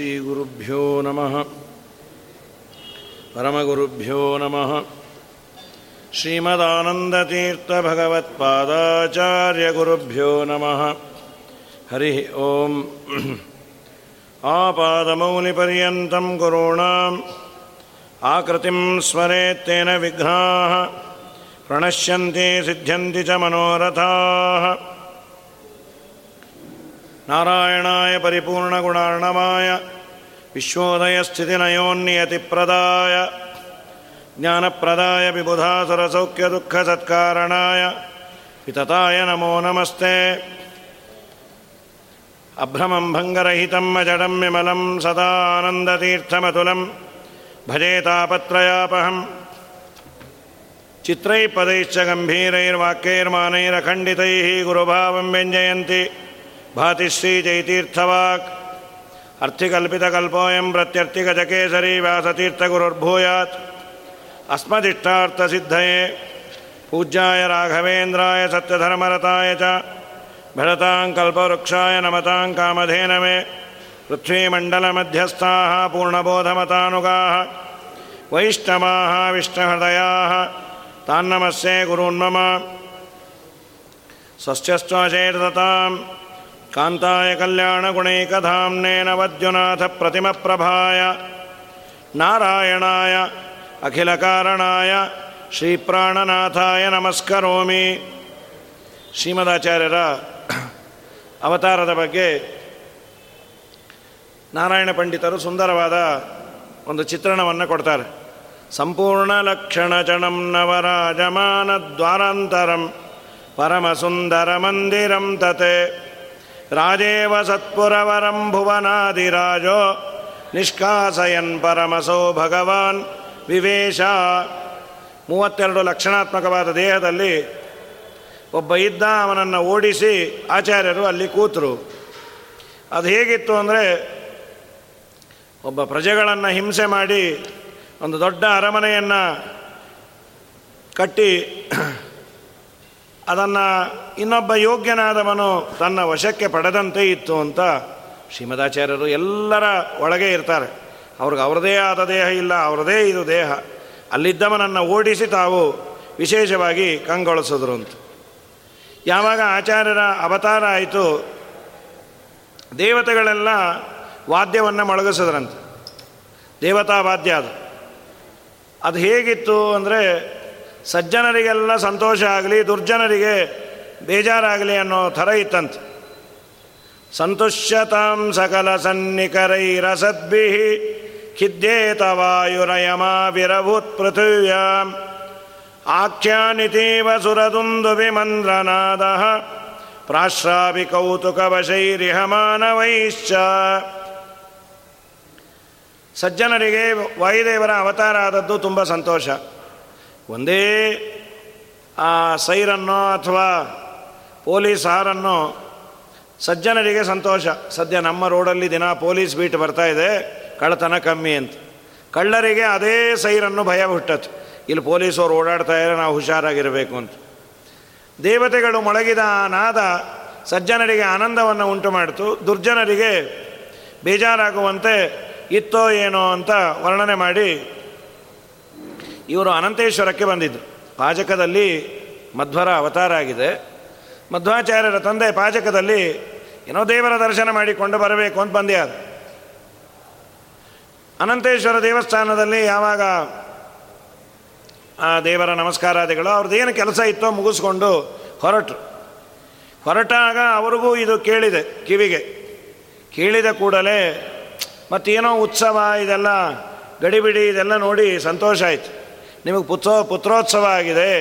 श्रीगुरुभ्यो नमः। परमगुरुभ्यो नमः। श्रीमदानन्दतीर्थभगवत्पादाचार्यगुरुभ्यो नमः। हरिः ॐ आपादमौलिपर्यन्तं गुरूणाम् आकृतिं स्मरेत्तेन विघ्नाः प्रणश्यन्ति सिद्ध्यन्ति च मनोरथाः नारायणाय परिपूर्णगुणार्णवाय विश्वोदयस्थितिनयोन्नियतिप्रदाय ज्ञानप्रदाय विबुधासुरसौख्यदुःखसत्कारणाय वितताय नमो नमस्ते। अभ्रमं भङ्गरहितं अजडं विमलं सदा आनन्दतीर्थमतुलं भजेतापत्रयापहम् चित्रैः पदैश्च गम्भीरैर्वाक्यैर्मानैरखण्डितैः गुरुभावं व्यञ्जयन्ति भाति श्रीजयतीर्थवाक् अर्थिकल्पितकल्पोऽयं प्रत्यर्थिगजकेसरी व्यासतीर्थगुरुर्भूयात्। अस्मदिष्टार्थसिद्धये पूज्याय राघवेन्द्राय सत्यधर्मरताय च। भरतां कल्पवृक्षाय नमतां कामधेनवे। पृथ्वीमण्डलमध्यस्थाः पूर्णबोधमतानुगाः। वैष्णवाः विष्णुहृदयाः। तान्नमस्ये गुरून्मम स्वस्यस्त्वशेर्दतां कान्ताय कल्याणगुणैकधाम्नेन वद्युनाथप्रतिमप्रभाय नारायणाय ಅಖಿಲಕಾರಣಾಯ ಶ್ರೀಪ್ರಾಣನಾಥಾಯ ನಮಸ್ಕರೋಮಿ ಶ್ರೀಮದಾಚಾರ್ಯರ ಅವತಾರದ ಬಗ್ಗೆ ನಾರಾಯಣ ಪಂಡಿತರು ಸುಂದರವಾದ ಒಂದು ಚಿತ್ರಣವನ್ನು ಕೊಡ್ತಾರೆ ಸಂಪೂರ್ಣ ಲಕ್ಷಣ ಚಣಂ ನವರಾಜಮಾನ ದ್ವಾರಾಂತರಂ ಪರಮಸುಂದರ ಮಂದಿರಂ ತತೆ ರಾಜೇವ ಸತ್ಪುರವರಂ ಭುವನಾದಿರಾಜೋ, ನಿಷ್ಕಾಸಯನ್ ಪರಮಸೋ ಭಗವಾನ್ ವಿವೇಶ. ಮೂವತ್ತೆರಡು ಲಕ್ಷಣಾತ್ಮಕವಾದ ದೇಹದಲ್ಲಿ ಒಬ್ಬ ಇದ್ದ ಅವನನ್ನು ಓಡಿಸಿ ಆಚಾರ್ಯರು ಅಲ್ಲಿ ಕೂತರು. ಅದು ಹೇಗಿತ್ತು ಅಂದರೆ ಒಬ್ಬ ಪ್ರಜೆಗಳನ್ನು ಹಿಂಸೆ ಮಾಡಿ ಒಂದು ದೊಡ್ಡ ಅರಮನೆಯನ್ನು ಕಟ್ಟಿ ಅದನ್ನು ಇನ್ನೊಬ್ಬ ಯೋಗ್ಯನಾದವನು ತನ್ನ ವಶಕ್ಕೆ ಪಡೆದಂತೆ ಇತ್ತು ಅಂತ ಶ್ರೀಮದಾಚಾರ್ಯರು ಎಲ್ಲರ ಒಳಗೆ ಇರ್ತಾರೆ. ಅವ್ರಿಗೆ ಅವರದೇ ಆದ ದೇಹ ಇಲ್ಲ, ಅವರದೇ ಇದು ದೇಹ. ಅಲ್ಲಿದ್ದವನನ್ನು ಓಡಿಸಿ ತಾವು ವಿಶೇಷವಾಗಿ ಕಂಗೊಳಿಸಿದ್ರು ಅಂತ. ಯಾವಾಗ ಆಚಾರ್ಯರ ಅವತಾರ ಆಯಿತು, ದೇವತೆಗಳೆಲ್ಲ ವಾದ್ಯವನ್ನು ಮೊಳಗಿಸಿದ್ರಂತೆ. ದೇವತಾ ವಾದ್ಯ ಅದು. ಅದು ಹೇಗಿತ್ತು ಅಂದರೆ ಸಜ್ಜನರಿಗೆಲ್ಲ ಸಂತೋಷ ಆಗಲಿ, ದುರ್ಜನರಿಗೆ ಬೇಜಾರಾಗಲಿ ಅನ್ನೋ ಥರ ಇತ್ತಂತೆ. ಸಂತುಷ್ಯತಾಂ ಸಕಲ ಸನ್ನಿಕರೈರಸದ್ಭಿ ಖಿದ್ಯೇತ ವಾಯುರಯಮಾವಿರಭೂತ್ ಪೃಥಿವ್ಯಾಂ. ಆಖ್ಯಾನಿತೀವ ಪ್ರಾಶ್ರಾವಿ ಕೌತುಕ ಕೌತುಕವಶೈರಿಹ ಮಾನವೈಶ್ಚ. ಸಜ್ಜನರಿಗೆ ವಾಯುದೇವರ ಅವತಾರ ಆದದ್ದು ತುಂಬ ಸಂತೋಷ. ಒಂದೇ ಆ ಸೈರನ್ನೋ ಅಥವಾ ಪೊಲೀಸ್ ಹಾರನ್ನೋ ಸಜ್ಜನರಿಗೆ ಸಂತೋಷ. ಸದ್ಯ ನಮ್ಮ ರೋಡಲ್ಲಿ ದಿನ ಪೊಲೀಸ್ ಬೀಟ್ ಬರ್ತಾ ಇದೆ. ಕಳ್ಳತನ ಕಮ್ಮಿ ಅಂತ. ಕಳ್ಳರಿಗೆ ಅದೇ ಸೈರನ್ನು ಭಯ ಹುಟ್ಟತ್ತು. ಇಲ್ಲಿ ಪೊಲೀಸವ್ರು ಓಡಾಡ್ತಾ ಇದ್ರೆ ನಾವು ಹುಷಾರಾಗಿರಬೇಕು ಅಂತ. ದೇವತೆಗಳು ಮೊಳಗಿದ ನಾದ ಸಜ್ಜನರಿಗೆ ಆನಂದವನ್ನು ಉಂಟು ಮಾಡಿತು. ದುರ್ಜನರಿಗೆ ಬೇಜಾರಾಗುವಂತೆ ಇತ್ತೋ ಏನೋ ಅಂತ ವರ್ಣನೆ ಮಾಡಿ ಇವರು ಅನಂತೇಶ್ವರಕ್ಕೆ ಬಂದಿದ್ದರು ಪಾಜಕದಲ್ಲಿ ಮಧ್ವರ ಅವತಾರ ಆಗಿದೆ. ಮಧ್ವಾಚಾರ್ಯರ ತಂದೆ ಪಾಜಕದಲ್ಲಿ ಏನೋ ದೇವರ ದರ್ಶನ ಮಾಡಿಕೊಂಡು ಬರಬೇಕು ಅಂತ ಬಂದೆ ಅದು. ಅನಂತೇಶ್ವರ ದೇವಸ್ಥಾನದಲ್ಲಿ ಯಾವಾಗ ಆ ದೇವರ ನಮಸ್ಕಾರಾದಿಗಳು ಅವ್ರದ್ದೇನು ಕೆಲಸ ಇತ್ತೋ ಮುಗಿಸ್ಕೊಂಡು ಹೊರಟರು. ಹೊರಟಾಗ ಅವ್ರಿಗೂ ಇದು ಕೇಳಿದೆ ಕಿವಿಗೆ. ಕೇಳಿದ ಕೂಡಲೇ ಮತ್ತೇನೋ ಉತ್ಸವ ಇದೆಲ್ಲ ಗಡಿಬಿಡಿ ಇದೆಲ್ಲ ನೋಡಿ ಸಂತೋಷ ಆಯಿತು. ನಿಮಗೆ ಪುತ್ರೋ ಪುತ್ರೋತ್ಸವ ಆಗಿದೆ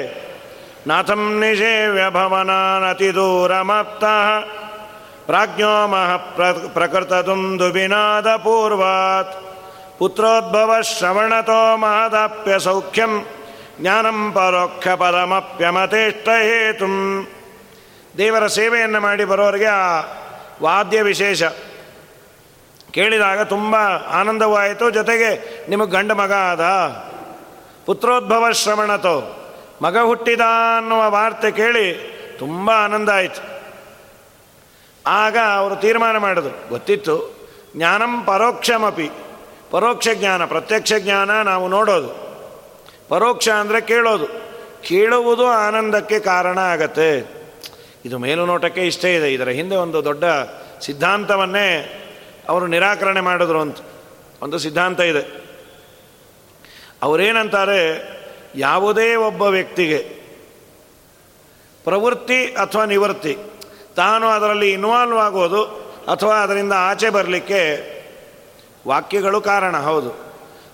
ನಾಥಂ ನಿಷೇವ್ಯ ಭವನಾನತಿ ದೂರಮಪ್ತ ಪ್ರಾಜ್ಞೋ ಮಹ ಪ್ರಕೃತ ದುಂದುಬಿನಾದ ಪೂರ್ವಾತ್ ಪುತ್ರೋದ್ಭವ ಶ್ರವಣತೋ ಮಹದಾಪ್ಯ ಸೌಖ್ಯಂ. ಜ್ಞಾನಂ ಪರೋಕ್ಷ ಪರಮಪ್ಯಮತೇಷ್ಟ ಹೇತು ದೇವರ ಸೇವೆಯನ್ನು ಮಾಡಿ ಬರೋರಿಗೆ ಆ ವಾದ್ಯ ವಿಶೇಷ. ಕೇಳಿದಾಗ ತುಂಬ ಆನಂದವಾಯಿತು. ಜೊತೆಗೆ ನಿಮಗೆ ಗಂಡ ಮಗ ಆದ. ಪುತ್ರೋದ್ಭವ ಶ್ರವಣತೋ ಮಗ ಹುಟ್ಟಿದ ಅನ್ನುವ ವಾರ್ತೆ ಕೇಳಿ ತುಂಬ ಆನಂದ ಆಯಿತು. ಆಗ ಅವರು ತೀರ್ಮಾನ ಮಾಡಿದ್ರು. ಗೊತ್ತಿತ್ತು, ಜ್ಞಾನಂ ಪರೋಕ್ಷಮಪಿ. ಪರೋಕ್ಷ ಜ್ಞಾನ, ಪ್ರತ್ಯಕ್ಷ ಜ್ಞಾನ ನಾವು ನೋಡೋದು. ಪರೋಕ್ಷ ಅಂದರೆ ಕೇಳೋದು. ಕೇಳುವುದು ಆನಂದಕ್ಕೆ ಕಾರಣ ಆಗತ್ತೆ. ಇದು ಮೇಲುನೋಟಕ್ಕೆ ಇಷ್ಟೇ ಇದೆ. ಇದರ ಹಿಂದೆ ಒಂದು ದೊಡ್ಡ ಸಿದ್ಧಾಂತವನ್ನೇ ಅವರು ನಿರಾಕರಣೆ ಮಾಡಿದ್ರು ಅಂತ. ಒಂದು ಸಿದ್ಧಾಂತ ಇದೆ. ಅವರೇನಂತಾರೆ, ಯಾವುದೇ ಒಬ್ಬ ವ್ಯಕ್ತಿಗೆ ಪ್ರವೃತ್ತಿ ಅಥವಾ ನಿವೃತ್ತಿ, ತಾನು ಅದರಲ್ಲಿ ಇನ್ವಾಲ್ವ್ ಆಗೋದು ಅಥವಾ ಅದರಿಂದ ಆಚೆ ಬರಲಿಕ್ಕೆ ವಾಕ್ಯಗಳು ಕಾರಣ, ಹೌದು.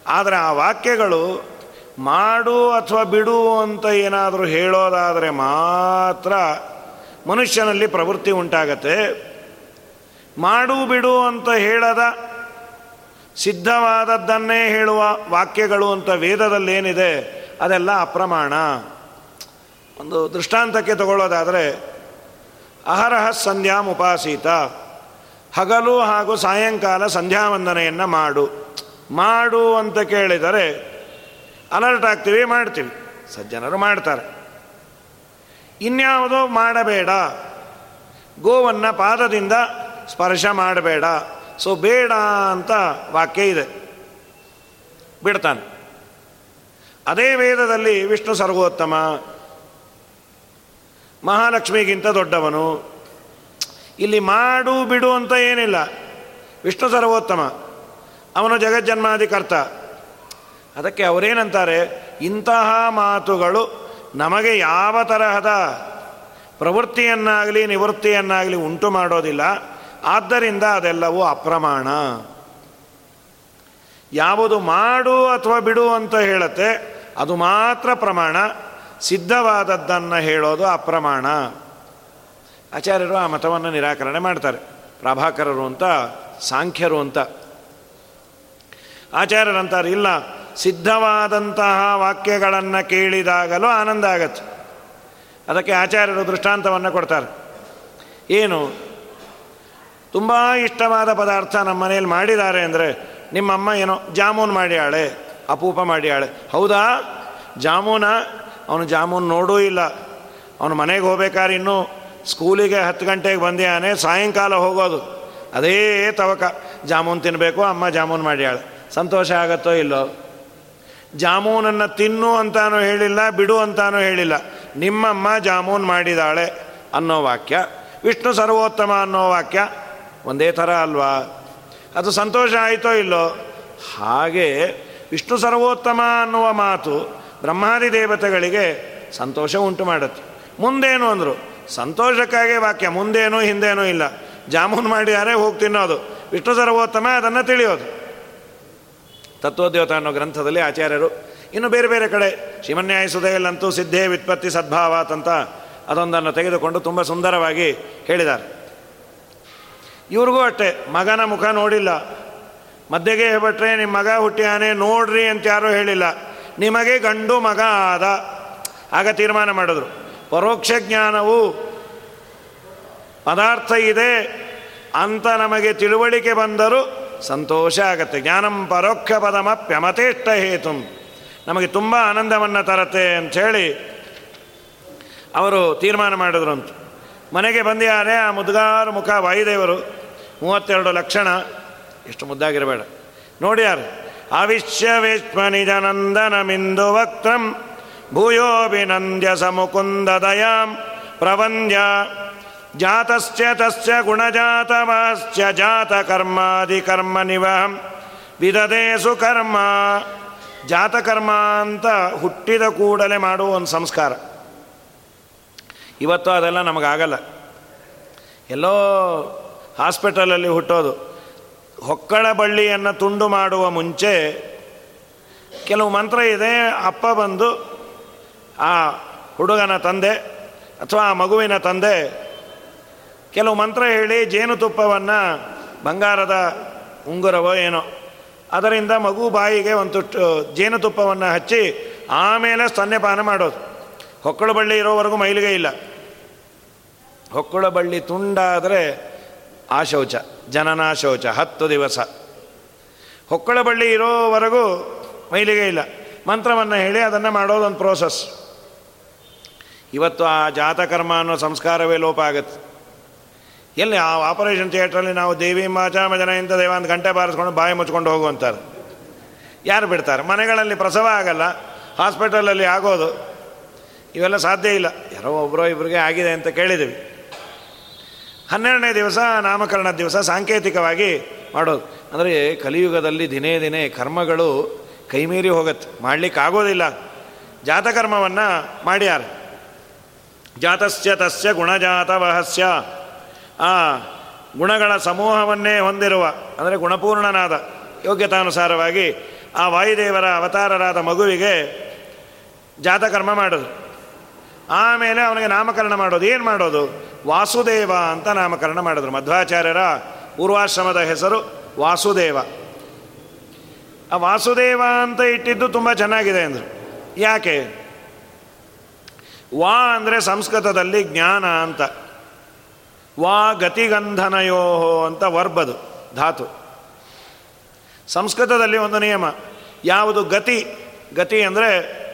ಆದರೆ ಆ ವಾಕ್ಯಗಳು ಮಾಡು ಅಥವಾ ಬಿಡು ಅಂತ ಏನಾದರೂ ಹೇಳೋದಾದರೆ ಮಾತ್ರ ಮನುಷ್ಯನಲ್ಲಿ ಪ್ರವೃತ್ತಿ ಉಂಟಾಗತ್ತೆ. ಮಾಡು ಬಿಡು ಅಂತ ಹೇಳದ ಸಿದ್ಧವಾದದ್ದನ್ನೇ ಹೇಳುವ ವಾಕ್ಯಗಳು ಅಂತ ವೇದದಲ್ಲಿ ಏನಿದೆ ಅದೆಲ್ಲ ಅಪ್ರಮಾಣ. ಒಂದು ದೃಷ್ಟಾಂತಕ್ಕೆ ತಗೊಳ್ಳೋದಾದರೆ, ಅಹರಹ ಸಂಧ್ಯಾ ಉಪಾಸೀತ, ಹಗಲು ಹಾಗೂ ಸಾಯಂಕಾಲ ಸಂಧ್ಯಾ ವಂದನೆಯನ್ನು ಮಾಡು. ಮಾಡು ಅಂತ ಕೇಳಿದರೆ ಅಲರ್ಟ್ ಆಗ್ತೀವಿ, ಮಾಡ್ತೀವಿ. ಸಜ್ಜನರು ಮಾಡ್ತಾರೆ. ಇನ್ಯಾವುದೋ ಮಾಡಬೇಡ. ಗೋವನ್ನು ಪಾದದಿಂದ ಸ್ಪರ್ಶ ಮಾಡಬೇಡ. ಸೊ ಬೇಡ ಅಂತ ವಾಕ್ಯ ಇದೆ. ಬಿಡ್ತಾನೆ. ಅದೇ ವೇದದಲ್ಲಿ ವಿಷ್ಣು ಸರ್ವೋತ್ತಮ. ಮಹಾಲಕ್ಷ್ಮಿಗಿಂತ ದೊಡ್ಡವನು. ಇಲ್ಲಿ ಮಾಡು, ಬಿಡು ಅಂತ ಏನಿಲ್ಲ. ವಿಷ್ಣು ಸರ್ವೋತ್ತಮ. ಅವನು ಜಗಜ್ಜನ್ಮಾಧಿಕರ್ತ. ಅದಕ್ಕೆ ಅವರೇನಂತಾರೆ? ಇಂತಹ ಮಾತುಗಳು ನಮಗೆ ಯಾವ ತರಹದ ಪ್ರವೃತ್ತಿಯನ್ನಾಗಲಿ ನಿವೃತ್ತಿಯನ್ನಾಗಲಿ ಉಂಟು ಮಾಡೋದಿಲ್ಲ. ಆದ್ದರಿಂದ ಅದೆಲ್ಲವೂ ಅಪ್ರಮಾಣ. ಯಾವುದು ಮಾಡು ಅಥವಾ ಬಿಡು ಅಂತ ಹೇಳುತ್ತೆ, ಅದು ಮಾತ್ರ ಪ್ರಮಾಣ. ಸಿದ್ಧವಾದದ್ದನ್ನು ಹೇಳೋದು ಅಪ್ರಮಾಣ. ಆಚಾರ್ಯರು ಆ ಮತವನ್ನು ನಿರಾಕರಣೆ ಮಾಡ್ತಾರೆ. ಪ್ರಭಾಕರರು ಅಂತ, ಸಾಂಖ್ಯರು ಅಂತ. ಆಚಾರ್ಯರಂತಾರೆ, ಇಲ್ಲ, ಸಿದ್ಧವಾದಂತಹ ವಾಕ್ಯಗಳನ್ನು ಕೇಳಿದಾಗಲೂ ಆನಂದ ಆಗತ್ತೆ. ಅದಕ್ಕೆ ಆಚಾರ್ಯರು ದೃಷ್ಟಾಂತವನ್ನು ಕೊಡ್ತಾರೆ. ಏನು? ತುಂಬ ಇಷ್ಟವಾದ ಪದಾರ್ಥ ನಮ್ಮ ಮನೆಯಲ್ಲಿ ಮಾಡಿದ್ದಾರೆ ಅಂದರೆ ನಿಮ್ಮಮ್ಮ ಏನೋ ಜಾಮೂನ್ ಮಾಡ್ಯಾಳೆ, ಅಪೂಪ ಮಾಡ್ಯಾಳೆ. ಹೌದಾ? ಜಾಮೂನ? ಅವನು ಜಾಮೂನ್ ನೋಡೂ ಇಲ್ಲ. ಅವನು ಮನೆಗೆ ಹೋಗ್ಬೇಕಾದ್ರೆ ಇನ್ನೂ ಸ್ಕೂಲಿಗೆ ಹತ್ತು ಗಂಟೆಗೆ ಬಂದಿಯಾನೆ, ಸಾಯಂಕಾಲ ಹೋಗೋದು. ಅದೇ ತವಕ. ಜಾಮೂನ್ ತಿನ್ನಬೇಕು ಅಮ್ಮ ಜಾಮೂನ್ ಮಾಡ್ಯಾಳೆ. ಸಂತೋಷ ಆಗತ್ತೋ ಇಲ್ಲೋ? ಜಾಮೂನನ್ನು ತಿನ್ನು ಅಂತಾನೂ ಹೇಳಿಲ್ಲ, ಬಿಡು ಅಂತಾನೂ ಹೇಳಿಲ್ಲ. ನಿಮ್ಮಮ್ಮ ಜಾಮೂನ್ ಮಾಡಿದಾಳೆ ಅನ್ನೋ ವಾಕ್ಯ, ವಿಷ್ಣು ಸರ್ವೋತ್ತಮ ಅನ್ನೋ ವಾಕ್ಯ ಒಂದೇ ಥರ ಅಲ್ವಾ? ಅದು ಸಂತೋಷ ಆಯಿತೋ ಇಲ್ಲೋ? ಹಾಗೆ ವಿಷ್ಣು ಸರ್ವೋತ್ತಮ ಅನ್ನುವ ಮಾತು ಬ್ರಹ್ಮಾದಿ ದೇವತೆಗಳಿಗೆ ಸಂತೋಷ ಉಂಟು ಮಾಡುತ್ತೆ. ಮುಂದೇನು ಅಂದರು, ಸಂತೋಷಕ್ಕಾಗಿ ವಾಕ್ಯ, ಮುಂದೇನೂ ಹಿಂದೇನೂ ಇಲ್ಲ. ಜಾಮೂನ್ ಮಾಡಿದಾರೆ, ಹೋಗಿ ತಿನ್ನೋದು. ವಿಷ್ಣು ಸರ್ವೋತ್ತಮ, ಅದನ್ನು ತಿಳಿಯೋದು. ತತ್ವೋದ್ಯೋತ ಅನ್ನೋ ಗ್ರಂಥದಲ್ಲಿ ಆಚಾರ್ಯರು ಇನ್ನು ಬೇರೆ ಬೇರೆ ಕಡೆ ಶ್ರೀಮನ್ಯಾಯಸುದಯಲ್ಲಂತೂ ಸಿದ್ಧೇ ವ್ಯುತ್ಪತ್ತಿ ಸದ್ಭಾವಾತ್ ಅಂತ ಅದೊಂದನ್ನು ತೆಗೆದುಕೊಂಡು ತುಂಬ ಸುಂದರವಾಗಿ ಹೇಳಿದ್ದಾರೆ. ಇವ್ರಿಗೂ ಅಷ್ಟೆ. ಮಗನ ಮುಖ ನೋಡಿಲ್ಲ. ಮಧ್ಯಗೆ ಹೇಳ್ಬಿಟ್ರೆ ನಿಮ್ಮ ಮಗ ಹುಟ್ಟಿಯಾನೆ ನೋಡ್ರಿ ಅಂತ ಯಾರೂ ಹೇಳಿಲ್ಲ. ನಿಮಗೆ ಗಂಡು ಮಗ ಆದ. ಆಗ ತೀರ್ಮಾನ ಮಾಡಿದ್ರು. ಪರೋಕ್ಷ ಜ್ಞಾನವು ಪದಾರ್ಥ ಇದೆ ಅಂತ ನಮಗೆ ತಿಳುವಳಿಕೆ ಬಂದರೂ ಸಂತೋಷ ಆಗತ್ತೆ. ಜ್ಞಾನಂ ಪರೋಕ್ಷ ಪದಮ ಪ್ಯಮತೇಷ್ಟ ಹೇತು. ನಮಗೆ ತುಂಬ ಆನಂದವನ್ನು ತರತ್ತೆ ಅಂಥೇಳಿ ಅವರು ತೀರ್ಮಾನ ಮಾಡಿದ್ರು ಅಂತ ಮನೆಗೆ ಬಂದಿದ್ದಾರೆ. ಆ ಮುದ್ಗಾರು ಮುಖ ವಾಯುದೇವರು. ಮೂವತ್ತೆರಡು ಲಕ್ಷಣ. ಎಷ್ಟು ಮುದ್ದಾಗಿರಬೇಡ. ನೋಡಿ ಯಾರು? ಆವಿಶ್ಯ ನಿಜನಂದನಮಿಂದು ಮಿಂದು ವಕ್ತ್ರಂ. ಭೂಯೋಭಿನಂದ್ಯ ಸಮುಕುಂದ ದಯಾಂ. ಪ್ರವಂದ್ಯ ಜಾತಸ್ಯ ತಸ್ಯ ಗುಣಜಾತವಾಸ್ಯ ಜಾತ ಕರ್ಮಾದಿ ಕರ್ಮ ನಿವಹಂ. ವಿಧದೆ ಸುಕರ್ಮ. ಜಾತಕರ್ಮ ಅಂತ ಹುಟ್ಟಿದ ಕೂಡಲೇ ಮಾಡುವ ಒಂದು ಸಂಸ್ಕಾರ. ಇವತ್ತು ಅದೆಲ್ಲ ನಮಗಾಗಲ್ಲ. ಎಲ್ಲೋ ಹಾಸ್ಪಿಟಲಲ್ಲಿ ಹುಟ್ಟೋದು. ಹೊಕ್ಕಳ ಬಳ್ಳಿಯನ್ನು ತುಂಡು ಮಾಡುವ ಮುಂಚೆ ಕೆಲವು ಮಂತ್ರ ಇದೆ, ಅಪ್ಪ ಬಂದು ಆ ಹುಡುಗನ ತಂದೆ ಅಥವಾ ಆ ಮಗುವಿನ ತಂದೆ ಕೆಲವು ಮಂತ್ರ ಹೇಳಿ ಜೇನುತುಪ್ಪವನ್ನು ಬಂಗಾರದ ಉಂಗುರವೋ ಏನೋ. ಅದರಿಂದ ಮಗು ಬಾಯಿಗೆ ಒಂದು ಜೇನುತುಪ್ಪವನ್ನು ಹಚ್ಚಿ ಆಮೇಲೆ ಸ್ತನ್ಯಪಾನ ಮಾಡೋದು. ಹೊಕ್ಕಳು ಬಳ್ಳಿ ಇರೋವರೆಗೂ ಮೈಲಿಗೆ ಇಲ್ಲ. ಹೊಕ್ಕಳ ಬಳ್ಳಿ ತುಂಡಾದರೆ ಆ ಶೌಚ ಜನನ ಶೌಚ ಹತ್ತು ದಿವಸ. ಹೊಕ್ಕಳ ಬಳ್ಳಿ ಇರೋವರೆಗೂ ಮೈಲಿಗೆ ಇಲ್ಲ. ಮಂತ್ರವನ್ನು ಹೇಳಿ ಅದನ್ನು ಮಾಡೋದೊಂದು ಪ್ರೋಸೆಸ್ ಇವತ್ತು ಆ ಜಾತಕರ್ಮ ಅನ್ನೋ ಸಂಸ್ಕಾರವೇ ಲೋಪ ಆಗುತ್ತೆ. ಎಲ್ಲಿ ಆ ಆಪರೇಷನ್ ಥಿಯೇಟ್ರಲ್ಲಿ ನಾವು ದೇವಿ ಮಾಚಾಮ ಜನ ಇಂಥ ದೇವ ಅಂತ ಗಂಟೆ ಬಾರಿಸ್ಕೊಂಡು ಬಾಯಿ ಮುಚ್ಕೊಂಡು ಹೋಗುವಂತಾರೆ ಯಾರು ಬಿಡ್ತಾರೆ? ಮನೆಗಳಲ್ಲಿ ಪ್ರಸವ ಆಗಲ್ಲ ಹಾಸ್ಪಿಟಲಲ್ಲಿ ಆಗೋದು. ಇವೆಲ್ಲ ಸಾಧ್ಯ ಇಲ್ಲ. ಯಾರೋ ಒಬ್ಬರೋ ಇಬ್ಬರಿಗೆ ಆಗಿದೆ ಅಂತ ಕೇಳಿದ್ದೀವಿ. ಹನ್ನೆರಡನೇ ದಿವಸ ನಾಮಕರಣ ದಿವಸ ಸಾಂಕೇತಿಕವಾಗಿ ಮಾಡೋದು. ಅಂದರೆ ಕಲಿಯುಗದಲ್ಲಿ ದಿನೇ ದಿನೇ ಕರ್ಮಗಳು ಕೈಮೀರಿ ಹೋಗುತ್ತೆ. ಮಾಡಲಿಕ್ಕೆ ಆಗೋದಿಲ್ಲ. ಜಾತಕರ್ಮವನ್ನು ಮಾಡ್ಯಾರ. ಜಾತಸ್ಯ ತಸ್ಯ ಗುಣಜಾತ ವಹಸ್ಯ ಆ ಗುಣಗಳ ಸಮೂಹವನ್ನೇ ಹೊಂದಿರುವ, ಅಂದರೆ ಗುಣಪೂರ್ಣನಾದ, ಯೋಗ್ಯತಾನುಸಾರವಾಗಿ ಆ ವಾಯುದೇವರ ಅವತಾರರಾದ ಮಗುವಿಗೆ ಜಾತಕರ್ಮ ಮಾಡೋದು. ಆಮೇಲೆ ಅವನಿಗೆ ನಾಮಕರಣ ಮಾಡೋದು. ಏನು ಮಾಡೋದು? ವಾಸುದೇವ ಅಂತ ನಾಮಕರಣ ಮಾಡಿದ್ರು. ಮಧ್ವಾಚಾರ್ಯರ ಪೂರ್ವಾಶ್ರಮದ ಹೆಸರು ವಾಸುದೇವ. ಆ ವಾಸುದೇವ ಅಂತ ಇಟ್ಟಿದ್ದು ತುಂಬ ಚೆನ್ನಾಗಿದೆ ಅಂದರು. ಯಾಕೆ? ವಾ ಅಂದರೆ ಸಂಸ್ಕೃತದಲ್ಲಿ ಜ್ಞಾನ ಅಂತ. ವಾ ಗತಿಗಂಧನಯೋ ಅಂತ ವರ್ಬದು ಧಾತು. ಸಂಸ್ಕೃತದಲ್ಲಿ ಒಂದು ನಿಯಮ. ಯಾವುದು ಗತಿ? ಗತಿ ಅಂದರೆ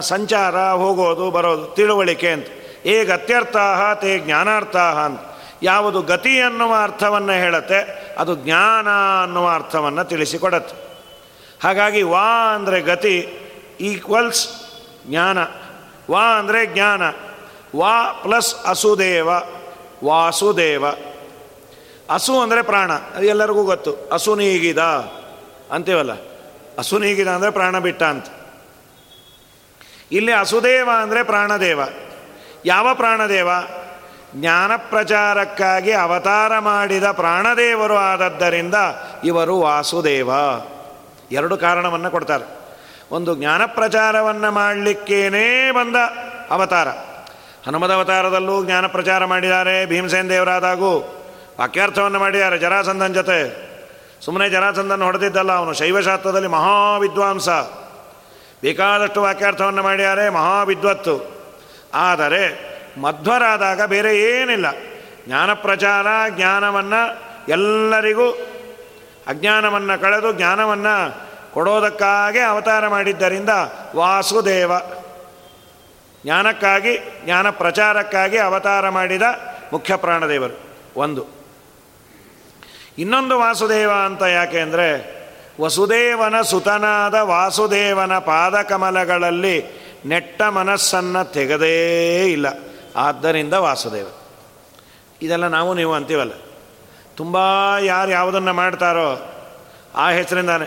ಸಂಚಾರ, ಹೋಗೋದು, ಬರೋದು, ತಿಳುವಳಿಕೆ ಅಂತ. ಏ ಗತ್ಯರ್ಥ ತೇ ಜ್ಞಾನಾರ್ಥ ಅಂತ. ಯಾವುದು ಗತಿ ಅನ್ನುವ ಅರ್ಥವನ್ನು ಹೇಳುತ್ತೆ, ಅದು ಜ್ಞಾನ ಅನ್ನುವ ಅರ್ಥವನ್ನು ತಿಳಿಸಿಕೊಡತ್ತೆ. ಹಾಗಾಗಿ ವಾ ಅಂದರೆ ಗತಿ ಈಕ್ವಲ್ಸ್ ಜ್ಞಾನ. ವಾ ಅಂದರೆ ಜ್ಞಾನ. ವಾ ಪ್ಲಸ್ ಅಸುದೇವ, ವಾಸುದೇವ. ಹಸು ಅಂದರೆ ಪ್ರಾಣ, ಅದು ಎಲ್ಲರಿಗೂ ಗೊತ್ತು. ಹಸು ನೀಗಿದ ಅಂತೀವಲ್ಲ? ಹಸು ನೀಗಿದ ಅಂದರೆ ಪ್ರಾಣ ಬಿಟ್ಟ ಅಂತ. ಇಲ್ಲಿ ಅಸುದೇವ ಅಂದರೆ ಪ್ರಾಣದೇವ. ಯಾವ ಪ್ರಾಣದೇವ? ಜ್ಞಾನ ಪ್ರಚಾರಕ್ಕಾಗಿ ಅವತಾರ ಮಾಡಿದ ಪ್ರಾಣದೇವರು ಆದದ್ದರಿಂದ ಇವರು ವಾಸುದೇವ. ಎರಡು ಕಾರಣವನ್ನು ಕೊಡ್ತಾರೆ. ಒಂದು, ಜ್ಞಾನ ಪ್ರಚಾರವನ್ನು ಮಾಡಲಿಕ್ಕೇನೇ ಬಂದ ಅವತಾರ. ಹನುಮದ ಅವತಾರದಲ್ಲೂ ಜ್ಞಾನ ಪ್ರಚಾರ ಮಾಡಿದ್ದಾರೆ, ಭೀಮಸೇನ್ ದೇವರಾದಾಗೂ. ವಾಕ್ಯಾರ್ಥವನ್ನು ಮಾಡಿದ್ದಾರೆ, ಜರಾಸಂಧನ ಜೊತೆ. ಸುಮ್ಮನೆ ಜರಾಸಂಧನ ಹೊಡೆದಿದ್ದಲ್ಲ ಅವನು, ಶೈವಶಾಸ್ತ್ರದಲ್ಲಿ ಮಹಾವಿದ್ವಾಂಸ. ಬೇಕಾದಷ್ಟು ವಾಕ್ಯಾರ್ಥವನ್ನು ಮಾಡ್ಯಾರೆ, ಮಹಾವಿದ್ವತ್ತು. ಆದರೆ, ಮಧ್ವರಾದಾಗ ಬೇರೆ ಏನಿಲ್ಲ. ಜ್ಞಾನ ಪ್ರಚಾರ, ಜ್ಞಾನವನ್ನು ಎಲ್ಲರಿಗೂ, ಅಜ್ಞಾನವನ್ನು ಕಳೆದು ಜ್ಞಾನವನ್ನು ಕೊಡೋದಕ್ಕಾಗೇ ಅವತಾರ ಮಾಡಿದ್ದರಿಂದ ವಾಸುದೇವ. ಜ್ಞಾನಕ್ಕಾಗಿ, ಜ್ಞಾನ ಪ್ರಚಾರಕ್ಕಾಗಿ ಅವತಾರ ಮಾಡಿದ ಮುಖ್ಯ ಪ್ರಾಣದೇವರು. ಒಂದು. ಇನ್ನೊಂದು ವಾಸುದೇವ ಅಂತ ಯಾಕೆ ಅಂದರೆ ವಸುದೇವನ ಸುತನಾದ ವಾಸುದೇವನ ಪಾದಕಮಲಗಳಲ್ಲಿ ನೆಟ್ಟ ಮನಸ್ಸನ್ನು ತೆಗೆದೇ ಇಲ್ಲ. ಆದ್ದರಿಂದ ವಾಸುದೇವ. ಇದೆಲ್ಲ ನಾವು ನೀವು ಅಂತೀವಲ್ಲ. ತುಂಬ ಯಾರು ಯಾವುದನ್ನು ಮಾಡ್ತಾರೋ ಆ ಹೆಸರಿಂದಾನೆ.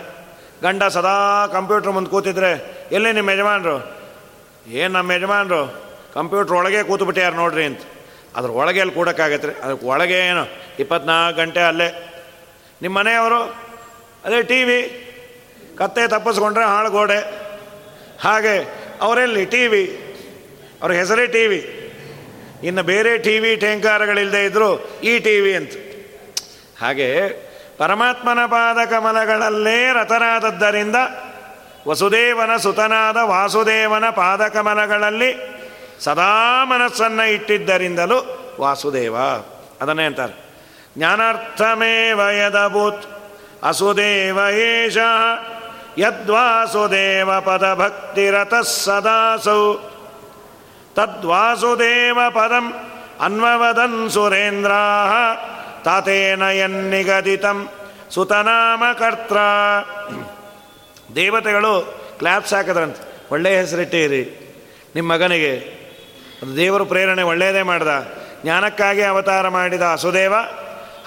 ಗಂಡ ಸದಾ ಕಂಪ್ಯೂಟ್ರ್ ಮುಂದೆ ಕೂತಿದ್ರೆ, ಎಲ್ಲಿ ನಿಮ್ಮ ಯಜಮಾನರು? ಏನು ನಮ್ಮ ಯಜಮಾನರು? ಕಂಪ್ಯೂಟ್ರ್ ಒಳಗೆ ಕೂತ್ಬಿಟ್ಟ್ಯಾರು ನೋಡ್ರಿ ಅಂತ. ಅದ್ರ ಒಳಗೆ ಅಲ್ಲಿ ಕೂಡಕ್ಕಾಗತ್ತೆ ರೀ. ಅದಕ್ಕೆ ಒಳಗೆ ಏನು? ಇಪ್ಪತ್ನಾಲ್ಕು ಗಂಟೆ ಅಲ್ಲೇ. ನಿಮ್ಮ ಮನೆಯವರು ಅದೇ ಟಿ ವಿ ಕತ್ತೆ ತಪ್ಪಿಸ್ಕೊಂಡ್ರೆ ಹಾಳು ಗೋಡೆ. ಹಾಗೆ ಅವರೆಲ್ಲಿ? ಟಿ ವಿ ಅವ್ರ ಹೆಸರೇ ಟಿ ವಿ ಇನ್ನು ಬೇರೆ ಟಿ ವಿ ಟೇಂಕಾರಗಳಿಲ್ಲದೆ ಇದ್ದರು ಈ ಟಿ ವಿ ಅಂತ. ಹಾಗೆ ಪರಮಾತ್ಮನ ಪಾದ ಕಮಲಗಳಲ್ಲೇ ರಥನಾದದ್ದರಿಂದ ವಸುದೇವನ ಸುತನಾದ ವಾಸುದೇವನ ಪಾದಕಮಲಗಳಲ್ಲಿ ಸದಾ ಮನಸ್ಸನ್ನು ಇಟ್ಟಿದ್ದರಿಂದಲೂ ವಾಸುದೇವ. ಅದನ್ನೇ ಅಂತಾರೆ. ಜ್ಞಾನಾರ್ಥಮೇವ ಯದಭೂತ್. ಅಸುದೇವ ಏಷ ಯದ್ವಾಸುದೇವ ಪದ ಪದಭಕ್ತಿರತಃ ಸದಾಸೌ ತದ್ವಾಸುದೇವ ಪದಂ ಅನ್ವವದನ್ ಸುರೇಂದ್ರ ತಾತೇನ ಎನ್ನಿಗದಿತಂ ಸುತನಾಮಕರ್ತ್ರ ದೇವತೆಗಳು ಕ್ಲಾಪ್ಸ್ ಹಾಕಿದ್ರಂತೆ. ಒಳ್ಳೆಯ ಹೆಸರಿಟ್ಟಿರಿ. ನಿಮ್ಮ ಮಗನಿಗೆ. ಅದು ದೇವರು ಪ್ರೇರಣೆ ಒಳ್ಳೆಯದೇ ಮಾಡ್ದ. ಜ್ಞಾನಕ್ಕಾಗಿ ಅವತಾರ ಮಾಡಿದ ಅಸುದೇವ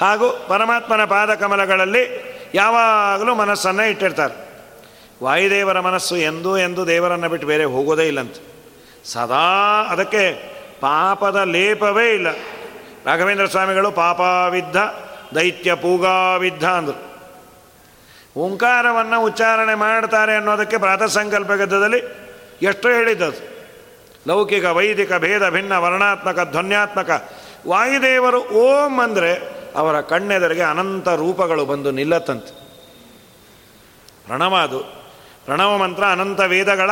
ಹಾಗೂ ಪರಮಾತ್ಮನ ಪಾದಕಮಲಗಳಲ್ಲಿ ಯಾವಾಗಲೂ ಮನಸ್ಸನ್ನು ಇಟ್ಟಿರ್ತಾರೆ. ವಾಯುದೇವರ ಮನಸ್ಸು ಎಂದೂ ಎಂದು ದೇವರನ್ನು ಬಿಟ್ಟು ಬೇರೆ ಹೋಗೋದೇ ಇಲ್ಲಂತ. ಸದಾ ಅದಕ್ಕೆ ಪಾಪದ ಲೇಪವೇ ಇಲ್ಲ. ರಾಘವೇಂದ್ರ ಸ್ವಾಮಿಗಳು ಪಾಪಾವಿದ್ದ ದೈತ್ಯ ಪೂಗಾವಿದ್ದ ಅಂದರು. ಓಂಕಾರವನ್ನು ಉಚ್ಚಾರಣೆ ಮಾಡ್ತಾರೆ ಅನ್ನೋದಕ್ಕೆ ಪ್ರಾತಃ ಸಂಕಲ್ಪ ಗದ್ದದಲ್ಲಿ ಎಷ್ಟು ಹೇಳಿದ್ದದು. ಲೌಕಿಕ, ವೈದಿಕ ಭೇದ ಭಿನ್ನ, ವರ್ಣಾತ್ಮಕ, ಧ್ವನ್ಯಾತ್ಮಕ. ವಾಯುದೇವರು ಓಂ ಅಂದರೆ ಅವರ ಕಣ್ಣೆದರಿಗೆ ಅನಂತ ರೂಪಗಳು ಬಂದು ನಿಲ್ಲತ್ತಂತೆ. ಪ್ರಣವ ಅದು ಪ್ರಣವ ಮಂತ್ರ ಅನಂತ ವೇದಗಳ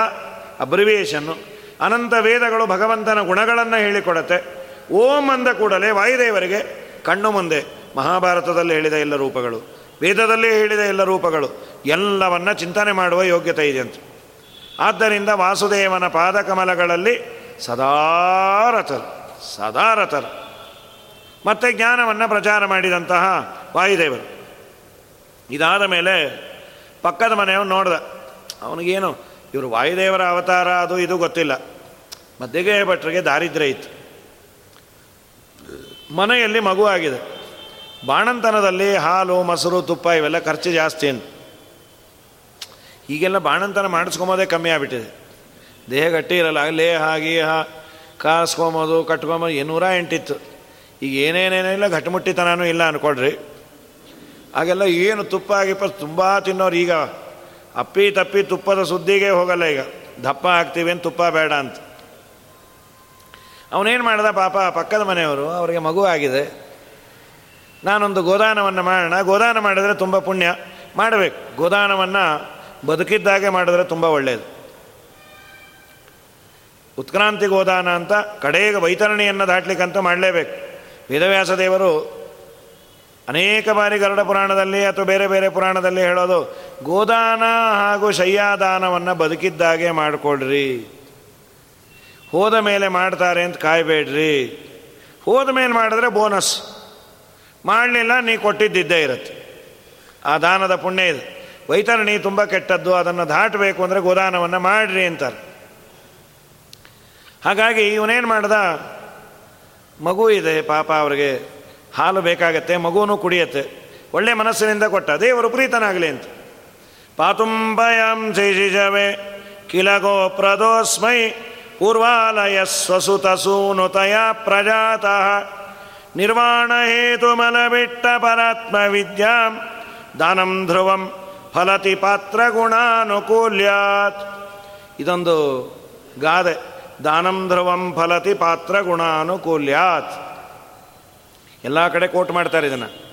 ಅಬ್ರಿವೇಷನ್ನು, ಅನಂತ ವೇದಗಳು ಭಗವಂತನ ಗುಣಗಳನ್ನು ಹೇಳಿಕೊಡತ್ತೆ. ಓಂ ಅಂದ ಕೂಡಲೇ ವಾಯುದೇವರಿಗೆ ಕಣ್ಣು ಮುಂದೆ ಮಹಾಭಾರತದಲ್ಲಿ ಹೇಳಿದ ಎಲ್ಲ ರೂಪಗಳು, ವೇದದಲ್ಲಿ ಹೇಳಿದ ಎಲ್ಲ ರೂಪಗಳು, ಎಲ್ಲವನ್ನ ಚಿಂತನೆ ಮಾಡುವ ಯೋಗ್ಯತೆ ಇದೆ ಅಂತ ಆದ್ದರಿಂದ ವಾಸುದೇವನ ಪಾದಕಮಲಗಳಲ್ಲಿ ಸದಾರಥರು ಸದಾರಥರು ಮತ್ತು ಜ್ಞಾನವನ್ನು ಪ್ರಚಾರ ಮಾಡಿದಂತಹ ವಾಯುದೇವರು. ಇದಾದ ಮೇಲೆ ಪಕ್ಕದ ಮನೆಯವನು ನೋಡ್ದ, ಅವನಿಗೇನು, ಇವರು ವಾಯುದೇವರ ಅವತಾರ, ಅದು ಇದು ಗೊತ್ತಿಲ್ಲ. ಮಧ್ಯಗೆ ಭಟ್ರಿಗೆ ದಾರಿದ್ರ್ಯ ಇತ್ತು. ಮನೆಯಲ್ಲಿ ಮಗು ಆಗಿದೆ. ಬಾಣಂತನದಲ್ಲಿ ಹಾಲು, ಮೊಸರು, ತುಪ್ಪ ಇವೆಲ್ಲ ಖರ್ಚು ಜಾಸ್ತಿ ಅಂತ ಈಗೆಲ್ಲ ಬಾಣಂತನ ಮಾಡಿಸ್ಕೊಂಬೋದೇ ಕಮ್ಮಿ ಆಗಿಬಿಟ್ಟಿದೆ. ದೇಹ ಗಟ್ಟಿ ಇರಲ್ಲ, ಲೇಹ, ಗೀಹ, ಕಾಸ್ಕೊಂಬೋದು, ಕಟ್ಕೊಂಬೋದು ಏನೂರ ಎಂಟಿತ್ತು. ಈಗ ಏನೇನೇನಿಲ್ಲ ಘಟಮುಟ್ಟಿತನೂ ಇಲ್ಲ ಅಂದ್ಕೊಳ್ರಿ ಹಾಗೆಲ್ಲ ಏನು ತುಪ್ಪ ಆಗಿಪ್ಪ ತುಂಬ ತಿನ್ನೋರು ಈಗ ಅಪ್ಪಿ ತಪ್ಪಿ ತುಪ್ಪದ ಸುದ್ದಿಗೆ ಹೋಗಲ್ಲ ಈಗ. ದಪ್ಪ ಹಾಕ್ತೀವಿ ಅಂತ ತುಪ್ಪ ಬೇಡ ಅಂತ. ಅವನೇನು ಮಾಡ್ದ ಪಾಪ, ಪಕ್ಕದ ಮನೆಯವರು, ಅವರಿಗೆ ಮಗು ಆಗಿದೆ. ನಾನೊಂದು ಗೋದಾನವನ್ನು ಮಾಡೋಣ. ಗೋದಾನ ಮಾಡಿದ್ರೆ ತುಂಬ ಪುಣ್ಯ. ಮಾಡಬೇಕು. ಗೋದಾನವನ್ನು ಬದುಕಿದ್ದಾಗೆ ಮಾಡಿದ್ರೆ ತುಂಬ ಒಳ್ಳೆಯದು ಉತ್ಕ್ರಾಂತಿ ಗೋದಾನ ಅಂತ ಕಡೆಗೆ ವೈತರಣಿಯನ್ನು ದಾಟ್ಲಿಕ್ಕಂತೂ ಮಾಡಲೇಬೇಕು. ವೇದವ್ಯಾಸ ದೇವರು ಅನೇಕ ಬಾರಿ ಗರುಡ ಪುರಾಣದಲ್ಲಿ ಅಥವಾ ಬೇರೆ ಬೇರೆ ಪುರಾಣದಲ್ಲಿ ಹೇಳೋದು, ಗೋದಾನ ಹಾಗೂ ಶಯ್ಯಾದಾನವನ್ನು ಬದುಕಿದ್ದಾಗೆ ಮಾಡಿಕೊಡ್ರಿ ಹೋದ ಮೇಲೆ ಮಾಡ್ತಾರೆ ಅಂತ ಕಾಯಬೇಡ್ರಿ. ಹೋದ ಮೇಲೆ ಮಾಡಿದ್ರೆ ಬೋನಸ್. ಮಾಡಲಿಲ್ಲ, ನೀ ಕೊಟ್ಟಿದ್ದಿದ್ದೇ ಇರುತ್ತೆ. ಆ ದಾನದ ಪುಣ್ಯ ಇದೆ. ವೈತರಣಿ ತುಂಬ ಕೆಟ್ಟದ್ದು, ಅದನ್ನು ದಾಟಬೇಕು ಅಂದರೆ ಗೋದಾನವನ್ನು ಮಾಡ್ರಿ ಅಂತಾರೆ. ಹಾಗಾಗಿ ಇವನೇನು ಮಾಡ್ದ? ಮಗು ಇದೆ, ಪಾಪ ಅವರಿಗೆ ಹಾಲು ಬೇಕಾಗತ್ತೆ ಮಗುವೂ ಕುಡಿಯತ್ತೆ. ಒಳ್ಳೆ ಮನಸ್ಸಿನಿಂದ ಕೊಟ್ಟ, ದೇವರು ಪ್ರೀತನಾಗಲಿ ಅಂತ. ಪಾತುಂಬಯಂ ಶೇಷಿಷವೇ ಕಿಲಗೋ ಪ್ರದೋಸ್ಮೈ ಪೂರ್ವಾಲಯ ಸ್ವಸುತ ಸೂನುತಯ ಪ್ರಜಾತಃ. ನಿರ್ವಾಣ ಹೇತು ಮಲಬಿಟ್ಟ ಪರಾತ್ಮ ವಿದ್ಯಾಂ, ದಾನಂ ಧ್ರುವಂ ಫಲತಿ ಪಾತ್ರ ಗುಣಾನುಕೂಲ್ಯಾತ್ ಇದೊಂದು ಗಾದೆ. ದಾನಂ ಧ್ರುವಂ ಫಲತಿ ಪಾತ್ರ ಗುಣಾನುಕೂಲ್ಯಾತ್. ಎಲ್ಲ ಕಡೆ ಕೋಟ್ ಮಾಡ್ತಾರೆ ಇದನ್ನು.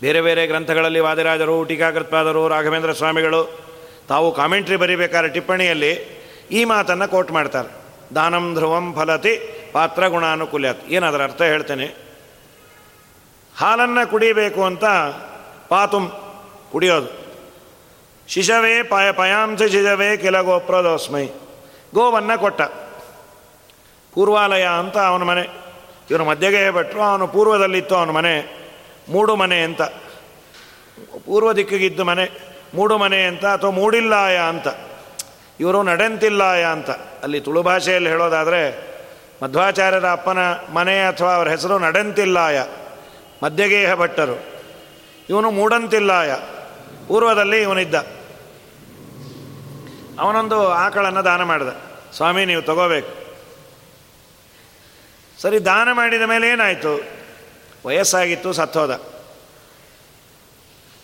ಬೇರೆ ಬೇರೆ ಗ್ರಂಥಗಳಲ್ಲಿ ವಾದಿರಾಜರು, ಟೀಕಾಕೃತ್ಪಾದರು, ರಾಘವೇಂದ್ರ ಸ್ವಾಮಿಗಳು, ತಾವು ಕಾಮೆಂಟ್ರಿ ಬರೀಬೇಕಾದ್ರೆ ಟಿಪ್ಪಣಿಯಲ್ಲಿ ಈ ಮಾತನ್ನು ಕೋಟ್ ಮಾಡ್ತಾರೆ. ದಾನಂ ಧ್ರುವಂ ಫಲತಿ ಪಾತ್ರ ಗುಣಾನುಕೂಲ್ಯಾತ್. ಏನಾದ್ರ ಅರ್ಥ ಹೇಳ್ತೇನೆ? ಹಾಲನ್ನು ಕುಡಿಬೇಕು ಅಂತ ಪಾತುಂ ಕುಡಿಯೋದು. ಶಿಶವೇ ಪಾಯ ಪಯಾಂಸ ಶಿಶವೇ ಕೆಲ ಗೋಪ್ರದೋಸ್ಮೈ. ಗೋವನ್ನು ಕೊಟ್ಟ. ಪೂರ್ವಾಲಯ ಅಂತ ಅವನ ಮನೆ. ಇವನು ಮಧ್ಯಗೆ ಭಟ್ಟರು ಅವನು ಪೂರ್ವದಲ್ಲಿತ್ತು ಅವನ ಮನೆ. ಮೂಡು ಮನೆ ಅಂತ. ಪೂರ್ವ ದಿಕ್ಕಿಗಿದ್ದು ಮನೆ. ಮೂಡು ಮನೆ ಅಂತ ಅಥವಾ ಮೂಡಿಲ್ಲಾಯ ಅಂತ. ಇವರು ನಡೆಂತಿಲ್ಲಾಯ ಅಂತ. ಅಲ್ಲಿ ತುಳು ಭಾಷೆಯಲ್ಲಿ ಹೇಳೋದಾದರೆ, ಮಧ್ವಾಚಾರ್ಯರ ಅಪ್ಪನ ಮನೆ ಅಥವಾ ಅವರ ಹೆಸರು ನಡೆಂತಿಲ್ಲಾಯ. ಮಧ್ಯಗೇಹ ಭಟ್ಟರು. ಇವನು ಮೂಡಂತಿಲ್ಲಾಯ. ಪೂರ್ವದಲ್ಲಿ ಇವನಿದ್ದ. ಅವನೊಂದು ಆಕಳನ್ನು ದಾನ ಮಾಡಿದ. ಸ್ವಾಮಿ, ನೀವು ತಗೋಬೇಕು. ಸರಿ, ದಾನ ಮಾಡಿದ ಮೇಲೆ ಏನಾಯಿತು? ವಯಸ್ಸಾಗಿತ್ತು, ಸತ್ತೋದ.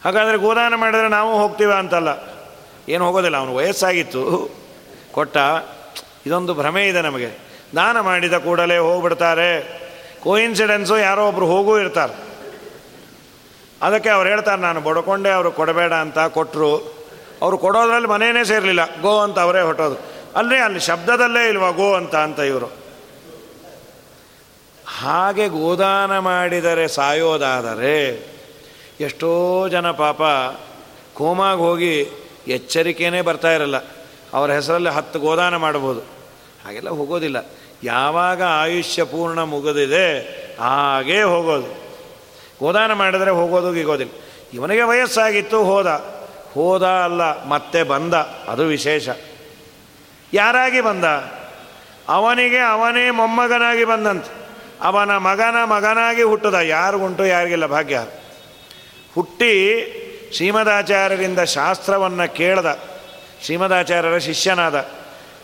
ಹಾಗಾದರೆ ಗೋದಾನ ಮಾಡಿದ್ರೆ ನಾವು ಹೋಗ್ತೀವ ಅಂತಲ್ಲ. ಏನು ಹೋಗೋದಿಲ್ಲ, ಅವನು ವಯಸ್ಸಾಗಿತ್ತು. ಕೊಟ್ಟ, ಇದೊಂದು ಭ್ರಮೆ ಇದೆ ನಮಗೆ. ದಾನ ಮಾಡಿದ ಕೂಡಲೇ ಹೋಗ್ಬಿಡ್ತಾರೆ. ಕೋಇನ್ಸಿಡೆನ್ಸು ಯಾರೋ ಒಬ್ರು ಹೋಗೂ ಇರ್ತಾರೆ. ಅದಕ್ಕೆ ಅವ್ರು ಹೇಳ್ತಾರೆ, ನಾನು ಬಡ್ಕೊಂಡೆ, ಅವರು ಕೊಡಬೇಡ ಅಂತ ಕೊಟ್ಟರು ಅವರು ಕೊಡೋದ್ರಲ್ಲಿ ಮನೆಯೇ ಸೇರಲಿಲ್ಲ, ಗೋ ಅಂತ ಅವರೇ ಹೊಟ್ಟೋದು ಅಲ್ಲೇ ಅಲ್ಲಿ ಶಬ್ದದಲ್ಲೇ ಇಲ್ವಾ ಗೋ ಅಂತ ಅಂತ ಇವರು. ಹಾಗೆ ಗೋದಾನ ಮಾಡಿದರೆ ಸಾಯೋದಾದರೆ ಎಷ್ಟೋ ಜನ ಪಾಪ ಕೋಮಾಗಿ ಹೋಗಿ ಎಚ್ಚರಿಕೆಯೇ ಬರ್ತಾ ಇರಲ್ಲ. ಅವರ ಹೆಸರಲ್ಲಿ ಹತ್ತು ಗೋದಾನ ಮಾಡ್ಬೋದು. ಹಾಗೆಲ್ಲ ಹೋಗೋದಿಲ್ಲ. ಯಾವಾಗ ಆಯುಷ್ಯ ಪೂರ್ಣ ಮುಗಿದಿದೆ, ಹಾಗೇ ಹೋಗೋದು. ಗೋದಾನ ಮಾಡಿದರೆ ಹೋಗೋದು ಇಗೋದಿಲ್ಲ ಇವನಿಗೆ ವಯಸ್ಸಾಗಿತ್ತು, ಹೋದ. ಹೋದ ಅಲ್ಲ, ಮತ್ತೆ ಬಂದ. ಅದು ವಿಶೇಷ. ಯಾರಾಗಿ ಬಂದ? ಅವನಿಗೆ ಅವನೇ ಮೊಮ್ಮಗನಾಗಿ ಬಂದಂತೆ. ಅವನ ಮಗನ ಮಗನಾಗಿ ಹುಟ್ಟದ. ಯಾರಿಗುಂಟು, ಯಾರಿಗಿಲ್ಲ ಭಾಗ್ಯ. ಹುಟ್ಟಿ ಶ್ರೀಮದಾಚಾರ್ಯರಿಂದ ಶಾಸ್ತ್ರವನ್ನು ಕೇಳ್ದ. ಶ್ರೀಮದಾಚಾರ್ಯರ ಶಿಷ್ಯನಾದ.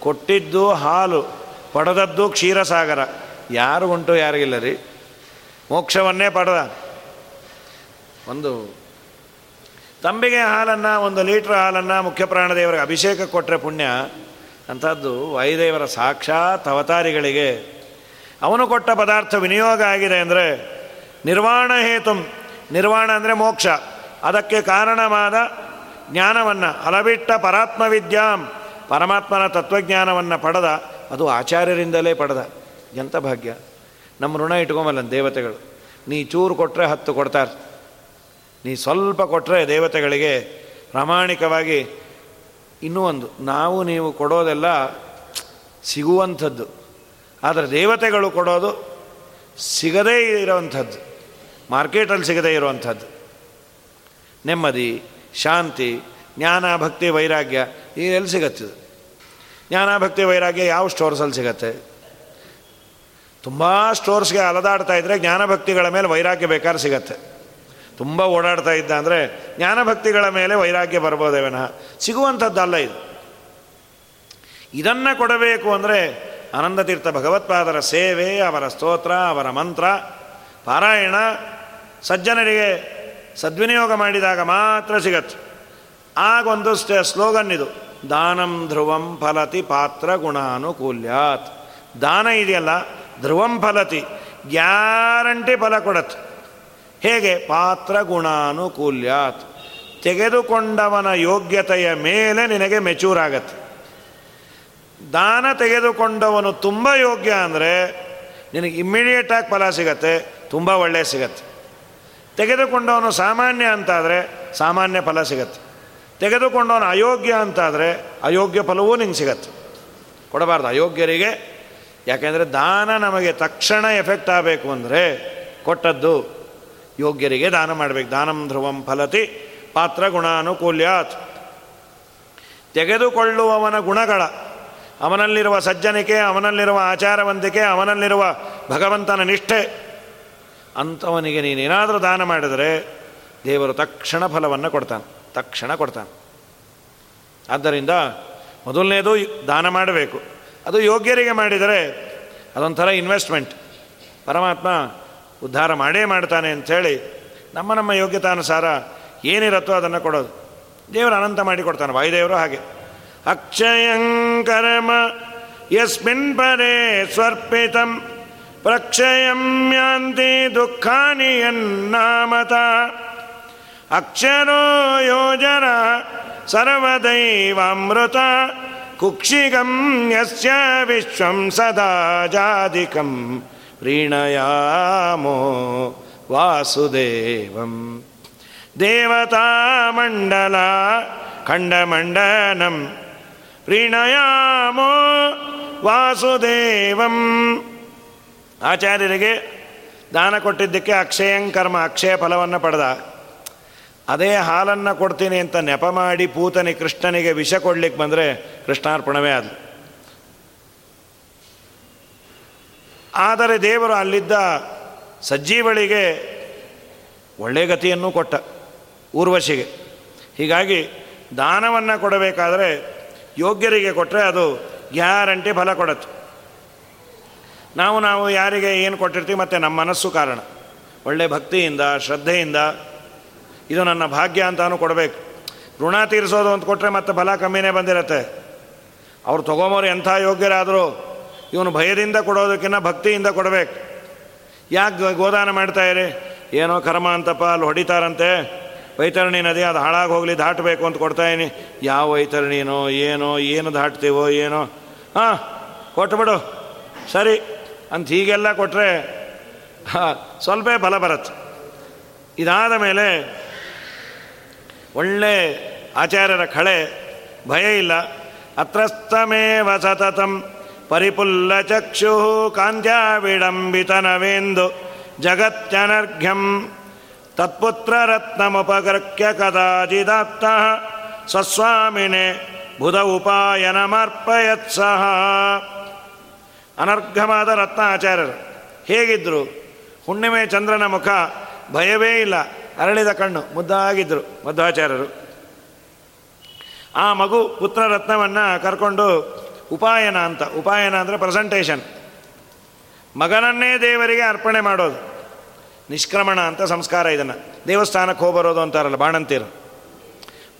ಕೊಟ್ಟಿದ್ದು ಹಾಲು, ಪಡೆದದ್ದು ಕ್ಷೀರಸಾಗರ. ಯಾರು ಉಂಟು ಯಾರಿಗಿಲ್ಲ ರೀ? ಮೋಕ್ಷವನ್ನೇ ಪಡೆದ. ಒಂದು ತಂಬಿಗೆ ಹಾಲನ್ನು, ಒಂದು ಲೀಟ್ರ್ ಹಾಲನ್ನು ಮುಖ್ಯ ಪ್ರಾಣದೇವರಿಗೆ ಅಭಿಷೇಕ ಕೊಟ್ಟರೆ ಪುಣ್ಯ ಅಂಥದ್ದು ವಾಯುದೇವರ ಸಾಕ್ಷಾತ್ ಅವತಾರಿಗಳಿಗೆ. ಅವನು ಕೊಟ್ಟ ಪದಾರ್ಥ ವಿನಿಯೋಗ ಆಗಿದೆ ಅಂದರೆ ನಿರ್ವಾಣ ಹೇತು. ನಿರ್ವಾಣ ಅಂದರೆ ಮೋಕ್ಷ. ಅದಕ್ಕೆ ಕಾರಣವಾದ ಜ್ಞಾನವನ್ನು, ಅಲಬಿಟ್ಟ ಪರಾತ್ಮ ವಿದ್ಯಾಂ ಪರಮಾತ್ಮನ ತತ್ವಜ್ಞಾನವನ್ನು ಪಡೆದ, ಅದು ಆಚಾರ್ಯರಿಂದಲೇ ಪಡೆದ. ಎಂಥ ಭಾಗ್ಯ. ನಮ್ಮ ಋಣ ಇಟ್ಕೊಂಬಲ್ಲ ದೇವತೆಗಳು. ನೀ ಚೂರು ಕೊಟ್ಟರೆ ಹತ್ತು ಕೊಡ್ತಾರೆ. ನೀ ಸ್ವಲ್ಪ ಕೊಟ್ಟರೆ ದೇವತೆಗಳಿಗೆ ಪ್ರಾಮಾಣಿಕವಾಗಿ ಇನ್ನೂ ಒಂದು, ನಾವು ನೀವು ಕೊಡೋದೆಲ್ಲ ಸಿಗುವಂಥದ್ದು. ಆದರೆ ದೇವತೆಗಳು ಕೊಡೋದು ಸಿಗದೇ ಇರೋವಂಥದ್ದು. ಮಾರ್ಕೆಟಲ್ಲಿ ಸಿಗದೇ ಇರುವಂಥದ್ದು. ನೆಮ್ಮದಿ, ಶಾಂತಿ, ಜ್ಞಾನ, ಭಕ್ತಿ, ವೈರಾಗ್ಯ ಎಲ್ಲಿ ಸಿಗತ್ತಿದು ಜ್ಞಾನ, ಭಕ್ತಿ, ವೈರಾಗ್ಯ ಯಾವ ಸ್ಟೋರ್ಸಲ್ಲಿ ಸಿಗತ್ತೆ? ತುಂಬ ಸ್ಟೋರ್ಸ್ಗೆ ಅಲದಾಡ್ತಾ ಇದ್ದರೆ ಜ್ಞಾನಭಕ್ತಿಗಳ ಮೇಲೆ ವೈರಾಗ್ಯ ಬೇಕಾದ್ರೆ ಸಿಗತ್ತೆ. ತುಂಬ ಓಡಾಡ್ತಾ ಇದ್ದ ಅಂದರೆ ಜ್ಞಾನಭಕ್ತಿಗಳ ಮೇಲೆ ವೈರಾಗ್ಯ ಬರ್ಬೋದೇವೇನ ಸಿಗುವಂಥದ್ದಲ್ಲ ಇದು. ಇದನ್ನು ಕೊಡಬೇಕು ಅಂದರೆ ಆನಂದತೀರ್ಥ ಭಗವತ್ಪಾದರ ಸೇವೆ, ಅವರ ಸ್ತೋತ್ರ, ಅವರ ಮಂತ್ರ, ಪಾರಾಯಣ, ಸಜ್ಜನರಿಗೆ ಸದ್ವಿನಿಯೋಗ ಮಾಡಿದಾಗ ಮಾತ್ರ ಸಿಗತ್ತೆ. ಆಗೊಂದು ಸ್ಟೇ ಸ್ಲೋಗನ್ ಇದು. ದಾನಂ ಧ್ರುವಂ ಫಲತಿ ಪಾತ್ರ ಗುಣಾನುಕೂಲ್ಯಾತ್. ದಾನ ಇದೆಯಲ್ಲ, ಧ್ರುವಂ ಫಲತಿ. ಗ್ಯಾರಂಟಿ ಫಲ ಕೊಡತ್ತೆ. ಹೇಗೆ? ಪಾತ್ರ ಗುಣಾನುಕೂಲ್ಯಾತ್. ತೆಗೆದುಕೊಂಡವನ ಯೋಗ್ಯತೆಯ ಮೇಲೆ ನಿನಗೆ ಮೆಚೂರ್ ಆಗತ್ತೆ ದಾನ ತೆಗೆದುಕೊಂಡವನು ತುಂಬ ಯೋಗ್ಯ ಅಂದರೆ ನಿನಗೆ ಇಮ್ಮಿಡಿಯೇಟಾಗಿ ಫಲ ಸಿಗತ್ತೆ, ತುಂಬ ಒಳ್ಳೆಯ ಸಿಗತ್ತೆ. ತೆಗೆದುಕೊಂಡವನು ಸಾಮಾನ್ಯ ಅಂತಾದರೆ ಸಾಮಾನ್ಯ ಫಲ ಸಿಗತ್ತೆ. ತೆಗೆದುಕೊಂಡವನು ಅಯೋಗ್ಯ ಅಂತಾದರೆ ಅಯೋಗ್ಯ ಫಲವೂ ನಿಂಗೆ ಸಿಗತ್ತೆ. ಕೊಡಬಾರ್ದು ಅಯೋಗ್ಯರಿಗೆ. ಯಾಕೆಂದರೆ ದಾನ ನಮಗೆ ತಕ್ಷಣ ಎಫೆಕ್ಟ್ ಆಗಬೇಕು ಅಂದರೆ ಕೊಟ್ಟದ್ದು ಯೋಗ್ಯರಿಗೆ ದಾನ ಮಾಡಬೇಕು. ದಾನಂ ಧ್ರುವಂ ಫಲತಿ ಪಾತ್ರ ಗುಣಾನುಕೂಲ್ಯಾತ್. ತೆಗೆದುಕೊಳ್ಳುವವನ ಗುಣಗಳ, ಅವನಲ್ಲಿರುವ ಸಜ್ಜನಿಕೆ, ಅವನಲ್ಲಿರುವ ಆಚಾರವಂತಿಕೆ, ಅವನಲ್ಲಿರುವ ಭಗವಂತನ ನಿಷ್ಠೆ, ಅಂಥವನಿಗೆ ನೀನೇನಾದರೂ ದಾನ ಮಾಡಿದರೆ ದೇವರು ತಕ್ಷಣ ಫಲವನ್ನು ಕೊಡ್ತಾನೆ, ತಕ್ಷಣ ಕೊಡ್ತಾನೆ. ಆದ್ದರಿಂದ ಮೊದಲನೇದು ದಾನ ಮಾಡಬೇಕು. ಅದು ಯೋಗ್ಯರಿಗೆ ಮಾಡಿದರೆ ಅದೊಂಥರ ಇನ್ವೆಸ್ಟ್ಮೆಂಟ್ ಪರಮಾತ್ಮ ಉದ್ಧಾರ ಮಾಡೇ ಮಾಡ್ತಾನೆ ಅಂಥೇಳಿ ನಮ್ಮ ನಮ್ಮ ಯೋಗ್ಯತಾನುಸಾರ ಏನಿರತ್ತೋ ಅದನ್ನು ಕೊಡೋದು. ದೇವರು ಅನಂತ ಮಾಡಿ ಕೊಡ್ತಾನೆ, ವಾಯುದೇವರು ಹಾಗೆ. ಅಕ್ಷಯಂಕರ್ಮ ಯಸ್ಮಿನ್ ಪರೇ ಸ್ವರ್ಪಿತಂ, ಪ್ರಕ್ಷಯಂ ಯಾಂತಿ ದುಃಖಾನಿ ಎನ್ನಾಮತ ಅಕ್ಷರೋ ಯೋಜನ ಸರ್ವದೈವಾಮೃತ, ಕುಕ್ಷಿಗಂ ಯಸ್ಯ ವಿಶ್ವಂ ಸದಾ ಜಾದಿಕಂ ಪ್ರೀಣಯಾಮೋ ವಾಸುದೇವಂ. ದೇವತಾಮಂಡಲ ಖಂಡಮಂಡನಂ ಪ್ರೀಣಯಾಮೋ ವಾಸುದೇವಂ. ಆಚಾರ್ಯರಿಗೆ ದಾನ ಕೊಟ್ಟಿದ್ದಕ್ಕೆ ಅಕ್ಷಯಂಕರ್ಮ ಅಕ್ಷಯ ಫಲವನ್ನು ಪಡೆದ. ಅದೇ ಹಾಲನ್ನು ಕೊಡ್ತೀನಿ ಅಂತ ನೆಪ ಮಾಡಿ ಪೂತನಿ ಕೃಷ್ಣನಿಗೆ ವಿಷ ಕೊಡ್ಲಿಕ್ಕೆ ಬಂದರೆ ಕೃಷ್ಣಾರ್ಪಣವೇ ಅದು ಆದರೆ ದೇವರು ಅಲ್ಲಿದ್ದ ಸಜ್ಜೀವಳಿಗೆ ಒಳ್ಳೆ ಗತಿಯನ್ನು ಕೊಟ್ಟ ಊರ್ವಶಿಗೆ. ಹೀಗಾಗಿ ದಾನವನ್ನು ಕೊಡಬೇಕಾದರೆ ಯೋಗ್ಯರಿಗೆ ಕೊಟ್ಟರೆ ಅದು ಗ್ಯಾರಂಟಿ ಫಲ ಕೊಡತ್ತೆ. ನಾವು ನಾವು ಯಾರಿಗೆ ಏನು ಕೊಟ್ಟಿರ್ತೀವಿ ಮತ್ತು ನಮ್ಮ ಮನಸ್ಸು ಕಾರಣ. ಒಳ್ಳೆ ಭಕ್ತಿಯಿಂದ, ಶ್ರದ್ಧೆಯಿಂದ ಇದು ನನ್ನ ಭಾಗ್ಯ ಅಂತಾನು ಕೊಡಬೇಕು. ಋಣ ತೀರಿಸೋದು ಅಂತ ಕೊಟ್ಟರೆ ಮತ್ತೆ ಫಲ ಕಮ್ಮಿನೇ ಬಂದಿರತ್ತೆ. ಅವ್ರು ತೊಗೊಂಬೋರು ಎಂಥ ಯೋಗ್ಯರಾದರೂ ಇವನು ಭಯದಿಂದ ಕೊಡೋದಕ್ಕಿಂತ ಭಕ್ತಿಯಿಂದ ಕೊಡಬೇಕು. ಯಾಕೆ ಗೋದಾನ ಮಾಡ್ತಾ ಇರಿ? ಏನೋ ಕರ್ಮ ಅಂತಪ್ಪ, ಅಲ್ಲಿ ಹೊಡಿತಾರಂತೆ. ವೈತರಣಿ ನದಿ ಅದು ಹಾಳಾಗಿ ಹೋಗಲಿ, ದಾಟಬೇಕು ಅಂತ ಕೊಡ್ತಾಯಿನಿ ಯಾವ ವೈತರಣಿನೋ ಏನೋ, ಏನು ದಾಟ್ತೀವೋ, ಏನೋ? ಹಾಂ ಕೊಟ್ಬಿಡು ಸರಿ, ಅಂತ ಹೀಗೆಲ್ಲ ಕೊಟ್ಟರೆ ಹಾಂ, ಸ್ವಲ್ಪ ಫಲ ಬರುತ್ತೆ. ಇದಾದ ಮೇಲೆ ಒಳ್ಳೆ ಆಚಾರ್ಯರ ಕಳೆ ಭಯ ಇಲ್ಲ. ಅತ್ರಸ್ತಮೇವ ಸತತಂ. ಕಾಂತ್ಯ ವಿಡಂಬಿತನವೆಂದು ಜಗತ್ಯನರ್ಘ್ಯಂ. ರತ್ನಮುಪಗರ್ಕ್ಯ ಕದಾಚಿದಾತ್ತ ಸ್ವಸ್ವಾಮಿನೇ ಬುಧ ಉಪಾಯನಮರ್ಪಯತ್ಸಹ ಅನರ್ಘವಾದ ರತ್ನ ಆಚಾರ್ಯರು ಹೇಗಿದ್ದರು ಹುಣ್ಣಿಮೆ ಚಂದ್ರನ ಮುಖ ಭಯವೇ ಇಲ್ಲ, ಅರಳಿದ ಕಣ್ಣು ಮುದ್ದಾಗಿದ್ದರು ಮಧ್ವಾಚಾರ್ಯರು. ಆ ಮಗು ಪುತ್ರ ರತ್ನವನ್ನು ಕರ್ಕೊಂಡು ಉಪಾಯನ ಅಂತ, ಉಪಾಯನ ಅಂದರೆ ಪ್ರೆಸೆಂಟೇಷನ್ ಮಗನನ್ನೇ ದೇವರಿಗೆ ಅರ್ಪಣೆ ಮಾಡೋದು. ನಿಷ್ಕ್ರಮಣ ಅಂತ ಸಂಸ್ಕಾರ ಇದನ್ನು. ದೇವಸ್ಥಾನಕ್ಕೆ ಹೋಗ್ಬರೋದು ಅಂತಾರಲ್ಲ, ಬಾಣಂತಿರು.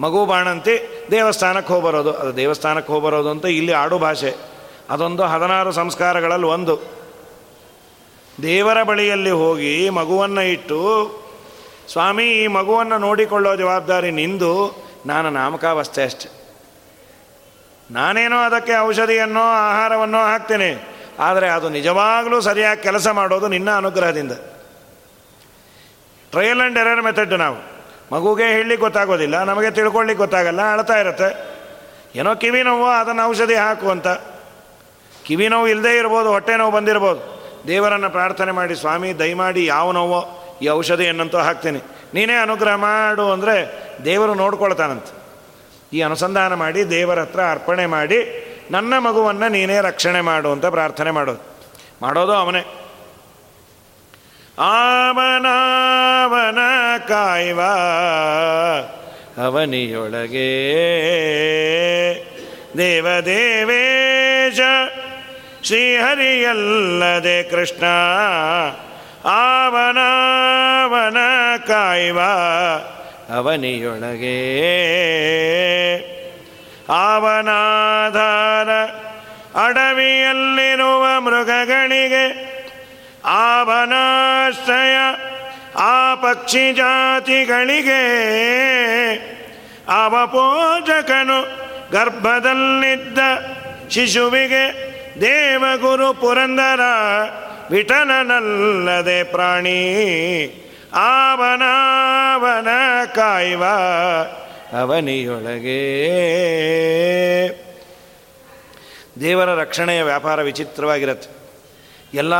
ಮಗು ಬಾಣಂತಿ, ದೇವಸ್ಥಾನಕ್ಕೆ ಹೋಗ್ಬರೋದು ಅದು ದೇವಸ್ಥಾನಕ್ಕೆ ಹೋಗ್ಬರೋದು ಅಂತ ಇಲ್ಲಿ ಆಡು ಭಾಷೆ. ಅದೊಂದು ಹದಿನಾರು ಸಂಸ್ಕಾರಗಳಲ್ಲಿ ಒಂದು. ದೇವರ ಬಳಿಯಲ್ಲಿ ಹೋಗಿ ಮಗುವನ್ನು ಇಟ್ಟು, ಸ್ವಾಮಿ, ಈ ಮಗುವನ್ನು ನೋಡಿಕೊಳ್ಳೋ ಜವಾಬ್ದಾರಿ ನಿಂದು. ನಾನು ನಾಮಕಾವಸ್ಥೆ ಅಷ್ಟೆ. ನಾನೇನೋ ಅದಕ್ಕೆ ಔಷಧಿಯನ್ನೋ ಆಹಾರವನ್ನೋ ಹಾಕ್ತೇನೆ. ಆದರೆ ಅದು ನಿಜವಾಗಲೂ ಸರಿಯಾಗಿ ಕೆಲಸ ಮಾಡೋದು ನಿನ್ನ ಅನುಗ್ರಹದಿಂದ. ಟ್ರಯಲ್ ಆ್ಯಂಡ್ ಎರರ್ ಮೆಥಡ್ ನಾವು. ಮಗುಗೆ ಹೇಳಲಿಕ್ಕೆ ಗೊತ್ತಾಗೋದಿಲ್ಲ, ನಮಗೆ ತಿಳ್ಕೊಳ್ಳಿಕ್ಕೆ ಗೊತ್ತಾಗಲ್ಲ, ಅಳ್ತಾ ಇರುತ್ತೆ. ಏನೋ ಕಿವಿ ನೋವು, ಅದನ್ನು ಔಷಧಿ ಹಾಕು ಅಂತ. ಕಿವಿ ನೋವು ಇಲ್ಲದೇ ಇರ್ಬೋದು, ಹೊಟ್ಟೆ ನೋವು ಬಂದಿರ್ಬೋದು. ದೇವರನ್ನು ಪ್ರಾರ್ಥನೆ ಮಾಡಿ, ಸ್ವಾಮಿ, ದಯಮಾಡಿ ಯಾವ ನೋವೋ ಈ ಔಷಧಿಯನ್ನಂತೂ ಹಾಕ್ತೀನಿ. ನೀನೇ ಅನುಗ್ರಹ ಮಾಡು ಅಂದರೆ ದೇವರು ನೋಡ್ಕೊಳ್ತಾನಂತ. ಈ ಅನುಸಂಧಾನ ಮಾಡಿ, ದೇವರ ಹತ್ರ ಅರ್ಪಣೆ ಮಾಡಿ, ನನ್ನ ಮಗುವನ್ನು ನೀನೇ ರಕ್ಷಣೆ ಮಾಡು ಅಂತ ಪ್ರಾರ್ಥನೆ ಮಾಡೋದು. ಮಾಡೋದು ಅವನೇ. ಆವನಾವನ ಕಾಯ್ವ ಅವನಿಯೊಳಗೆ. ದೇವದೇವೇಶ, ಶ್ರೀಹರಿಯಲ್ಲದೆ ಕೃಷ್ಣ. ಆವನಾವನ ಕಾಯ್ವ ಅವನಿಯೊಳಗೆ. ಆವನಾಧಾರ ಅಡವಿಯಲ್ಲಿರುವ ಮೃಗಗಳಿಗೆ ಆವನಾಶ್ರಯ ಆ ಪಕ್ಷಿ ಜಾತಿಗಳಿಗೆ ಅವಪೋಜಕನು ಗರ್ಭದಲ್ಲಿದ್ದ ಶಿಶುವಿಗೆ ದೇವಗುರು ಪುರಂದರ ವಿಠನನಲ್ಲದೆ ಪ್ರಾಣಿ ಆವನಾವನ ಕಾಯುವ ಅವನಿಯೊಳಗೆ. ದೇವರ ರಕ್ಷಣೆಯ ವ್ಯಾಪಾರ ವಿಚಿತ್ರವಾಗಿರುತ್ತೆ. ಎಲ್ಲ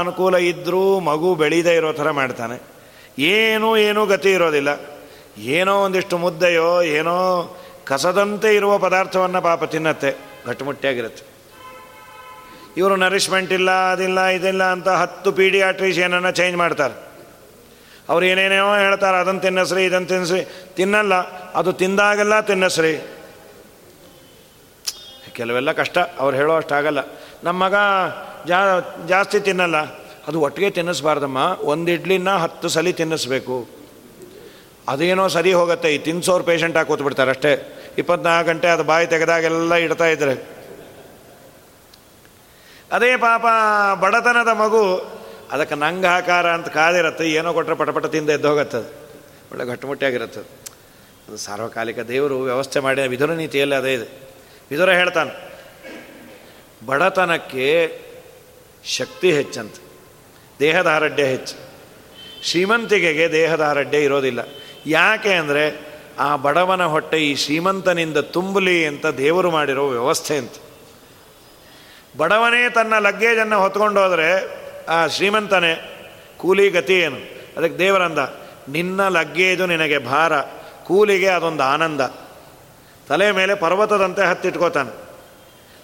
ಅನುಕೂಲ ಇದ್ದರೂ ಮಗು ಬೆಳೀದೇ ಇರೋ ಥರ ಮಾಡ್ತಾನೆ. ಏನೂ ಏನೂ ಗತಿ ಇರೋದಿಲ್ಲ. ಏನೋ ಒಂದಿಷ್ಟು ಮುದ್ದೆಯೋ, ಏನೋ ಕಸದಂತೆ ಇರುವ ಪದಾರ್ಥವನ್ನು ಪಾಪ ತಿನ್ನತ್ತೆ. ಗಟ್ಟುಮುಟ್ಟಿಯಾಗಿರುತ್ತೆ. ಇವರು ನರಿಶ್ಮೆಂಟ್ ಇಲ್ಲ, ಅದಿಲ್ಲ, ಇದಿಲ್ಲ ಅಂತ ಹತ್ತು ಪೀಡಿಯಾಟ್ರಿಷಿಯನನ್ನು ಚೇಂಜ್ ಮಾಡ್ತಾರೆ. ಅವ್ರು ಏನೇನೇನೋ ಹೇಳ್ತಾರೆ ಅದನ್ನು ತಿನ್ನಸ್ರಿ ಇದನ್ನು ತಿನ್ನಿಸ್ರಿ. ತಿನ್ನಲ್ಲ, ಅದು ತಿಂದಾಗೆಲ್ಲ ತಿನ್ನಸ್ರಿ. ಕೆಲವೆಲ್ಲ ಕಷ್ಟ, ಅವ್ರು ಹೇಳೋ ಅಷ್ಟಾಗಲ್ಲ. ನಮ್ಮ ಮಗ ಜಾ, ಜಾಸ್ತಿ ತಿನ್ನಲ್ಲ. ಅದು ಒಟ್ಟಿಗೆ ತಿನ್ನಿಸ್ಬಾರ್ದಮ್ಮ. ಒಂದು ಇಡ್ಲಿನ ಹತ್ತು ಸಲ ತಿನ್ನಿಸ್ಬೇಕು. ಅದೇನೋ ಸರಿ ಹೋಗುತ್ತೆ, ಈ ತಿನ್ಸೋರು ಪೇಷಂಟಾಗಿ ಕೂತ್ಬಿಡ್ತಾರೆ ಅಷ್ಟೇ. ಇಪ್ಪತ್ನಾಲ್ಕು ಗಂಟೆ ಅದು ಬಾಯಿ ತೆಗೆದಾಗೆಲ್ಲ ಇಡ್ತಾ ಇದ್ರೆ. ಅದೇ ಪಾಪ ಬಡತನದ ಮಗು ಅದಕ್ಕೆ ನಂಗೆ ಆಕಾರ ಅಂತ ಕಾದಿರತ್ತೆ, ಏನೋ ಕೊಟ್ಟರೆ ಪಟಪಟ ತಿಂದ ಎದ್ದೋಗತ್ತದು ಒಳ್ಳೆ ಗಟ್ಟುಮುಟ್ಟಿಯಾಗಿರುತ್ತೆ ಅದು ಸಾರ್ವಕಾಲಿಕ ದೇವರು ವ್ಯವಸ್ಥೆ ಮಾಡಿದ ವಿಧುರ ನೀತಿಯಲ್ಲಿ ಅದೇ ಇದೆ. ವಿಧುರ ಹೇಳ್ತಾನೆ, ಬಡತನಕ್ಕೆ ಶಕ್ತಿ ಹೆಚ್ಚಂತ ದೇಹದಾರಢ್ಯ ಹೆಚ್ಚು. ಶ್ರೀಮಂತಿಗೆಗೆ ದೇಹದಾರಢ್ಯ ಇರೋದಿಲ್ಲ. ಯಾಕೆ ಅಂದರೆ ಆ ಬಡವನ ಹೊಟ್ಟೆ ಈ ಶ್ರೀಮಂತನಿಂದ ತುಂಬಲಿ ಅಂತ ದೇವರು ಮಾಡಿರೋ ವ್ಯವಸ್ಥೆ ಅಂತ. ಬಡವನೇ ತನ್ನ ಲಗ್ಗೇಜನ್ನು ಹೊತ್ಕೊಂಡು ಹೋದರೆ ಆ ಶ್ರೀಮಂತನೇ, ಕೂಲಿ ಗತಿ ಏನು? ಅದಕ್ಕೆ ದೇವರಂದ, ನಿನ್ನ ಲಗ್ಗೇಜು ನಿನಗೆ ಭಾರ, ಕೂಲಿಗೆ ಅದೊಂದು ಆನಂದ. ತಲೆ ಮೇಲೆ ಪರ್ವತದಂತೆ ಹತ್ತಿಟ್ಕೋತಾನೆ.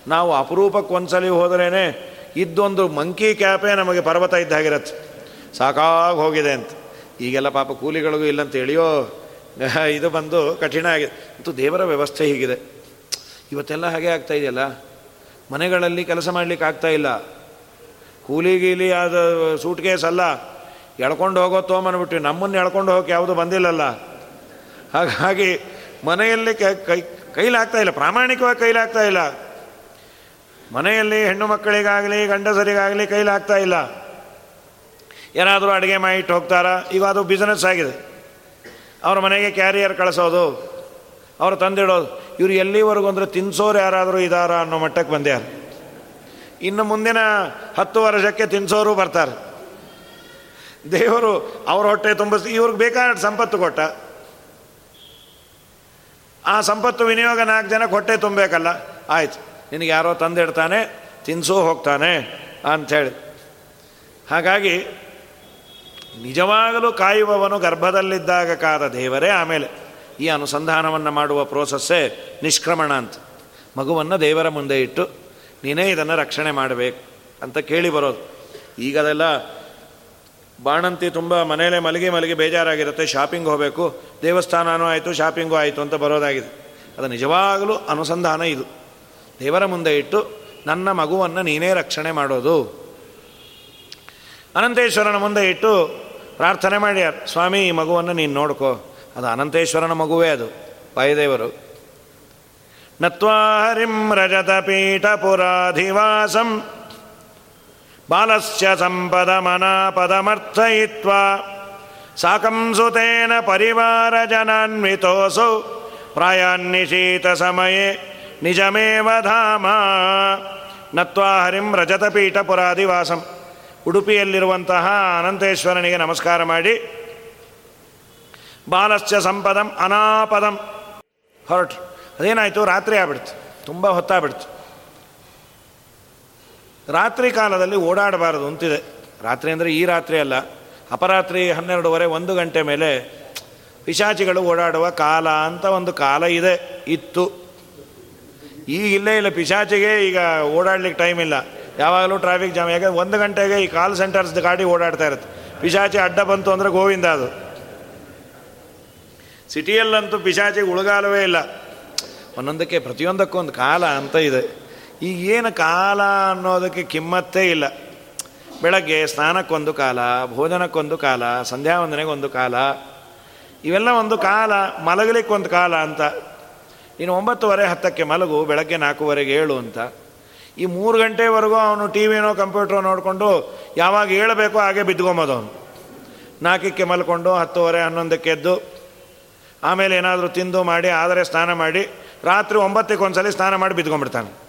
ನಾವು ಅಪರೂಪಕ್ಕೆ ಒಂದ್ಸಲಿ ಹೋದ್ರೇ ಇದ್ದೊಂದು ಮಂಕಿ ಕ್ಯಾಪೇ ನಮಗೆ ಪರ್ವತ ಇದ್ದಾಗಿರತ್ತೆ ಸಾಕಾಗಿ ಹೋಗಿದೆ ಅಂತ. ಈಗೆಲ್ಲ ಪಾಪ ಕೂಲಿಗಳಿಗೂ ಇಲ್ಲಂತ ಹೇಳಿಯೋ, ಇದು ಬಂದು ಕಠಿಣ ಆಗಿದೆ. ಮತ್ತು ದೇವರ ವ್ಯವಸ್ಥೆ ಹೀಗಿದೆ. ಇವತ್ತೆಲ್ಲ ಹಾಗೆ ಆಗ್ತಾ ಇದೆಯಲ್ಲ? ಮನೆಗಳಲ್ಲಿ ಕೆಲಸ ಮಾಡಲಿಕ್ಕೆ ಆಗ್ತಾ ಇಲ್ಲ. ಕೂಲಿ ಗೀಲಿ ಆದ ಸೂಟ್ ಕೇಸ್ ಅಲ್ಲ. ಎಳ್ಕೊಂಡು ಹೋಗೋ ತೊಗೊಂಬನ್ಬಿಟ್ಟು ನಮ್ಮನ್ನು ಎಳ್ಕೊಂಡು ಹೋಗೋಕೆ ಯಾವುದು ಬಂದಿಲ್ಲಲ್ಲ. ಹಾಗಾಗಿ ಮನೆಯಲ್ಲಿ ಕೈ ಕೈಲಾಗ್ತಾ ಇಲ್ಲ. ಪ್ರಾಮಾಣಿಕವಾಗಿ ಕೈಲಾಗ್ತಾ ಇಲ್ಲ. ಮನೆಯಲ್ಲಿ ಹೆಣ್ಣು ಮಕ್ಕಳಿಗಾಗಲಿ, ಗಂಡಸರಿಗಾಗಲಿ ಕೈಲಾಗ್ತಾ ಇಲ್ಲ. ಏನಾದರೂ ಅಡುಗೆ ಮಾಡಿಟ್ಟು ಹೋಗ್ತಾರಾ? ಈಗ ಅದು ಬಿಸ್ನೆಸ್ ಆಗಿದೆ. ಅವ್ರ ಮನೆಗೆ ಕ್ಯಾರಿಯರ್ ಕಳಿಸೋದು. ಅವ್ರು ತಂದಿಡೋದು. ಇವರು ಎಲ್ಲಿವರೆಗೂ ಅಂದರೆ ತಿನ್ಸೋರು ಯಾರಾದರೂ ಇದಾರ ಅನ್ನೋ ಮಟ್ಟಕ್ಕೆ ಬಂದ್ಯಾರ ಇನ್ನು ಮುಂದಿನ ಹತ್ತು ವರ್ಷಕ್ಕೆ ತಿನ್ಸೋರು ಬರ್ತಾರೆ. ದೇವರು ಅವ್ರ ಹೊಟ್ಟೆ ತುಂಬಿಸಿ ಇವ್ರಿಗೆ ಬೇಕಾದ ಸಂಪತ್ತು ಕೊಟ್ಟ. ಆ ಸಂಪತ್ತು ವಿನಿಯೋಗ ನಾಲ್ಕು ಜನಕ್ಕೆ ಹೊಟ್ಟೆ ತುಂಬಬೇಕಲ್ಲ? ಆಯ್ತು. ನಿನಗೆ ಯಾರೋ ತಂದಿಡ್ತಾನೆ, ತಿನ್ಸೋ ಹೋಗ್ತಾನೆ ಅಂಥೇಳಿ. ಹಾಗಾಗಿ ನಿಜವಾಗಲೂ ಕಾಯುವವನು ಗರ್ಭದಲ್ಲಿದ್ದಾಗ ಕಾದ ದೇವರೇ ಆಮೇಲೆ ಈ ಅನುಸಂಧಾನವನ್ನು ಮಾಡುವ ಪ್ರೋಸೆಸ್ಸೇ ನಿಷ್ಕ್ರಮಣ ಅಂತ. ಮಗುವನ್ನು ದೇವರ ಮುಂದೆ ಇಟ್ಟು ನೀನೇ ಇದನ್ನು ರಕ್ಷಣೆ ಮಾಡಬೇಕು ಅಂತ ಕೇಳಿ ಬರೋದು. ಈಗ ಅದೆಲ್ಲ ಬಾಣಂತಿ ತುಂಬ ಮನೆಯಲ್ಲೇ ಮಲಗಿ ಮಲಗಿ ಬೇಜಾರಾಗಿರುತ್ತೆ ಶಾಪಿಂಗ್ ಹೋಗಬೇಕು ದೇವಸ್ಥಾನವೂ ಆಯಿತು ಶಾಪಿಂಗೂ ಆಯಿತು ಅಂತ ಬರೋದಾಗಿದೆ. ಅದು ನಿಜವಾಗಲೂ ಅನುಸಂಧಾನ ಇದು. ದೇವರ ಮುಂದೆ ಇಟ್ಟು ನನ್ನ ಮಗುವನ್ನು ನೀನೇ ರಕ್ಷಣೆ ಮಾಡೋದು. ಅನಂತೇಶ್ವರನ ಮುಂದೆ ಇಟ್ಟು ಪ್ರಾರ್ಥನೆ ಮಾಡ್ಯಾರ ಸ್ವಾಮಿ, ಈ ಮಗುವನ್ನು ನೀನು ನೋಡ್ಕೋ. ಅದು ಅನಂತೇಶ್ವರನ ಮಗುವೇ ಅದು ವಾಯುದೇವರು ನತ್ವಾಹರಿಂ ರಜತ ಪುರಾಧಿವಾಸಂ ಬಾಲಸ್ಯ ಪದಮರ್ಥಯಿತ್ವ ಸಾಕಂ ಸುತೇನ ಪರಿವಾರ ಜನಾನ್ವಿತೋಸೌ ಪ್ರಾಯಾನ್ನಿಶೀತ ಸಮಯೇ ನಿಜಮೇವ ಧಾಮ ನತ್ವಾ ಹರಿಂ ಪುರಾಧಿವಾಸಂ ಉಡುಪಿಯಲ್ಲಿರುವಂತಹ ಅನಂತೇಶ್ವರನಿಗೆ ನಮಸ್ಕಾರ ಮಾಡಿ ಬಾಲಶ್ಚ ಸಂಪದಂ ಅನಾಪದಂ ಹೊರಟು ಅದೇನಾಯಿತು? ರಾತ್ರಿ ಆಗ್ಬಿಡ್ತು. ತುಂಬ ಹೊತ್ತಾಗ್ಬಿಡ್ತು. ರಾತ್ರಿ ಕಾಲದಲ್ಲಿ ಓಡಾಡಬಾರದು ಅಂತಿದೆ. ರಾತ್ರಿ ಅಂದರೆ ಈ ರಾತ್ರಿ ಅಲ್ಲ. ಅಪರಾತ್ರಿ ಹನ್ನೆರಡುವರೆ ಒಂದು ಗಂಟೆ ಮೇಲೆ ಪಿಶಾಚಿಗಳು ಓಡಾಡುವ ಕಾಲ ಅಂತ ಒಂದು ಕಾಲ ಇದೆ, ಇತ್ತು. ಈಗ ಇಲ್ಲೇ ಇಲ್ಲ. ಪಿಶಾಚಿಗೆ ಈಗ ಓಡಾಡ್ಲಿಕ್ಕೆ ಟೈಮ್ ಇಲ್ಲ. ಯಾವಾಗಲೂ ಟ್ರಾಫಿಕ್ ಜಾಮ್ ಯಾಕಂದ್ರೆ ಒಂದು ಗಂಟೆಗೆ ಈ ಕಾಲ್ ಸೆಂಟರ್ಸ್ ಗಾಡಿ ಓಡಾಡ್ತಾ ಇರುತ್ತೆ. ಪಿಶಾಚಿ ಅಡ್ಡ ಬಂತು ಅಂದರೆ ಗೋವಿಂದ ಅದು. ಸಿಟಿಯಲ್ಲಂತೂ ಪಿಶಾಚಿಗೆ ಉಳಗಾಲವೇ ಇಲ್ಲ. ಒಂದೊಂದಕ್ಕೆ, ಪ್ರತಿಯೊಂದಕ್ಕೂ ಒಂದು ಕಾಲ ಅಂತ ಇದೆ. ಈಗೇನು ಕಾಲ ಅನ್ನೋದಕ್ಕೆ ಕಿಮ್ಮತ್ತೇ ಇಲ್ಲ. ಬೆಳಗ್ಗೆ ಸ್ನಾನಕ್ಕೊಂದು ಕಾಲ, ಭೋಜನಕ್ಕೊಂದು ಕಾಲ ಸಂಧ್ಯಾ ಒಂದು ಕಾಲ. ಇವೆಲ್ಲ ಒಂದು ಕಾಲ, ಮಲಗಲಿಕ್ಕೊಂದು ಕಾಲ ಅಂತ. ಇನ್ನು ಒಂಬತ್ತುವರೆ ಹತ್ತಕ್ಕೆ ಮಲಗು, ಬೆಳಗ್ಗೆ ನಾಲ್ಕೂವರೆಗೆ ಏಳು ಅಂತ. ಈ ಮೂರು ಗಂಟೆವರೆಗೂ ಅವನು ಟಿ ವಿನೋ ಕಂಪ್ಯೂಟ್ರೋ ನೋಡಿಕೊಂಡು ಯಾವಾಗ ಹೇಳಬೇಕೋ ಹಾಗೆ ಬಿದ್ಕೊಂಬೋದು ಅವನು. ನಾಲ್ಕಕ್ಕೆ ಮಲ್ಕೊಂಡು ಹತ್ತುವರೆ ಹನ್ನೊಂದಕ್ಕೆ ಎದ್ದು, ಆಮೇಲೆ ಏನಾದರೂ ತಿಂದು ಮಾಡಿ, ಆದರೆ ಸ್ನಾನ ಮಾಡಿ ರಾತ್ರಿ ಒಂಬತ್ತಕ್ಕೆ ಒಂದ್ಸಲಿ ಸ್ನಾನ ಮಾಡಿ ಬಿದ್ಕೊಂಡ್ಬಿಡ್ತಾನೆ.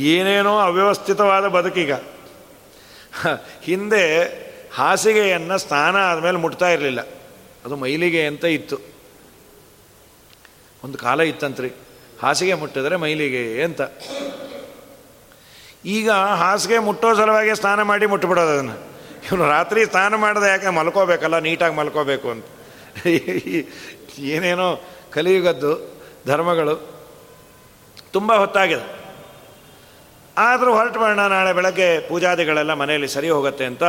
ಏನೇನೋ ಅವ್ಯವಸ್ಥಿತವಾದ ಬದುಕೀಗ. ಹಿಂದೆ ಹಾಸಿಗೆಯನ್ನು ಸ್ನಾನ ಆದಮೇಲೆ ಮುಟ್ತಾ ಇರಲಿಲ್ಲ. ಅದು ಮೈಲಿಗೆ ಅಂತ ಇತ್ತು. ಒಂದು ಕಾಲ ಇತ್ತಂತ್ರಿ. ಹಾಸಿಗೆ ಮುಟ್ಟಿದ್ರೆ ಮೈಲಿಗೆ ಅಂತ. ಈಗ ಹಾಸಿಗೆ ಮುಟ್ಟೋ ಸಲುವಾಗಿ ಸ್ನಾನ ಮಾಡಿ ಮುಟ್ಬಿಡೋದು ಅದನ್ನು. ಇವನು ರಾತ್ರಿ ಸ್ನಾನ ಮಾಡಿದೆ ಯಾಕೆ ಮಲ್ಕೋಬೇಕಲ್ಲ, ನೀಟಾಗಿ ಮಲ್ಕೋಬೇಕು ಅಂತ. ಏನೇನೋ ಕಲಿಯುಗದ್ದು ಧರ್ಮಗಳು. ತುಂಬ ಹೊತ್ತಾಗಿದೆ. ಆದರೂ ಹೊರಟು ಮಾಡೋಣ ನಾಳೆ ಬೆಳಗ್ಗೆ ಪೂಜಾದಿಗಳೆಲ್ಲ ಮನೆಯಲ್ಲಿ ಸರಿ ಹೋಗುತ್ತೆ ಅಂತ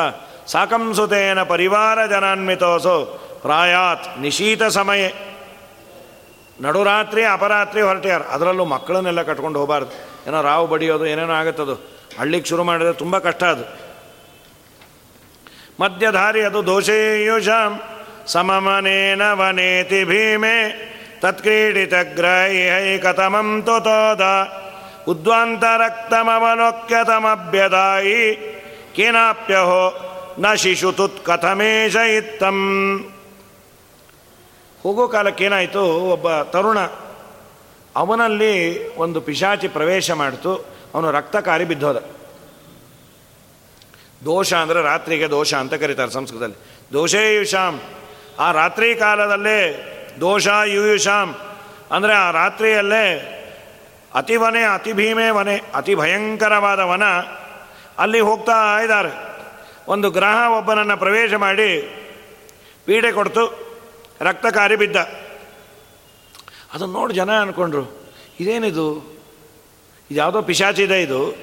ಸಾಕಂಸುತೇನ ಪರಿವಾರ ಜನಾನ್ವಿತೋಸು ಪ್ರಾಯಾತ್ ನಿಶೀತ ಸಮಯ. ನಡುರಾತ್ರಿ, ಅಪರಾತ್ರಿ ಹೊರಟ್ಯಾರ. ಅದರಲ್ಲೂ ಮಕ್ಕಳನ್ನೆಲ್ಲ ಕಟ್ಕೊಂಡು ಹೋಗಬಾರ್ದು. ಏನೋ ರಾವು ಬಡಿಯೋದು, ಏನೇನೋ ಆಗುತ್ತದು. ಹಳ್ಳಿಗೆ ಶುರು ಮಾಡಿದ್ರೆ ತುಂಬ ಕಷ್ಟ ಅದು. ಮಧ್ಯಧಾರಿ ಅದು ದೋಷೇಯುಷಾಂ. ಸಮಮನೇನ ವನೇತಿ ಭೀಮೆ. ತತ್ಕ್ರೀಡಿತ ಗ್ರಹೈಕತಮಂ ತುತೋದ ಉದ್ವಾಂತರಕ್ತಮವಲೋಕ್ಯತಮಭ್ಯದಾಯಿ ಕೇನಾಪ್ಯಹೋ ನ ಶಿಶು ತುತ್ಕಥಮೇಶ ಇತ್ತಂ ಹೋಗೋ ಕಾಲಕ್ಕೇನಾಯಿತು ಒಬ್ಬ ತರುಣ ಅವನಲ್ಲಿ ಒಂದು ಪಿಶಾಚಿ ಪ್ರವೇಶ ಮಾಡಿತು. ಅವನು ರಕ್ತಕಾರಿ ಬಿದ್ದೋದ. ದೋಷ ಅಂದರೆ ರಾತ್ರಿಗೆ ದೋಷ ಅಂತ ಕರೀತಾರೆ ಸಂಸ್ಕೃತದಲ್ಲಿ. ದೋಷೇ ದೋಷೇಯುಷಾಂ ಆ ರಾತ್ರಿ ಕಾಲದಲ್ಲೇ ದೋಷ ಯುಯುಷಾಮ್ ಅಂದರೆ ಆ ರಾತ್ರಿಯಲ್ಲೇ ಅತಿ ವನೆ ಅತಿ ಭೀಮೆ ವನೆ ಅತಿ ಭಯಂಕರವಾದ ವನ ಅಲ್ಲಿ ಹೋಗ್ತಾ ಇದ್ದಾರೆ. ಒಂದು ಗ್ರಹ ಒಬ್ಬನನ್ನು ಪ್ರವೇಶ ಮಾಡಿ ಪೀಡೆ ಕೊಡ್ತು ರಕ್ತಕಾರಿ ಬಿದ್ದ. ಅದನ್ನು ನೋಡಿ ಜನ ಅಂದ್ಕೊಂಡ್ರು ಇದೇನಿದು? ಇದು ಯಾವುದೋ ಪಿಶಾಚಿದೆ ಇದು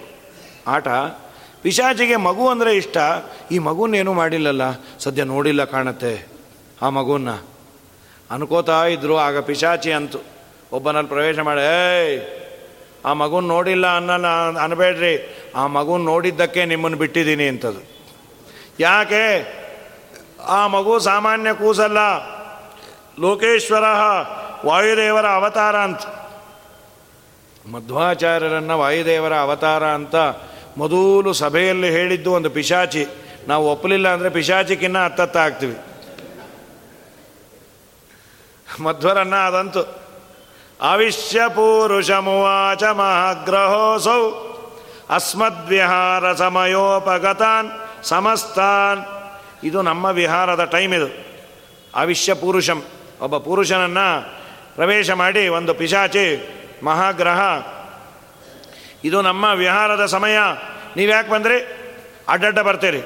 ಆಟ. ಪಿಶಾಚಿಗೆ ಮಗು ಅಂದರೆ ಇಷ್ಟ, ಈ ಮಗುನೇನೂ ಮಾಡಿಲ್ಲಲ್ಲ, ಸದ್ಯ ನೋಡಿಲ್ಲ ಕಾಣುತ್ತೆ, ಆ ಮಗುವನ್ನ ಅನ್ಕೋತಾ ಇದ್ರು, ಆಗ ಪಿಶಾಚಿ ಅಂತು ಒಬ್ಬನಲ್ಲಿ ಪ್ರವೇಶ ಮಾಡಿ, ಏಯ್, ಆ ಮಗುನ ನೋಡಿಲ್ಲ ಅನ್ನಲ್ಲ, ಅನ್ಬೇಡ್ರಿ. ಆ ಮಗುನ ನೋಡಿದ್ದಕ್ಕೆ ನಿಮ್ಮನ್ನು ಬಿಟ್ಟಿದ್ದೀನಿ ಅಂತದು. ಯಾಕೆ? ಆ ಮಗು ಸಾಮಾನ್ಯ ಕೂಸಲ್ಲ. ಲೋಕೇಶ್ವರ ವಾಯುದೇವರ ಅವತಾರ ಅಂತ. ಮಧ್ವಾಚಾರ್ಯರನ್ನು ವಾಯುದೇವರ ಅವತಾರ ಅಂತ ಮೊದಲು ಸಭೆಯಲ್ಲಿ ಹೇಳಿದ್ದು ಒಂದು ಪಿಶಾಚಿ. ನಾವು ಒಪ್ಪಲಿಲ್ಲ ಅಂದರೆ ಪಿಶಾಚಿಕಿನ್ನ ಹತ್ತತ್ತ ಆಗ್ತೀವಿ. ಮಧ್ವರನ್ನ ಅದಂತು. ಅವಿಶ್ಯ ಪೂರುಷಮುವಾಚ ಮಹಾಗ್ರಹೋಸೌ. ಅಸ್ಮದ್ವಿಹಾರ ಸಮಯೋಪಗತಾನ್, ಸಮಸ್ತಾನ್. ಇದು ನಮ್ಮ ವಿಹಾರದ ಟೈಮ್ ಇದು. ಅವಿಶ್ಯ ಪುರುಷಂ. ಒಬ್ಬ ಪುರುಷನನ್ನು ಪ್ರವೇಶ ಮಾಡಿ ಒಂದು ಪಿಶಾಚಿ ಮಹಾಗ್ರಹ. ಇದು ನಮ್ಮ ವಿಹಾರದ ಸಮಯ. ನೀವು ಯಾಕೆ ಬಂದ್ರಿ? ಅಡ್ಡಡ್ಡ ಬರ್ತೀರಿ.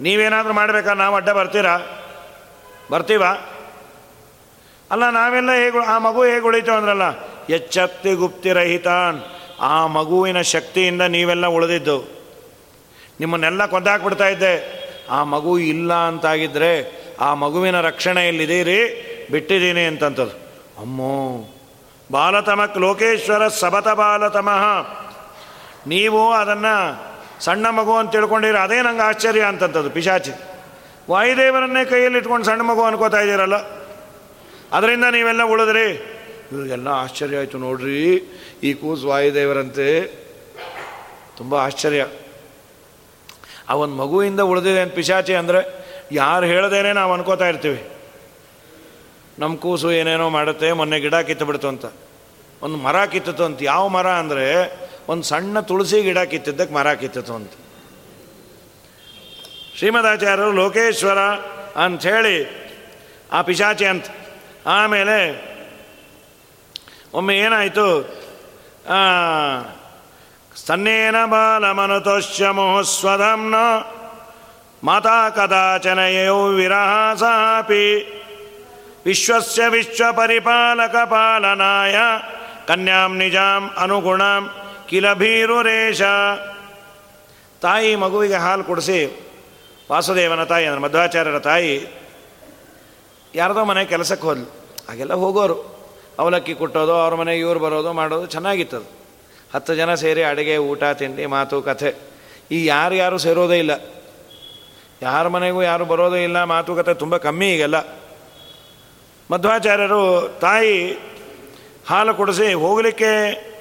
ನೀವೇನಾದರೂ ಮಾಡಬೇಕಾ ನಾವು ಅಡ್ಡ ಬರ್ತೀರಾ? ಬರ್ತೀವ? ಅಲ್ಲ, ನಾವೆಲ್ಲ ಹೇಗೆ ಆ ಮಗು ಹೇಗೆ ಉಳಿತು ಅಂದ್ರಲ್ಲ? ಎಚ್ಚತ್ತಿ ಗುಪ್ತಿರಹಿತಾನ್ ಆ ಮಗುವಿನ ಶಕ್ತಿಯಿಂದ ನೀವೆಲ್ಲ ಉಳಿದಿದ್ದು. ನಿಮ್ಮನ್ನೆಲ್ಲ ಕೊಂದಾಕ್ಬಿಡ್ತಾ ಇದ್ದೆ. ಆ ಮಗು ಇಲ್ಲ ಅಂತಾಗಿದ್ದರೆ ಆ ಮಗುವಿನ ರಕ್ಷಣೆಯಲ್ಲಿದ್ದೀರಿ ಬಿಟ್ಟಿದ್ದೀನಿ ಅಂತಂಥದ್ದು ಅಮ್ಮೋ ಬಾಲತಮಕ್ ಲೋಕೇಶ್ವರ ಸಬತ ಬಾಲತಮಃ. ನೀವು ಅದನ್ನು ಸಣ್ಣ ಮಗು ಅಂತ ತಿಳ್ಕೊಂಡಿರ, ಅದೇ ನಂಗೆ ಆಶ್ಚರ್ಯ ಅಂತಂಥದ್ದು ಪಿಶಾಚಿ. ವಾಯುದೇವರನ್ನೇ ಕೈಯಲ್ಲಿ ಇಟ್ಕೊಂಡು ಸಣ್ಣ ಮಗು ಅನ್ಕೋತಾ ಇದ್ದೀರಲ್ಲ? ಅದರಿಂದ ನೀವೆಲ್ಲ ಉಳಿದ್ರಿ. ಇವ್ರಿಗೆಲ್ಲ ಆಶ್ಚರ್ಯ ಆಯಿತು ನೋಡ್ರಿ. ಈ ಕೂಸು ವಾಯುದೇವರಂತೆ ತುಂಬ ಆಶ್ಚರ್ಯ. ಆ ಒಂದು ಮಗುವಿಂದ ಉಳಿದಿದೆ ಅಂತ ಪಿಶಾಚಿ ಅಂದರೆ ಯಾರು ಹೇಳದೇನೆ ನಾವು ಅನ್ಕೋತಾ ಇರ್ತೀವಿ. ನಮ್ಮ ಕೂಸು ಏನೇನೋ ಮಾಡುತ್ತೆ, ಮೊನ್ನೆ ಗಿಡ ಕಿತ್ತು ಬಿಡ್ತು ಅಂತ. ಒಂದು ಮರ ಕಿತ್ತಿತು ಅಂತ. ಯಾವ ಮರ ಅಂದರೆ ಒಂದು ಸಣ್ಣ ತುಳಸಿ ಗಿಡ ಕಿತ್ತಿದ್ದಕ್ಕೆ ಮರ ಕಿತ್ತಿತು ಅಂತ. ಶ್ರೀಮದಾಚಾರ್ಯರು ಲೋಕೇಶ್ವರ ಅಂಥೇಳಿ ಆ ಪಿಶಾಚಿ ಅಂತ ಆಮೇಲೆ ಒಮ್ಮೆ ಏನಾಯಿತು? ಸನ್ನೇನ ಸ್ತನ್ನೇನ ಬಾಲಮನುತೋಷ್ಯ ನ ಮಾತಾ ವಿರಹ ಸಾಪಿ ವಿಶ್ವಸ್ಯ ವಿಶ್ವಪರಿಪಾಲಕ ಪಾಲನಾಯ ಕನ್ಯಾಂ ನಿಜಾಂ ಅನುಗುಣಂ ಕಿಲ ಭೀರುರೇಶ ತಾಯಿ ಮಗುವಿಗೆ ಹಾಲು ಕುಡಿಸಿ ವಾಸುದೇವನ ತಾಯಿ, ಅಂದರೆ ಮಧ್ವಾಚಾರ್ಯರ ತಾಯಿ ಯಾರದೋ ಮನೆ ಕೆಲಸಕ್ಕೆ ಹೋದ್ಲು. ಹಾಗೆಲ್ಲ ಹೋಗೋರು. ಅವಲಕ್ಕಿ ಕುಟ್ಟೋದು, ಅವ್ರ ಮನೆ ಇವ್ರು ಬರೋದು, ಮಾಡೋದು ಚೆನ್ನಾಗಿತ್ತದು. ಹತ್ತು ಜನ ಸೇರಿ ಅಡುಗೆ, ಊಟ, ತಿಂಡಿ, ಮಾತು, ಕಥೆ. ಈ ಯಾರು ಯಾರು ಸೇರೋದೇ ಇಲ್ಲ. ಯಾರ ಮನೆಗೂ ಯಾರು ಬರೋದೇ ಇಲ್ಲ ಮಾತುಕತೆ ತುಂಬ ಕಮ್ಮಿ ಈಗೆಲ್ಲ. ಮಧ್ವಾಚಾರ್ಯರು, ತಾಯಿ ಹಾಲು ಕುಡಿಸಿ, ಹೋಗಲಿಕ್ಕೆ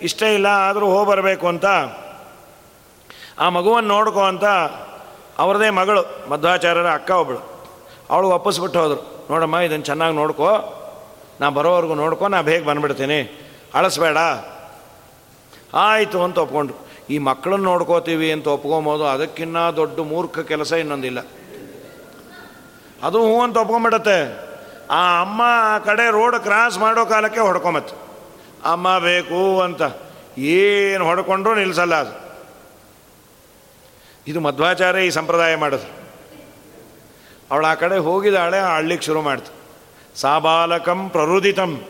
ಇಷ್ಟ ಇಲ್ಲ, ಆದರೂ ಹೋಗಿ ಬರಬೇಕು ಅಂತ. ಆ ಮಗುವನ್ನು ನೋಡ್ಕೋ ಅಂತ, ಅವ್ರದೇ ಮಗಳು, ಮಧ್ವಾಚಾರ್ಯರ ಅಕ್ಕ ಒಬ್ಬಳು ಅವಳು ಒಪ್ಪಿಸ್ಬಿಟ್ಟು ಹೋದರು. ನೋಡಮ್ಮ ಇದನ್ನು ಚೆನ್ನಾಗಿ ನೋಡ್ಕೋ. ನಾ ಬರೋವರೆಗೂ ನೋಡ್ಕೊ, ನಾ ಬೇಗ ಬಂದ್ಬಿಡ್ತೀನಿ. ಅಳಿಸ್ಬೇಡ. ಆಯಿತು ಅಂತ ಒಪ್ಕೊಂಡ್ರು. ಈ ಮಕ್ಕಳನ್ನ ನೋಡ್ಕೋತೀವಿ ಅಂತ ಒಪ್ಕೊಬೋದು, ಅದಕ್ಕಿನ್ನ ದೊಡ್ಡ ಮೂರ್ಖ ಕೆಲಸ ಇನ್ನೊಂದಿಲ್ಲ. ಅದು ಹ್ಞೂ ಅಂತ ಒಪ್ಕೊಂಬಿಡತ್ತೆ ಆ ಅಮ್ಮ ಆ ಕಡೆ ರೋಡ್ ಕ್ರಾಸ್ ಮಾಡೋ ಕಾಲಕ್ಕೆ ಹೊಡ್ಕೊಂಬತ್ತೆ. ಅಮ್ಮ ಬೇಕು ಅಂತ. ಏನು ಹೊಡ್ಕೊಂಡ್ರು ನಿಲ್ಲಿಸಲ್ಲ ಅದು. ಇದು ಮಧ್ವಾಚಾರ್ಯ ಈ ಸಂಪ್ರದಾಯ ಮಾಡಿದ್ರು ಅವಳು ಆ ಕಡೆ ಹೋಗಿದ್ದಾಳೆ ಆಳ್ಲಿಕ್ಕೆ ಶುರು ಮಾಡ್ತು. ಸಾಬಾಲಕಂ ಪ್ರರುದಿತಂ.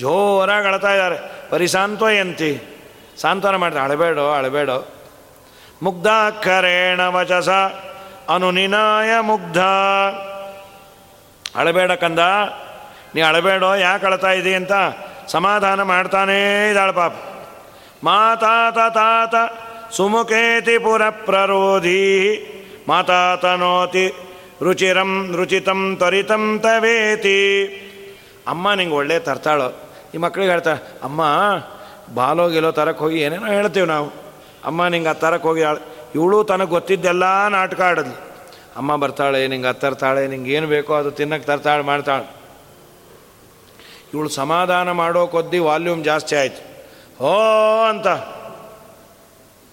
ಜೋರಾಗಿ ಅಳ್ತಾ ಇದ್ದಾರೆ. ಪರಿಸಾಂತ್ವಯಂತಿ ಸಾಂತ್ವನ ಮಾಡ್ತಾರೆ. ಅಳಬೇಡೋ ಅಳಬೇಡೋ. ಕರೆಣ ವಚಸ ಅನುನಿನಾಯ ಮುಗ್ಧ. ಅಳಬೇಡ ಕಂದ. ನೀ ಅಳಬೇಡೋ, ಯಾಕೆ ಅಳ್ತಾ ಇದ್ದೀ ಅಂತ ಸಮಾಧಾನ ಮಾಡ್ತಾನೇ ಇದ್ದಾಳೆ ಪಾಪ. ಮಾತಾತ ತಾತ ಸುಮುಖೇತಿ ಪುರ ಪ್ರರೋಧಿ. ಮಾತಾತನೋತಿ ರುಚಿರಂ ರುಚಿತಂ ತ್ವರಿತಂ ತವೇತಿ. ಅಮ್ಮ ನಿಂಗೆ ಒಳ್ಳೆ ತರ್ತಾಳು. ಈ ಮಕ್ಳಿಗೆ ಹೇಳ್ತಾಳೆ ಅಮ್ಮ ಬಾಲೋ ಗಿಲೋ ತರಕ್ಕೆ ಹೋಗಿ ಏನೇನೋ ಹೇಳ್ತೀವಿ ನಾವು. ಅಮ್ಮ ನಿಂಗೆ ಆ ತರಕ್ಕೆ ಹೋಗಿ ಇವಳು ತನಗೆ ಗೊತ್ತಿದ್ದೆಲ್ಲ ನಾಟಕ ಆಡದ್ಲು. ಅಮ್ಮ ಬರ್ತಾಳೆ, ನಿಂಗೆ ಅದು ತರ್ತಾಳೆ, ನಿಂಗೆ ಏನು ಬೇಕೋ ಅದು ತಿನ್ನಕ್ಕೆ ತರ್ತಾಳೆ ಮಾಡ್ತಾಳೆ. ಇವಳು ಸಮಾಧಾನ ಮಾಡೋ ಕೊದ್ದಿ ವಾಲ್ಯೂಮ್ ಜಾಸ್ತಿ ಆಯಿತು. ಹೋ ಅಂತ.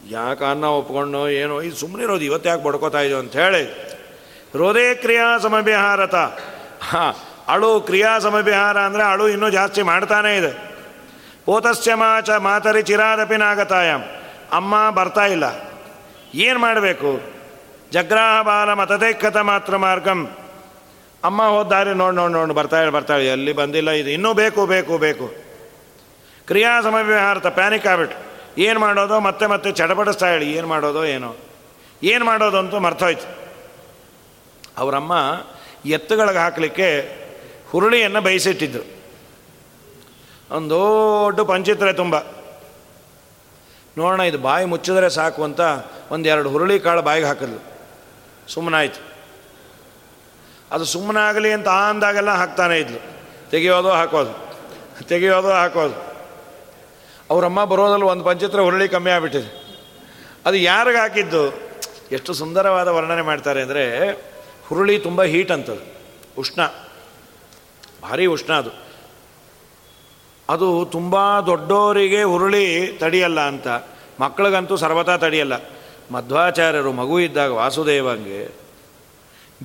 ಯಾಕೆ ಅನ್ನ ಒಪ್ಕೊಂಡು ಏನೋ, ಇದು ಸುಮ್ಮನೆ ಇರೋದು ಇವತ್ತು ಯಾಕೆ ಬಡ್ಕೋತಾ ಇದ್ದೋ ಅಂತ ಹೇಳಿ. ರೋದೇ ಕ್ರಿಯಾ ಸಮವಿಹಾರತ ಹಾಂ, ಅಳು ಕ್ರಿಯಾ ಸಮವಿಹಾರ ಅಂದರೆ ಅಳು ಇನ್ನೂ ಜಾಸ್ತಿ ಮಾಡ್ತಾನೇ ಇದೆ. ಓತಸ್ಯ ಮಾಚ ಮಾತರಿ ಚಿರಾದಪಿ ನಾಗತಾಯಂ. ಅಮ್ಮ ಬರ್ತಾ ಇಲ್ಲ. ಏನು ಮಾಡಬೇಕು? ಜಗ್ರಾಹ ಬಾಲ ಮತದೇಕ್ಕತ ಮಾತ್ರ ಮಾರ್ಗಂ. ಅಮ್ಮ ಹೋದಾರಿ ನೋಡಿ ನೋಡಿ ನೋಡಿ ಬರ್ತಾಳೆ ಬರ್ತಾಳೆ ಎಲ್ಲಿ ಬಂದಿಲ್ಲ ಇದು. ಇನ್ನೂ ಬೇಕು ಬೇಕು ಬೇಕು. ಕ್ರಿಯಾ ಸಮವ್ಯವಹಾರತ ಪ್ಯಾನಿಕ್ ಆಗ್ಬಿಟ್ಟು ಏನು ಮಾಡೋದು? ಮತ್ತೆ ಮತ್ತೆ ಚಡಪಡಿಸ್ತಾ ಹೇಳಿ. ಏನು ಮಾಡೋದೋ? ಏನೋ. ಏನು ಮಾಡೋದು ಅಂತೂ ಮರ್ತೋಯ್ತು. ಅವರಮ್ಮ ಎತ್ತುಗಳಿಗೆ ಹಾಕಲಿಕ್ಕೆ ಹುರುಳಿಯನ್ನು ಬಯಸಿಟ್ಟಿದ್ರು. ಒಂದು ದೊಡ್ಡ ಪಂಚಿತ್ರೆ ತುಂಬ. ನೋಡೋಣ, ಇದು ಬಾಯಿ ಮುಚ್ಚಿದ್ರೆ ಸಾಕು ಅಂತ ಒಂದೆರಡು ಹುರುಳಿ ಕಾಳು ಬಾಯಿಗೆ ಹಾಕಿದ್ರು ಸುಮ್ಮನಾಯ್ತು. ಅದು ಸುಮ್ಮನಾಗಲಿ ಅಂತ ಅಂದಾಗೆಲ್ಲ ಹಾಕ್ತಾನೆ ಇದ್ಲು. ತೆಗೆಯೋದು ಹಾಕೋದು. ತೆಗೆಯೋದು ಹಾಕೋದು. ಅವರಮ್ಮ ಬರೋದಲ್ಲಿ ಒಂದು ಪಂಚಿತ್ರ ಹುರುಳಿ ಕಮ್ಮಿ ಆಗಿಬಿಟ್ಟಿದೆ. ಅದು ಯಾರಿಗೆ ಹಾಕಿದ್ದು? ಎಷ್ಟು ಸುಂದರವಾದ ವರ್ಣನೆ ಮಾಡ್ತಾರೆ ಅಂದರೆ ಹುರುಳಿ ತುಂಬ ಹೀಟ್ ಅಂತದು. ಉಷ್ಣ. ಭಾರಿ ಉಷ್ಣ ಅದು. ಅದು ತುಂಬ ದೊಡ್ಡವರಿಗೆ ಹುರುಳಿ ತಡಿಯಲ್ಲ ಅಂತ. ಮಕ್ಕಳಿಗಂತೂ ಸರ್ವತಾ ತಡಿಯಲ್ಲ. ಮಧ್ವಾಚಾರ್ಯರು ಮಗು ಇದ್ದಾಗ ವಾಸುದೇವಂಗೆ,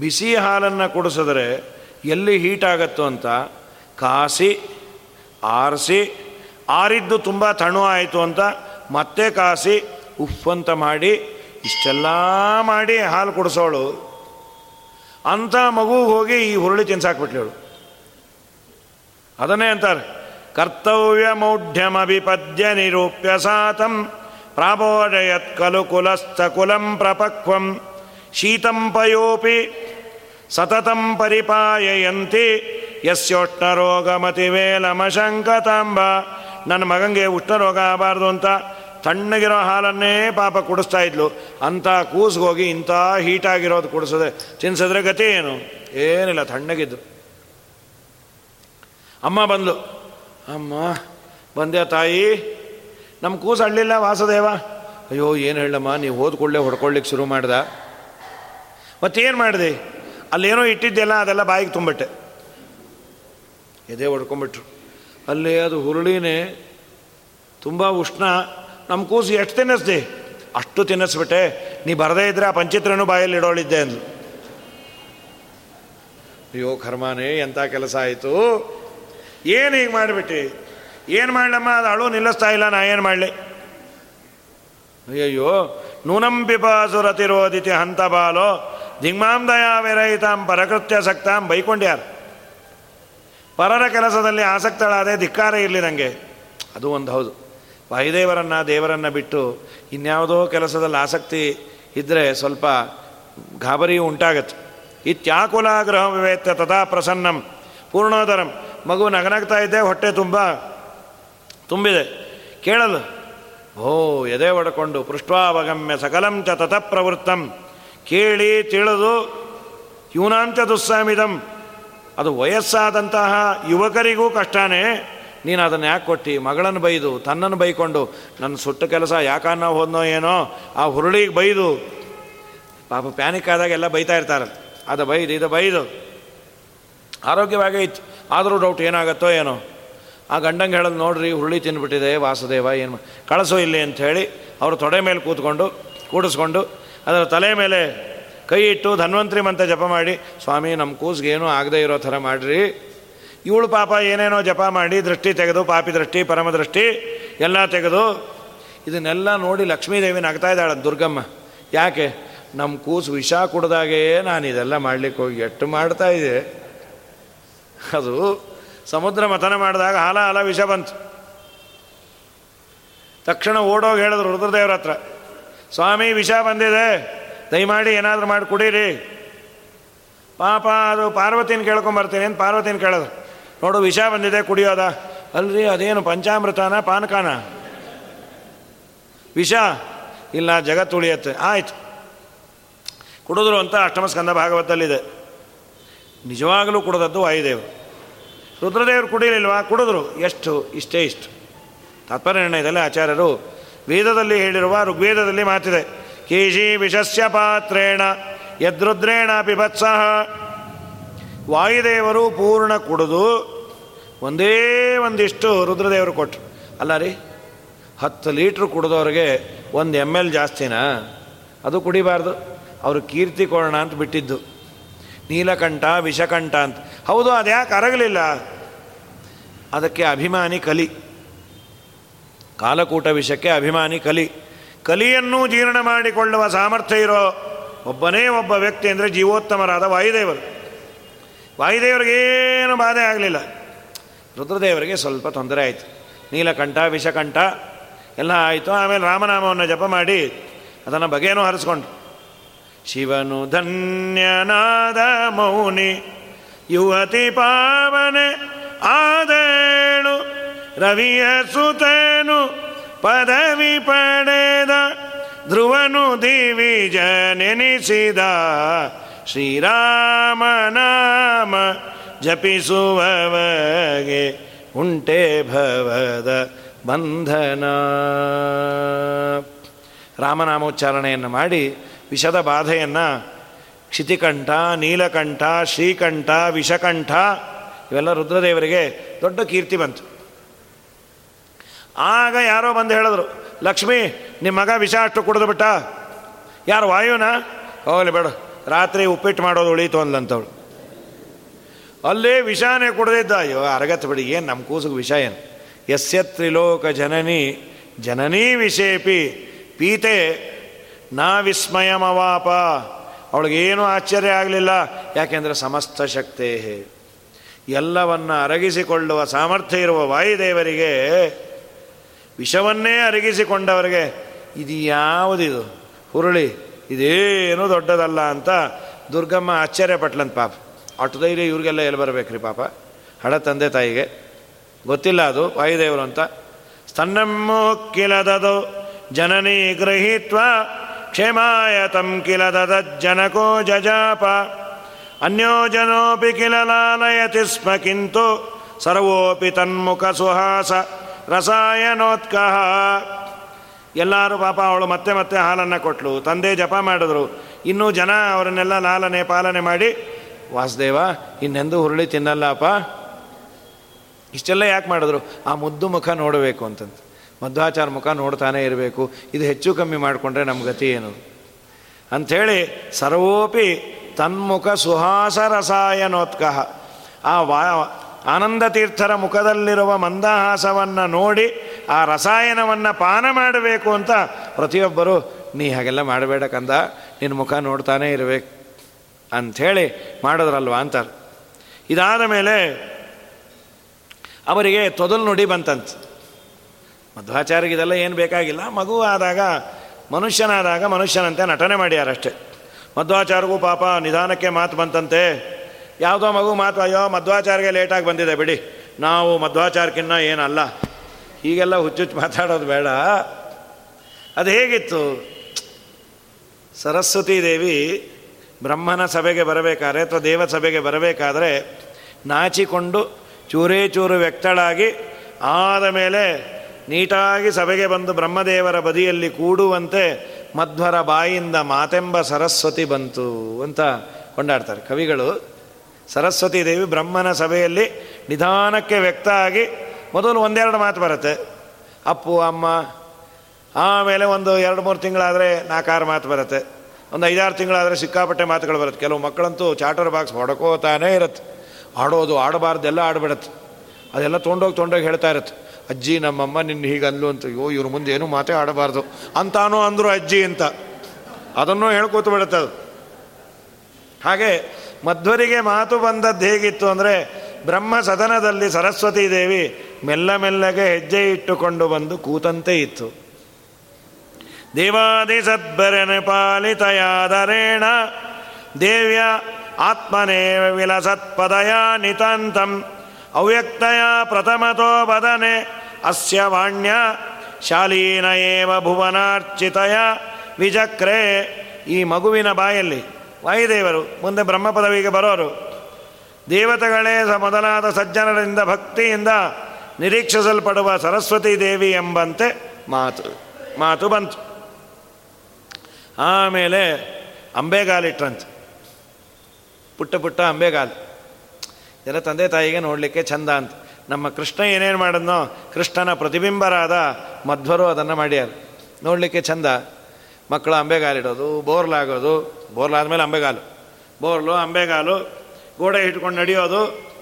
ಬಿಸಿ ಹಾಲನ್ನು ಕುಡಿಸಿದ್ರೆ ಎಲ್ಲಿ ಹೀಟ್ ಆಗತ್ತೋ ಅಂತ? ಕಾಸಿ, ಆರಿಸಿ, ಆರಿದ್ದು ತುಂಬ ತಣು ಆಯಿತು ಅಂತ ಮತ್ತೆ ಕಾಸಿ ಉಪ್ಪಂತ ಮಾಡಿ, ಇಷ್ಟೆಲ್ಲ ಮಾಡಿ ಹಾಲು ಕುಡಿಸೋಳು. ಅಂಥ ಮಗು ಹೋಗಿ ಈ ಹುರುಳಿ ತಿನ್ಸಾಕ್ಬಿಟ್ಲೇಳು ಅದನ್ನೇ ಅಂತಾರೆ ಕರ್ತವ್ಯ ಮೌಢ್ಯಮಭಿಪದ್ಯ ನಿರೂಪ್ಯ ಸಾತಂ ಪ್ರಾಬೋಜಯತ್ ಕಲು ಕುಲಸ್ಥ ಕುಲಂ ಪ್ರಪಕ್ವಂ ಶೀತಂ ಪಯೋಪಿ ಸತತಂ ಪರಿಪಾಯಯಂತಿ ಯಸ್ಯೋಷ್ಣರೋಗಮತಿವೇಲಮಶಂಕತಾಂಬ ನನ್ನ ಮಗಂಗೆ ಉಷ್ಣರೋಗ ಆಗಬಾರ್ದು ಅಂತ ತಣ್ಣಗಿರೋ ಹಾಲನ್ನೇ ಪಾಪ ಕುಡಿಸ್ತಾ ಇದ್ಲು. ಅಂಥ ಕೂಸ್ಗೋಗಿ ಇಂಥ ಹೀಟಾಗಿರೋದು ಕುಡಿಸದೆ ತಿನ್ಸಿದ್ರೆ ಗತಿ ಏನು? ಏನಿಲ್ಲ, ತಣ್ಣಗಿದ್ದು. ಅಮ್ಮ ಬಂದಳು ಅಮ್ಮ, ಬಂದೆ ತಾಯಿ ನಮ್ಮ ಕೂಸು ಅಳ್ಳಿಲ್ಲ ವಾಸುದೇವ. ಅಯ್ಯೋ, ಏನು ಹೇಳಮ್ಮ, ನೀವು ಕೂಡಲೇ ಹೊಡ್ಕೊಳ್ಳಿಕ್ಕೆ ಶುರು ಮಾಡ್ದ. ಮತ್ತೇನು ಮಾಡಿದೆ? ಅಲ್ಲೇನೋ ಇಟ್ಟಿದ್ದೆಲ್ಲ, ಅದೆಲ್ಲ ಬಾಯಿಗೆ ತುಂಬಿಟ್ಟೆ. ಎದೆ ಹೊಡ್ಕೊಂಬಿಟ್ರು ಅಲ್ಲಿ ಅದು ಹುರುಳಿನೇ ತುಂಬ ಉಷ್ಣ. ನಮ್ಮ ಕೂಸು ಎಷ್ಟು ತಿನ್ನಿಸ್ದೆ? ಅಷ್ಟು ತಿನ್ನಿಸ್ಬಿಟ್ಟೆ. ನೀ ಬರದೇ ಇದ್ರೆ ಆ ಪಂಚಿತ್ರನೂ ಬಾಯಲ್ಲಿ ಇಡೋಳಿದ್ದೆ ಅಂದ್ಲು. ಅಯ್ಯೋ ಕರ್ಮಾನೇ ಎಂಥ ಕೆಲಸ ಆಯಿತು? ಏನು ಹೀಗೆ ಮಾಡಿಬಿಟ್ಟು? ಏನು ಮಾಡಲಮ್ಮ? ಅದು ಅಳು ನಿಲ್ಲಿಸ್ತಾ ಇಲ್ಲ, ನಾ ಏನು ಮಾಡಲಿ? ಅಯ್ಯಯ್ಯೋ ನೂನಂ ಪಿಪಾಸುರತಿರೋದಿತಿ ಹಂತ ಬಾಲೋ, ದಿಗ್ಮಾಂ ದಯಾ ವಿರಹಿತಾಂ ಪರಕೃತ್ಯ ಸಕ್ತಾಂ ಬೈಕೊಂಡ್ಯಾರು. ಪರರ ಕೆಲಸದಲ್ಲಿ ಆಸಕ್ತಳಾದೆ ಧಿಕ್ಕಾರ ಇರಲಿ ನನಗೆ ಅದು ಒಂದು ಹೌದು. ವಾಯುದೇವರನ್ನು, ದೇವರನ್ನು ಬಿಟ್ಟು ಇನ್ಯಾವುದೋ ಕೆಲಸದಲ್ಲಿ ಆಸಕ್ತಿ ಇದ್ದರೆ ಸ್ವಲ್ಪ ಗಾಬರಿ ಉಂಟಾಗತ್ತೆ. ಇತ್ಯಾಕುಲಾಗ್ರಹ ವಿವೇತ್ಯ ತಥಾ ಪ್ರಸನ್ನಂ, ಪೂರ್ಣೋದರಂ. ಮಗು ನಗನಗ್ತಾ ಇದ್ದೆ, ಹೊಟ್ಟೆ ತುಂಬ ತುಂಬಿದೆ. ಕೇಳಲು, ಓ, ಎದೆ ಒಡ್ಕೊಂಡು ಪೃಷ್ಠಾವಗಮ್ಯ ಸಕಲಂ ಚ ತತ ಪ್ರವೃತ್ತಂ. ಕೇಳಿ ತಿಳಿದು, ಯೂನಾಂಚ ದುಸ್ಸಾಮಿದಂ. ಅದು ವಯಸ್ಸಾದಂತಹ ಯುವಕರಿಗೂ ಕಷ್ಟನೇ. ನೀನು ಅದನ್ನು ಯಾಕೆ ಕೊಟ್ಟು? ಮಗಳನ್ನು ಬೈದು, ತನ್ನನ್ನು ಬೈಕೊಂಡು, ನನ್ನ ಸುಟ್ಟ ಕೆಲಸ ಯಾಕನ್ನ ಹೋದ್ನೋ ಏನೋ, ಆ ಹುರುಳಿಗೆ ಬೈದು. ಪಾಪ ಪ್ಯಾನಿಕ್ ಆದಾಗ ಎಲ್ಲ ಬೈತಾ ಇರ್ತಾರೆ. ಅದು ಬೈದು, ಇದು ಬೈದು. ಆರೋಗ್ಯವಾಗೇ ಇತ್ತು ಆದರೂ ಡೌಟ್ ಏನಾಗತ್ತೋ ಏನೋ. ಆ ಗಂಡಂಗೆ ಹೇಳೋದು ನೋಡ್ರಿ, ಹುರುಳಿ ತಿನ್ಬಿಟ್ಟಿದೆ, ವಾಸುದೇವ, ಏನು ಕಳಿಸೋ ಇಲ್ಲಿ ಅಂಥೇಳಿ ಅವರು ತೊಡೆ ಮೇಲೆ ಕೂತ್ಕೊಂಡು, ಕೂಡಿಸ್ಕೊಂಡು, ಅದರ ತಲೆ ಮೇಲೆ ಕೈ ಇಟ್ಟು ಧನ್ವಂತರಿ ಮಂತ ಜಪ ಮಾಡಿ, ಸ್ವಾಮಿ ನಮ್ಮ ಕೂಸ್ಗೆ ಏನೂ ಆಗದೆ ಇರೋ ಥರ ಮಾಡಿರಿ. ಇವಳು ಪಾಪ ಏನೇನೋ ಜಪ ಮಾಡಿ ದೃಷ್ಟಿ ತೆಗೆದು, ಪಾಪಿ ದೃಷ್ಟಿ, ಪರಮ ದೃಷ್ಟಿ ಎಲ್ಲ ತೆಗೆದು ಇದನ್ನೆಲ್ಲ ನೋಡಿ ಲಕ್ಷ್ಮೀದೇವಿ ನಗ್ತಾ ಇದ್ದಾಳೆ. ದುರ್ಗಮ್ಮ, ಯಾಕೆ? ನಮ್ಮ ಕೂಸು ವಿಷ ಕುಡ್ದಾಗೇ ನಾನು ಇದೆಲ್ಲ ಮಾಡ್ಲಿಕ್ಕೆ ಹೋಗಿ ಎಷ್ಟು ಮಾಡ್ತಾ ಇದೆ. ಅದು ಸಮುದ್ರ ಮಥನ ಮಾಡಿದಾಗ ಹಾಲ ಹಾಲ, ವಿಷ ಬಂತು. ತಕ್ಷಣ ಓಡೋಗಿ ಹೇಳಿದ್ರು ರುದ್ರದೇವ್ರ ಹತ್ರ, ಸ್ವಾಮಿ, ವಿಷ ಬಂದಿದೆ. ದಯಮಾಡಿ ಏನಾದರೂ ಮಾಡಿ ಕುಡೀರಿ. ಪಾಪ ಅದು ಪಾರ್ವತಿನ ಕೇಳ್ಕೊಂಬರ್ತೀನಿ ಅಂತ ಪಾರ್ವತಿನ ಕೇಳಿದ್ರು. ನೋಡು, ವಿಷ ಬಂದಿದೆ ಕುಡಿಯೋದ ಅಲ್ರಿ, ಅದೇನು ಪಂಚಾಮೃತನ, ಪಾನಕಾನ? ವಿಷ. ಇಲ್ಲ ಜಗತ್ತು ಉಳಿಯತ್ತೆ ಆಯ್ತು. ಕುಡಿದ್ರು ಅಂತ ಅಷ್ಟಮ ಸ್ಕಂದ ಭಾಗವತದಲ್ಲಿದೆ ನಿಜವಾಗಲೂ ಕುಡಿದದ್ದು ವಾಯುದೇವರು ರುದ್ರದೇವರು ಕುಡಿಲಿಲ್ವಾ? ಕುಡಿದ್ರು. ಎಷ್ಟು? ಇಷ್ಟೇ ಇಷ್ಟು. ತಾತ್ಪರ್ಯ ನಿರ್ಣಯದಲ್ಲಿ ಆಚಾರ್ಯರು ವೇದದಲ್ಲಿ ಹೇಳಿರುವ ಋಗ್ವೇದದಲ್ಲಿ ಮಾತಿದೆ. ಕೇಶಿ ವಿಷಸ್ಯ ಪಾತ್ರೇಣ, ಯದ್ರುದ್ರೇಣ ಪಿಭತ್ಸಹ ವಾಯುದೇವರು ಪೂರ್ಣ ಕುಡಿದು ಒಂದೇ ಒಂದಿಷ್ಟು ರುದ್ರದೇವರು ಕೊಟ್ಟರು ಅಲ್ಲ ರೀ, ಹತ್ತು ಲೀಟ್ರ್ ಕುಡಿದವ್ರಿಗೆ ಒಂದು ಎಂ ಎಲ್ ಜಾಸ್ತಿನಾ? ಅದು ಕುಡಿಬಾರ್ದು. ಅವರು ಕೀರ್ತಿ ಕೊಡೋಣ ಅಂತ ಬಿಟ್ಟಿದ್ದು. ನೀಲಕಂಠ, ವಿಷಕಂಠ ಅಂತ. ಹೌದು, ಅದ್ಯಾಕೆ ಅರಗಲಿಲ್ಲ? ಅದಕ್ಕೆ ಅಭಿಮಾನಿ ಕಲಿ. ಕಾಲಕೂಟ ವಿಷಕ್ಕೆ ಅಭಿಮಾನಿ ಕಲಿ. ಕಲಿಯನ್ನು ಜೀರ್ಣ ಮಾಡಿಕೊಳ್ಳುವ ಸಾಮರ್ಥ್ಯ ಇರೋ ಒಬ್ಬನೇ ಒಬ್ಬ ವ್ಯಕ್ತಿ ಅಂದರೆ ಜೀವೋತ್ತಮರಾದ ವಾಯುದೇವರು. ವಾಯುದೇವರಿಗೇನು ಬಾಧೆ ಆಗಲಿಲ್ಲ. ರುದ್ರದೇವರಿಗೆ ಸ್ವಲ್ಪ ತೊಂದರೆ ಆಯಿತು. ನೀಲಕಂಠ, ವಿಷಕಂಠ, ಎಲ್ಲ ಆಯಿತು. ಆಮೇಲೆ ರಾಮನಾಮವನ್ನು ಜಪ ಮಾಡಿ ಅದನ್ನು ಬಗೆಯನ್ನು ಹರಿಸ್ಕೊಂಡು ಶಿವನು ಧನ್ಯನಾದ ಮೌನಿ, ಯುವತಿ ಪಾವನೆ, ಆದೇಳು, ರವಿಯ ಸುತನು, ಪದವಿ ಪಡೆದ, ಧ್ರುವನು ದಿವಿಜ ನೆನೆಸಿದ ಶ್ರೀರಾಮನಾಮ. ಜಪಿಸುವವಗೆ ಉಂಟೆ ಭವದ ಬಂಧನ. ರಾಮನಾಮೋಚ್ಚಾರಣೆಯನ್ನು ಮಾಡಿ ವಿಷದ ಬಾಧೆಯನ್ನು ಕ್ಷಿತಿಕಂಠ, ನೀಲಕಂಠ, ಶ್ರೀಕಂಠ, ವಿಷಕಂಠ, ಇವೆಲ್ಲ ರುದ್ರದೇವರಿಗೆ ದೊಡ್ಡ ಕೀರ್ತಿ ಬಂತು. ಆಗ ಯಾರೋ ಬಂದು ಹೇಳಿದ್ರು, ಲಕ್ಷ್ಮಿ ನಿಮ್ಮ ಮಗ ವಿಷ ಅಷ್ಟು ಕುಡಿದು ಬಿಟ್ಟ? ಯಾರು ವಾಯುನಾ? ಹೋಗಲಿ ಬೇಡ, ರಾತ್ರಿ ಉಪ್ಪಿಟ್ಟು ಮಾಡೋದು ಉಳೀತು ಅಲ್ಲೇ ವಿಷಾನೇ ಕೊಡದಿದ್ದ. ಅಯ್ಯೋ, ಅರಗತ್ ಬಿಡಿ, ಏನು ನಮ್ಮ ಕೂಸಿಗೆ ವಿಷ ಏನು? ಯಸ್ಯ ತ್ರಿಲೋಕ ಜನನಿ, ಜನನೀ ವಿಷೇಪಿ, ಪೀತೆ, ನಾ ವಿಸ್ಮಯಮವಾಪ. ಅವಳಿಗೇನು ಆಶ್ಚರ್ಯ ಆಗಲಿಲ್ಲ. ಯಾಕೆಂದರೆ ಸಮಸ್ತ ಶಕ್ತೇ. ಎಲ್ಲವನ್ನು ಅರಗಿಸಿಕೊಳ್ಳುವ ಸಾಮರ್ಥ್ಯ ಇರುವ ವಾಯುದೇವರಿಗೆ, ವಿಷವನ್ನೇ ಅರಗಿಸಿಕೊಂಡವರಿಗೆ ಇದು ಯಾವುದಿದು? ಹುರುಳಿ, ಇದೇನು ದೊಡ್ಡದಲ್ಲ ಅಂತ ದುರ್ಗಮ್ಮ ಆಶ್ಚರ್ಯಪಟ್ಲಂತ ಪಾಪ. ಅಷ್ಟು ಧೈರ್ಯ ಇವ್ರಿಗೆಲ್ಲ ಎಲ್ಲಿ ಬರಬೇಕ್ರಿ ಪಾಪ? ಹಡ ತಂದೆ ತಾಯಿಗೆ. ಗೊತ್ತಿಲ್ಲ ಅದು, ವಾಯುದೇವರು ಅಂತ. ಸ್ತನ್ನಮ್ಮು ಕಿಲದದು, ಜನನಿ ಗೃಹೀತ್ವ, ಕ್ಷೇಮಾಯ ತಂ ಕಿಲದದ ಜನಕೋ ಜಜಾಪ. ಅನ್ಯೋ ಜನೋಪಿ ಕಿಲ ಲಾಲಯತಿ ಸ್ಮ ಕಿಂತು, ಸರ್ವೋಪಿ ತನ್ಮುಖ ಸುಹಾಸ, ರಸಾಯನೋತ್ಕಹ. ಎಲ್ಲರೂ ಪಾಪ ಅವಳು ಮತ್ತೆ ಮತ್ತೆ ಹಾಲನ್ನು ಕೊಟ್ಟಳು ತಂದೆ ಜಪ ಮಾಡಿದ್ರು. ಇನ್ನೂ ಜನ ಅವರನ್ನೆಲ್ಲ ಲಾಲನೆ ಪಾಲನೆ ಮಾಡಿ ವಾಸುದೇವ, ಇನ್ನೆಂದು ಹುರುಳಿ ತಿನ್ನಲ್ಲಪ್ಪ ಇಷ್ಟೆಲ್ಲ ಯಾಕೆ ಮಾಡಿದ್ರು? ಆ ಮುದ್ದು ಮುಖ ನೋಡಬೇಕು ಅಂತಂತ ಮಧ್ವಾಚಾರ ಮುಖ ನೋಡ್ತಾನೆ ಇರಬೇಕು. ಇದು ಹೆಚ್ಚು ಕಮ್ಮಿ ಮಾಡಿಕೊಂಡ್ರೆ ನಮ್ಮ ಗತಿ ಏನು? ಅಂಥೇಳಿ ಸರ್ವೋಪಿ ತನ್ಮುಖ ಸುಹಾಸ ರಸಾಯನೋತ್ಕಹ ಆ ವಾ ಆನಂದ ತೀರ್ಥರ ಮುಖದಲ್ಲಿರುವ ಮಂದಹಾಸವನ್ನು ನೋಡಿ ಆ ರಸಾಯನವನ್ನು ಪಾನ ಮಾಡಬೇಕು ಅಂತ ಪ್ರತಿಯೊಬ್ಬರು, ನೀ ಹಾಗೆಲ್ಲ ಮಾಡಬೇಡ ಕಂದ. ನಿನ್ನ ಮುಖ ನೋಡ್ತಾನೇ ಇರಬೇಕು. ಅಂಥೇಳಿ ಮಾಡಿದ್ರಲ್ವ ಅಂತಾರೆ. ಇದಾದ ಮೇಲೆ ಅವರಿಗೆ ತೊದಲು ನುಡಿ ಬಂತಂತ. ಮಧ್ವಾಚಾರ್ಯಗಿದೆಲ್ಲ ಏನು ಬೇಕಾಗಿಲ್ಲ. ಮಗು ಆದಾಗ, ಮನುಷ್ಯನಾದಾಗ ಮನುಷ್ಯನಂತೆ ನಟನೆ ಮಾಡ್ಯಾರಷ್ಟೇ ಮಧ್ವಾಚಾರ್ಯಗೂ ಪಾಪ ನಿಧಾನಕ್ಕೆ ಮಾತು ಬಂತಂತೆ. ಯಾವುದೋ ಮಗು ಮಾತು, ಅಯ್ಯೋ, ಮಧ್ವಾಚಾರ್ಯಗೆ ಲೇಟಾಗಿ ಬಂದಿದೆ ಬಿಡಿ. ನಾವು ಮಧ್ವಾಚಾರ್ಯಕ್ಕಿನ್ನ ಏನಲ್ಲ. ಹೀಗೆಲ್ಲ ಹುಚ್ಚುಚ್ಚು ಮಾತಾಡೋದು ಬೇಡ. ಅದು ಹೇಗಿತ್ತು? ಸರಸ್ವತಿ ದೇವಿ ಬ್ರಹ್ಮನ ಸಭೆಗೆ ಬರಬೇಕಾದ್ರೆ ಅಥವಾ ದೇವ ಸಭೆಗೆ ಬರಬೇಕಾದರೆ ನಾಚಿಕೊಂಡು ಚೂರೇ ಚೂರು ವ್ಯಕ್ತಳಾಗಿ ಆದ ಮೇಲೆ ನೀಟಾಗಿ ಸಭೆಗೆ ಬಂದು ಬ್ರಹ್ಮದೇವರ ಬದಿಯಲ್ಲಿ ಕೂಡುವಂತೆ ಮಧ್ವರ ಬಾಯಿಂದ ಮಾತೆಂಬ ಸರಸ್ವತಿ ಬಂತು ಅಂತ ಕೊಂಡಾಡ್ತಾರೆ ಕವಿಗಳು. ಸರಸ್ವತಿ ದೇವಿ ಬ್ರಹ್ಮನ ಸಭೆಯಲ್ಲಿ ನಿಧಾನಕ್ಕೆ ವ್ಯಕ್ತ ಆಗಿ ಮೊದಲು ಒಂದೆರಡು ಮಾತು ಬರುತ್ತೆ. ಅಪ್ಪು, ಅಮ್ಮ, ಆಮೇಲೆ ಒಂದು ಎರಡು ಮೂರು ತಿಂಗಳಾದರೆ ನಾಲ್ಕಾರು ಮಾತು ಬರುತ್ತೆ. ಒಂದು ಐದಾರು ತಿಂಗಳಾದರೆ ಸಿಕ್ಕಾಪಟ್ಟೆ ಮಾತುಗಳು ಬರುತ್ತೆ. ಕೆಲವು ಮಕ್ಕಳಂತೂ ಚಾಟರ್ ಬಾಕ್ಸ್ ಹೊಡ್ಕೋತಾನೇ ಇರುತ್ತೆ. ಆಡೋದು, ಆಡಬಾರ್ದೆಲ್ಲ ಆಡ್ಬಿಡತ್ತೆ. ಅದೆಲ್ಲ ತೊಗೊಂಡೋಗಿ ತೊಗೊಂಡೋಗಿ ಹೇಳ್ತಾ ಇರುತ್ತೆ. ಅಜ್ಜಿ, ನಮ್ಮಮ್ಮ ನಿನ್ನ ಹೀಗೆ ಅಲ್ಲು ಅಂತ, ಅಯ್ಯೋ, ಇವ್ರ ಮುಂದೆ ಏನೂ ಮಾತೇ ಆಡಬಾರ್ದು. ಅಂತಾನೂ ಅಂದರು ಅಜ್ಜಿ ಅಂತ. ಅದನ್ನು ಹೇಳ್ಕೋತು ಬಿಡುತ್ತೆ ಅದು. ಹಾಗೆ ಮಧ್ವರಿಗೆ ಮಾತು ಬಂದದ್ದು ಹೇಗಿತ್ತು ಅಂದರೆ, ಬ್ರಹ್ಮ ಸದನದಲ್ಲಿ ಸರಸ್ವತಿ ದೇವಿ ಮೆಲ್ಲ ಮೆಲ್ಲಗೆ ಹೆಜ್ಜೆ ಇಟ್ಟುಕೊಂಡು ಬಂದು ಕೂತಂತೆ ಇತ್ತು. ದೇವಾದಿ ಸದ್ಬರನೆ ಪಾಲಿತಯಾದರೇಣ ದೇವ್ಯ ಆತ್ಮನೇ ವಿಲಸತ್ಪದಯ ನಿತಾಂತಂ ಅವ್ಯಕ್ತಯ ಪ್ರಥಮತೋ ಬದನೆ ಅಸ್ಯ ವಾಣ್ಯ ಶಾಲೀನ ಏವ ಭುವನಾರ್ಚಿತಯ ವಿಜಕ್ರೆ ಈ ಮಗುವಿನ ಬಾಯಲ್ಲಿ. ವಾಯುದೇವರು ಮುಂದೆ ಬ್ರಹ್ಮ ಪದವಿಗೆ ಬರೋರು. ದೇವತೆಗಳೇ ಮೊದಲಾದ ಸಜ್ಜನರಿಂದ ಭಕ್ತಿಯಿಂದ ನಿರೀಕ್ಷಿಸಲ್ಪಡುವ ಸರಸ್ವತಿ ದೇವಿ ಎಂಬಂತೆ ಮಾತು ಮಾತು ಬಂತು. ಆಮೇಲೆ ಅಂಬೆಗಾಲಿಟ್ರಂತೆ ಪುಟ್ಟ ಪುಟ್ಟ ಅಂಬೆಗಾಲ್ ಎಲ್ಲ ತಂದೆ ತಾಯಿಗೆ ನೋಡಲಿಕ್ಕೆ ಚಂದ ಅಂತ. ನಮ್ಮ ಕೃಷ್ಣ ಏನೇನು ಮಾಡಿದ್ನೋ, ಕೃಷ್ಣನ ಪ್ರತಿಬಿಂಬರಾದ ಮಧ್ವರು ಅದನ್ನು ಮಾಡ್ಯಾರ. ನೋಡಲಿಕ್ಕೆ ಚಂದ. ಮಕ್ಕಳು ಅಂಬೆಗಾಲಿಡೋದು ಬೋರ್ಲಾಗೋದು ಬೋರ್ಲಾದ್ಮೇಲೆ ಅಂಬೆಗಾಲು ಬೋರ್ಲು ಅಂಬೆಗಾಲು ಗೋಡೆ ಇಟ್ಕೊಂಡು ನಡೆಯೋದು,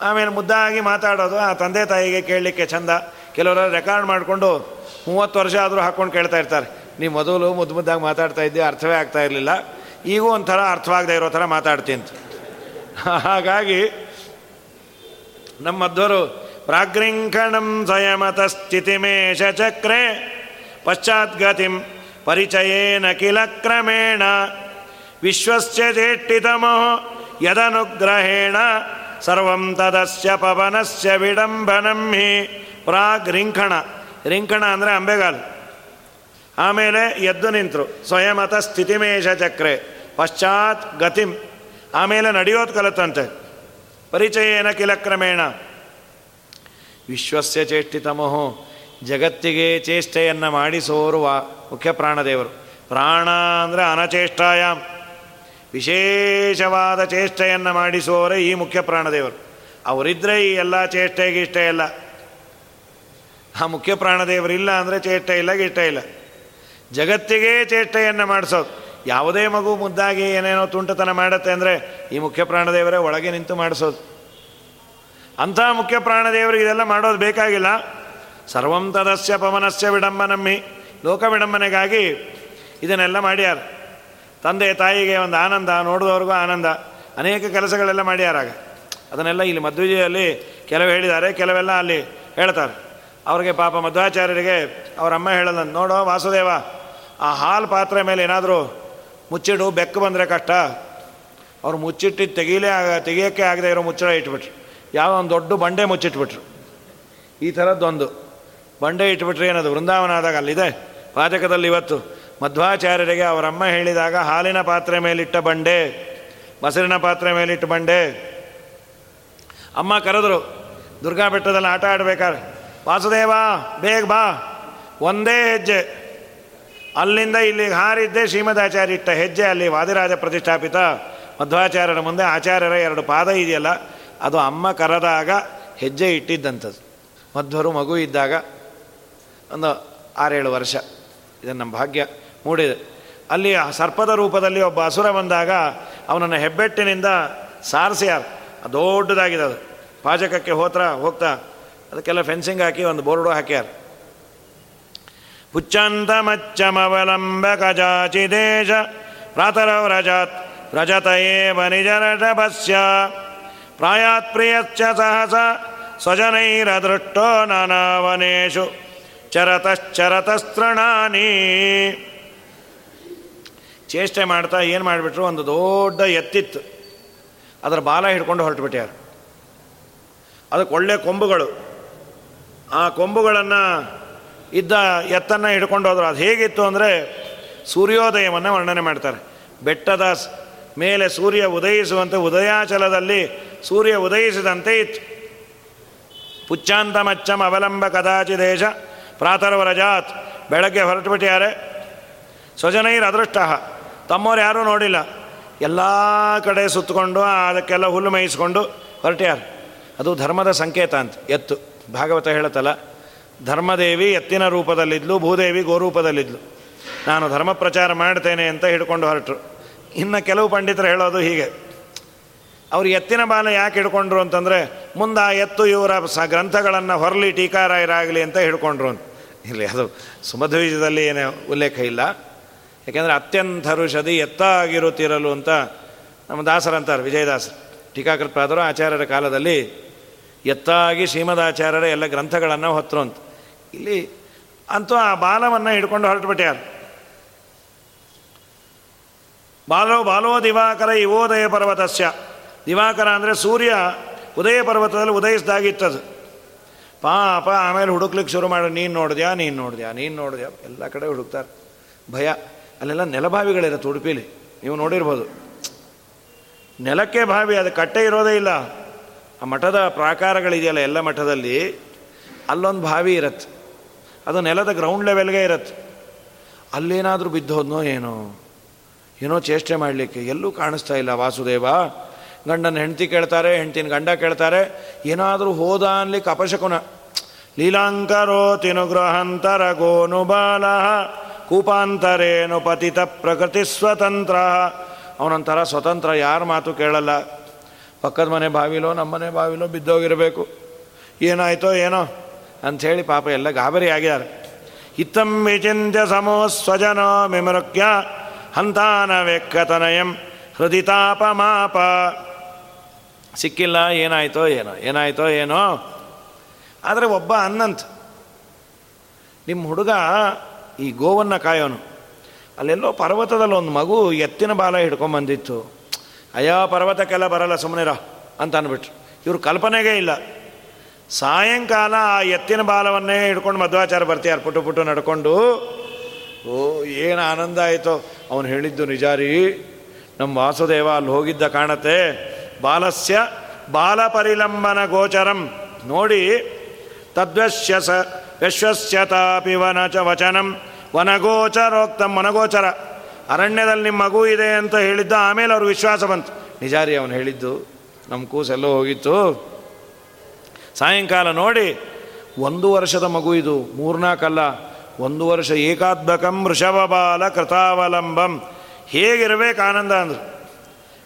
ಆಮೇಲೆ ಮುದ್ದಾಗಿ ಮಾತಾಡೋದು, ಆ ತಂದೆ ತಾಯಿಗೆ ಕೇಳಲಿಕ್ಕೆ ಚಂದ. ಕೆಲವರು ರೆಕಾರ್ಡ್ ಮಾಡಿಕೊಂಡು ಮೂವತ್ತು ವರ್ಷ ಆದರೂ ಹಾಕ್ಕೊಂಡು ಕೇಳ್ತಾ ಇರ್ತಾರೆ. ನೀವು ಮೊದಲು ಮುದ್ದು ಮುದ್ದಾಗಿ ಮಾತಾಡ್ತಾ ಇದ್ದೆ ಅರ್ಥವೇ ಆಗ್ತಾ ಇರಲಿಲ್ಲ. ಈಗೂ ಒಂಥರ ಅರ್ಥವಾಗದೇ ಇರೋ ಥರ ಮಾತಾಡ್ತೀನಿ ಹಾಗಾಗಿ ನಮ್ಮದ್ವರು ಪ್ರಾಗ್ರಿಂಕಣಂ ಸಂಯಮತ ಸ್ಥಿತಿಮೇಶ ಚಕ್ರೆ ಪಶ್ಚಾತ್ಗತಿಂ ಪರಿಚಯೇನ ಕಿಲ ಕ್ರಮೇಣ ವಿಶ್ವಸ್ಯ ಚೇಟ್ಟಿತಮೋ ಯದನುಗ್ರಹೇಣ ಸರ್ವಂ ತದಸ್ಯ ಪವನಸ್ಯ ವಿಡಂಬನಂ ಹಿ ಪ್ರಾಗ್ ರಿಂಕಣ ರಿಂಕಣ ಅಂದರೆ ಅಂಬೆಗಾಲು. ಆಮೇಲೆ ಎದ್ದು ನಿಂತರು. ಸ್ವಯಮತ ಸ್ಥಿತಿಮೇಶ ಚಕ್ರೆ. ಪಶ್ಚಾತ್ ಗತಿಂ. ಆಮೇಲೆ ನಡೆಯೋದು ಕಲಿತಂತೆ. ಪರಿಚಯೇನ ಕಿಲಕ್ರಮೇಣ ವಿಶ್ವಸ್ಯ ಚೇಷ್ಟಿತಮೋಹೋ ಜಗತ್ತಿಗೆ ಚೇಷ್ಟೆಯನ್ನು ವಾ ಮುಖ್ಯ ಪ್ರಾಣದೇವರು. ಪ್ರಾಣ ಅಂದರೆ ಅನಚೇಷ್ಟಾಯಾಮ್. ವಿಶೇಷವಾದ ಚೇಷ್ಟೆಯನ್ನು ಮಾಡಿಸುವವರೇ ಈ ಮುಖ್ಯ ಪ್ರಾಣದೇವರು. ಅವರಿದ್ದರೆ ಈ ಎಲ್ಲ ಚೇಷ್ಟೆಗೆ ಇಷ್ಟ ಇಲ್ಲ ಆ ಮುಖ್ಯ ಪ್ರಾಣದೇವರಿಲ್ಲ ಅಂದರೆ ಚೇಷ್ಟೆ ಇಲ್ಲ, ಗಿಷ್ಟ ಇಲ್ಲ. ಜಗತ್ತಿಗೆ ಚೇಷ್ಟೆಯನ್ನು ಮಾಡಿಸೋದು. ಯಾವುದೇ ಮಗು ಮುದ್ದಾಗಿ ಏನೇನೋ ತುಂಟತನ ಮಾಡತ್ತೆ ಅಂದರೆ ಈ ಮುಖ್ಯ ಪ್ರಾಣದೇವರೇ ಒಳಗೆ ನಿಂತು ಮಾಡಿಸೋದು. ಅಂಥ ಮುಖ್ಯ ಪ್ರಾಣದೇವರಿಗೆ ಇದೆಲ್ಲ ಮಾಡೋದು ಬೇಕಾಗಿಲ್ಲ. ಸರ್ವಂ ತದಸ್ಯ ಪವನಸ್ಯ ವಿಡಂಬನಮ್ಮಿ. ಲೋಕ ವಿಡಂಬನೆಗಾಗಿ ಇದನ್ನೆಲ್ಲ ಮಾಡ್ಯಾರ. ತಂದೆ ತಾಯಿಗೆ ಒಂದು ಆನಂದ ನೋಡಿದವ್ರಿಗೂ ಆನಂದ. ಅನೇಕ ಕೆಲಸಗಳೆಲ್ಲ ಮಾಡ್ಯಾರಾಗ ಅದನ್ನೆಲ್ಲ ಇಲ್ಲಿ ಮಧ್ವಿಜಯಲ್ಲಿ ಕೆಲವು ಹೇಳಿದ್ದಾರೆ, ಕೆಲವೆಲ್ಲ ಅಲ್ಲಿ ಹೇಳ್ತಾರೆ. ಅವ್ರಿಗೆ ಪಾಪ ಮಧ್ವಾಚಾರ್ಯರಿಗೆ ಅವರ ಅಮ್ಮ ಹೇಳಲ್ಲ ನೋಡೋ ವಾಸುದೇವ ಆ ಹಾಲು ಪಾತ್ರೆ ಮೇಲೆ ಏನಾದರೂ ಮುಚ್ಚಿಡು, ಬೆಕ್ಕು ಬಂದರೆ ಕಷ್ಟ. ಅವ್ರು ಮುಚ್ಚಿಟ್ಟು ತೆಗೀಲೇ ಆಗ ತೆಗಿಯೋಕ್ಕೆ ಆಗದೆ ಇರೋ ಮುಚ್ಚಳ ಇಟ್ಬಿಟ್ರು. ಯಾವ ಒಂದು ದೊಡ್ಡ ಬಂಡೆ ಮುಚ್ಚಿಟ್ಬಿಟ್ರು. ಈ ಥರದ್ದೊಂದು ಬಂಡೆ ಇಟ್ಬಿಟ್ರೆ ಏನದು, ವೃಂದಾವನ ಆದಾಗ ಅಲ್ಲಿದೆ? ಪಾಚಕದಲ್ಲಿ ಇವತ್ತು ಮಧ್ವಾಚಾರ್ಯರಿಗೆ ಅವರಮ್ಮ ಹೇಳಿದಾಗ ಹಾಲಿನ ಪಾತ್ರೆ ಮೇಲಿಟ್ಟ ಬಂಡೆ, ಮೊಸರಿನ ಪಾತ್ರೆ ಮೇಲಿಟ್ಟ ಬಂಡೆ. ಅಮ್ಮ ಕರೆದ್ರು, ದುರ್ಗಾ ಬೆಟ್ಟದಲ್ಲಿ ಆಟ ಆಡಬೇಕಾದ್ರೆ ವಾಸುದೇವ, ಬೇಗ ಬಾ. ಒಂದೇ ಹೆಜ್ಜೆ. ಅಲ್ಲಿಂದ ಇಲ್ಲಿಗೆ ಹಾರಿದ್ದೆ ಶ್ರೀಮದಾಚಾರ್ಯ ಇಟ್ಟ ಹೆಜ್ಜೆ ಅಲ್ಲಿ ವಾದಿರಾಜ ಪ್ರತಿಷ್ಠಾಪಿತ ಮಧ್ವಾಚಾರ್ಯರ ಮುಂದೆ ಆಚಾರ್ಯರ ಎರಡು ಪಾದ ಇದೆಯಲ್ಲ, ಅದು ಅಮ್ಮ ಕರೆದಾಗ ಹೆಜ್ಜೆ ಇಟ್ಟಿದ್ದಂಥದ್ದು. ಮಧ್ವರು ಮಗು ಇದ್ದಾಗ ಒಂದು ಆರೇಳು ವರ್ಷ. ಇದನ್ನು ನಮ್ಮ ಭಾಗ್ಯ ಮೂಡಿದೆ. ಅಲ್ಲಿ ಸರ್ಪದ ರೂಪದಲ್ಲಿ ಒಬ್ಬ ಅಸುರ ಬಂದಾಗ ಅವನನ್ನು ಹೆಬ್ಬೆಟ್ಟಿನಿಂದ ಸಾರಿಸ್ಯಾರ ದೊಡ್ಡದಾಗಿದೆ ಅದು ಪಾಜಕಕ್ಕೆ ಹೋತ್ರ ಹೋಗ್ತಾ ಅದಕ್ಕೆಲ್ಲ ಫೆನ್ಸಿಂಗ್ ಹಾಕಿ ಒಂದು ಬೋರ್ಡು ಹಾಕ್ಯಾರ. ಪ್ರಾತರವ್ರಜಾತ್ ವ್ರಜತ ಏವ ನಿಜರಷಭಸ್ಯ ಪ್ರಾಯಾತ್ ಪ್ರಿಯಶ್ಚ ಸಹಸ ಸ್ವಜನೈರದೃಷ್ಟೋ ನಾನಾವನೇಶು ಚರತಶ್ಚರತಸ್ತೃಣಾನಿ ಚೇಷ್ಟೆ ಮಾಡ್ತಾ ಏನು ಮಾಡಿಬಿಟ್ರು, ಒಂದು ದೊಡ್ಡ ಎತ್ತಿತ್ತು. ಅದರ ಬಾಲ ಹಿಡ್ಕೊಂಡು ಹೊರಟುಬಿಟ್ಟ್ಯಾರು ಅದಕ್ಕೆ ಒಳ್ಳೆ ಕೊಂಬುಗಳು. ಆ ಕೊಂಬುಗಳನ್ನು ಇದ್ದ ಎತ್ತನ್ನು ಹಿಡ್ಕೊಂಡು ಹೋದ್ರು. ಅದು ಹೇಗಿತ್ತು ಅಂದರೆ ಸೂರ್ಯೋದಯವನ್ನು ವರ್ಣನೆ ಮಾಡ್ತಾರೆ. ಬೆಟ್ಟದ ಮೇಲೆ ಸೂರ್ಯ ಉದಯಿಸುವಂತೆ ಉದಯಾಚಲದಲ್ಲಿ ಸೂರ್ಯ ಉದಯಿಸಿದಂತೆ ಇತ್ತು. ಪುಚ್ಚಾಂತ ಮಚ್ಚಂ ಅವಲಂಬ ಕದಾಚಿ ದೇಶ ಪ್ರಾತರವರಜಾತ್. ಬೆಳಗ್ಗೆ ಹೊರಟುಬಿಟ್ಟಿದ್ದಾರೆ ಸ್ವಜನೈರ್ ಅದೃಷ್ಟ. ತಮ್ಮವ್ರು ಯಾರೂ ನೋಡಿಲ್ಲ. ಎಲ್ಲ ಕಡೆ ಸುತ್ತಕೊಂಡು ಅದಕ್ಕೆಲ್ಲ ಹುಲ್ಲು ಮೇಯಿಸ್ಕೊಂಡು ಹೊರಟ್ಯಾರ. ಅದು ಧರ್ಮದ ಸಂಕೇತ ಅಂತ, ಎತ್ತು. ಭಾಗವತ ಹೇಳುತ್ತಲ್ಲ ಧರ್ಮದೇವಿ ಎತ್ತಿನ ರೂಪದಲ್ಲಿದ್ಲು, ಭೂದೇವಿ ಗೋರೂಪದಲ್ಲಿದ್ಲು. ನಾನು ಧರ್ಮ ಪ್ರಚಾರ ಮಾಡ್ತೇನೆ ಅಂತ ಹಿಡ್ಕೊಂಡು ಹೊರಟರು. ಇನ್ನು ಕೆಲವು ಪಂಡಿತರು ಹೇಳೋದು ಹೀಗೆ. ಅವರು ಎತ್ತಿನ ಬಾಲ ಯಾಕೆ ಹಿಡ್ಕೊಂಡ್ರು ಅಂತಂದರೆ, ಮುಂದೆ ಆ ಎತ್ತು ಇವರ ಸ ಗ್ರಂಥಗಳನ್ನು ಹೊರಲಿ ಟೀಕಾರಾಯರಾಗಲಿ ಅಂತ ಹಿಡ್ಕೊಂಡ್ರು ಅಂತ. ಇಲ್ಲಿ ಅದು ಸುಮಧ್ವೀಜದಲ್ಲಿ ಏನೇ ಉಲ್ಲೇಖ ಇಲ್ಲ. ಯಾಕೆಂದರೆ ಅತ್ಯಂತ ಋಷಧಿ ಎತ್ತಾಗಿರುತ್ತಿರಲು ಅಂತ ನಮ್ಮ ದಾಸರಂತಾರೆ, ವಿಜಯದಾಸರು. ಟೀಕಾಕೃತ್ಪಾದರು ಆಚಾರ್ಯರ ಕಾಲದಲ್ಲಿ ಎತ್ತಾಗಿ ಶ್ರೀಮದಾಚಾರ್ಯರ ಎಲ್ಲ ಗ್ರಂಥಗಳನ್ನು ಹೊತ್ತರು ಅಂತ. ಇಲ್ಲಿ ಅಂತೂ ಆ ಬಾಲವನ್ನು ಹಿಡ್ಕೊಂಡು ಹೊರಟುಬಿಟ್ಟ್ಯಾರ ಬಾಲೋ ಬಾಲೋ ದಿವಾಕರ ಇವೋದಯ ಪರ್ವತಸ್ಯ. ದಿವಾಕರ ಅಂದರೆ ಸೂರ್ಯ ಉದಯ ಪರ್ವತದಲ್ಲಿ ಉದಯಿಸಿದಾಗಿತ್ತದು. ಪಾಪ ಆಮೇಲೆ ಹುಡುಕ್ಲಿಕ್ಕೆ ಶುರು ಮಾಡಿ, ನೀನು ನೋಡಿದ್ಯಾ ನೀನು ನೋಡಿದ್ಯಾ ನೀನು ನೋಡಿದ್ಯಾ, ಎಲ್ಲ ಕಡೆ ಹುಡುಕ್ತಾರೆ. ಭಯ, ಅಲ್ಲೆಲ್ಲ ನೆಲಭಾವಿಗಳಿರುತ್ತೆ ಉಡುಪಿಲಿ, ನೀವು ನೋಡಿರ್ಬೋದು. ನೆಲಕ್ಕೆ ಬಾವಿ, ಅದು ಕಟ್ಟೆ ಇರೋದೇ ಇಲ್ಲ. ಆ ಮಠದ ಪ್ರಾಕಾರಗಳಿದೆಯಲ್ಲ ಎಲ್ಲ ಮಠದಲ್ಲಿ, ಅಲ್ಲೊಂದು ಬಾವಿ ಇರತ್ತೆ. ಅದು ನೆಲದ ಗ್ರೌಂಡ್ ಲೆವೆಲ್ಗೆ ಇರತ್ತೆ. ಅಲ್ಲೇನಾದರೂ ಬಿದ್ದೋದ್ನೋ ಏನೋ? ಏನೋ ಚೇಷ್ಟೆ ಮಾಡಲಿಕ್ಕೆ. ಎಲ್ಲೂ ಕಾಣಿಸ್ತಾ ಇಲ್ಲ ವಾಸುದೇವ. ಗಂಡನ ಹೆಂಡತಿ ಕೇಳ್ತಾರೆ, ಹೆಂಡ್ತಿನ ಗಂಡ ಕೇಳ್ತಾರೆ. ಏನಾದರೂ ಹೋದ ಅನ್ಲಿಕ್ಕೆ ಅಪಶಕುನ ಲೀಲಾಂಕರೋ ತಿನುಗ್ರಹಂತರ ಗೋನು ಬಾಲ. ಕೂಪಾಂತರೇನು ಪತಿತ ಪ್ರಕೃತಿ ಸ್ವತಂತ್ರ. ಅವನೊಂಥರ ಸ್ವತಂತ್ರ ಯಾರ ಮಾತು ಕೇಳಲ್ಲ. ಪಕ್ಕದ ಮನೆ ಬಾವಿಲೋ ನಮ್ಮನೆ ಬಾವಿಲೋ ಬಿದ್ದೋಗಿರಬೇಕು. ಏನಾಯ್ತೋ ಏನೋ ಅಂಥೇಳಿ ಪಾಪ ಎಲ್ಲ ಗಾಬರಿ ಆಗ್ಯಾರ ಇತ್ತಂ ವಿಚಿಂತ್ಯ ಸಮೋ ಸ್ವಜನೋ ಮಿಮೃಕ್ಯ ಹಂತಾನ ವೆಕ್ಕತನಯಂ ಹೃದಿತಾಪಮಾಪ ಸಿಕ್ಕಿಲ್ಲ, ಏನಾಯ್ತೋ ಏನೋ ಏನಾಯ್ತೋ ಏನೋ. ಆದರೆ ಒಬ್ಬ ಅನ್ನಂತ ನಿಮ್ಮ ಹುಡುಗ ಈ ಗೋವನ್ನು ಕಾಯೋನು. ಅಲ್ಲೆಲ್ಲೋ ಪರ್ವತದಲ್ಲಿ ಒಂದು ಮಗು ಎತ್ತಿನ ಬಾಲ ಹಿಡ್ಕೊಂಬಂದಿತ್ತು. ಅಯ್ಯೋ, ಪರ್ವತಕ್ಕೆಲ್ಲ ಬರಲ್ಲ ಸುಮ್ಮನಿರ ಅಂತ ಅಂದ್ಬಿಟ್ರು. ಇವ್ರ ಕಲ್ಪನೆಗೇ ಇಲ್ಲ. ಸಾಯಂಕಾಲ ಆ ಎತ್ತಿನ ಬಾಲವನ್ನೇ ಹಿಡ್ಕೊಂಡು ಮಧ್ವಾಚಾರ ಬರ್ತೀಯಾರು ಪುಟು ಪುಟು ನಡ್ಕೊಂಡು. ಓ, ಏನು ಆನಂದ ಆಯಿತು. ಅವನು ಹೇಳಿದ್ದು ನಿಜಾರಿ ನಮ್ಮ ವಾಸುದೇವ ಅಲ್ಲಿ ಹೋಗಿದ್ದ ಕಾಣತ್ತೆ. ಬಾಲಸ್ಯ ಬಾಲಪರಿಲಂಬನ ಗೋಚರಂ. ನೋಡಿ, ತದ್ವಶ್ಯ ಸ ಯಶ್ವಸ್ಯತಾಪಿ ವನ ಚ ವಚನಂ. ವನಗೋಚರೋಕ್ತಂ ವನಗೋಚರ. ಅರಣ್ಯದಲ್ಲಿ ನಿಮ್ಮ ಮಗು ಇದೆ ಅಂತ ಹೇಳಿದ್ದ, ಆಮೇಲೆ ಅವ್ರಿಗೆ ವಿಶ್ವಾಸ ಬಂತು. ನಿಜಾರಿ ಅವನು ಹೇಳಿದ್ದು, ನಮ್ಮ ಕೂಸೆಲ್ಲೋ ಹೋಗಿತ್ತು. ಸಾಯಂಕಾಲ ನೋಡಿ, ಒಂದು ವರ್ಷದ ಮಗು ಇದು ಮೂರ್ನಾಲ್ಕಲ್ಲ ಒಂದು ವರ್ಷ ಏಕಾತ್ಮಕಂ ವೃಷಭಬಾಲ ಕೃತಾವಲಂಬಂ. ಹೇಗಿರಬೇಕು ಆನಂದ ಅಂದರು.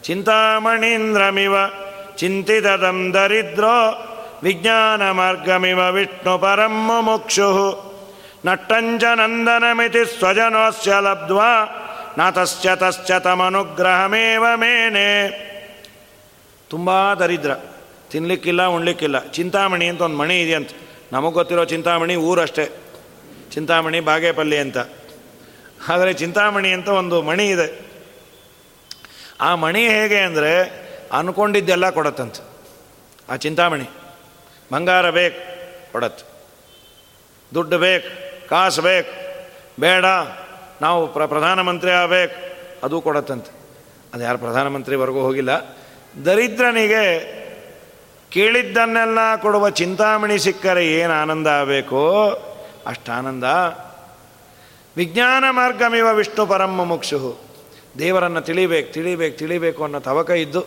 ಚಿಂತಾಮಣೀಂದ್ರಮಿವ, ಚಿಂತಿತದಂ ದರಿದ್ರೋ ವಿಜ್ಞಾನ ಮಾರ್ಗಮಿವ ವಿಷ್ಣು ಪರಂ ಮುಕ್ಷು ನಟ್ಟಂಚ ನಂದನಮಿತಿ ಸ್ವಜನೋಸ್ಯ ಲಬ್ಧ್ವಾ. ನಾತಶ್ಚ ತಶ್ಚ ತಮನುಗ್ರಹಮೇವ ಮೇನೆ. ತುಂಬ ದರಿದ್ರ. ತಿನ್ಲಿಕ್ಕಿಲ್ಲ, ಉಣ್ಲಿಕ್ಕಿಲ್ಲ. ಚಿಂತಾಮಣಿ ಅಂತ ಒಂದು ಮಣಿ ಇದೆಯಂತ ನಮಗೆ ಗೊತ್ತಿರೋ ಚಿಂತಾಮಣಿ ಊರಷ್ಟೇ. ಚಿಂತಾಮಣಿ ಬಾಗೇಪಲ್ಲಿ ಅಂತ. ಆದರೆ ಚಿಂತಾಮಣಿ ಅಂತ ಒಂದು ಮಣಿ ಇದೆ. ಆ ಮಣಿ ಹೇಗೆ ಅಂದರೆ ಅನ್ಕೊಂಡಿದ್ದೆಲ್ಲ ಕೊಡತ್ತಂತ. ಆ ಚಿಂತಾಮಣಿ. ಬಂಗಾರ ಬೇಕು, ಕೊಡತ್ತೆ. ದುಡ್ಡು ಬೇಕು, ಕಾಸು ಬೇಕು, ಬೇಡ. ನಾವು ಪ್ರ, ಪ್ರಧಾನಮಂತ್ರಿ ಆಗಬೇಕು. ಅದು ಕೊಡತ್ತಂತೆ. ಅದು ಯಾರು ಪ್ರಧಾನಮಂತ್ರಿವರೆಗೂ ಹೋಗಿಲ್ಲ. ದರಿದ್ರನಿಗೆ ಕೇಳಿದ್ದನ್ನೆಲ್ಲ ಕೊಡುವ ಚಿಂತಾಮಣಿ ಸಿಕ್ಕರೆ ಏನು ಆನಂದ ಆಗಬೇಕೋ? ಅಷ್ಟು ಆನಂದ. ವಿಜ್ಞಾನ ಮಾರ್ಗಮಿವ ವಿಷ್ಣು ಪರಮ ಮುಕ್ಷು. ದೇವರನ್ನು ತಿಳಿಬೇಕು ತಿಳಿಬೇಕು ತಿಳಿಬೇಕು ಅನ್ನೋ ತವಕ ಇದ್ದು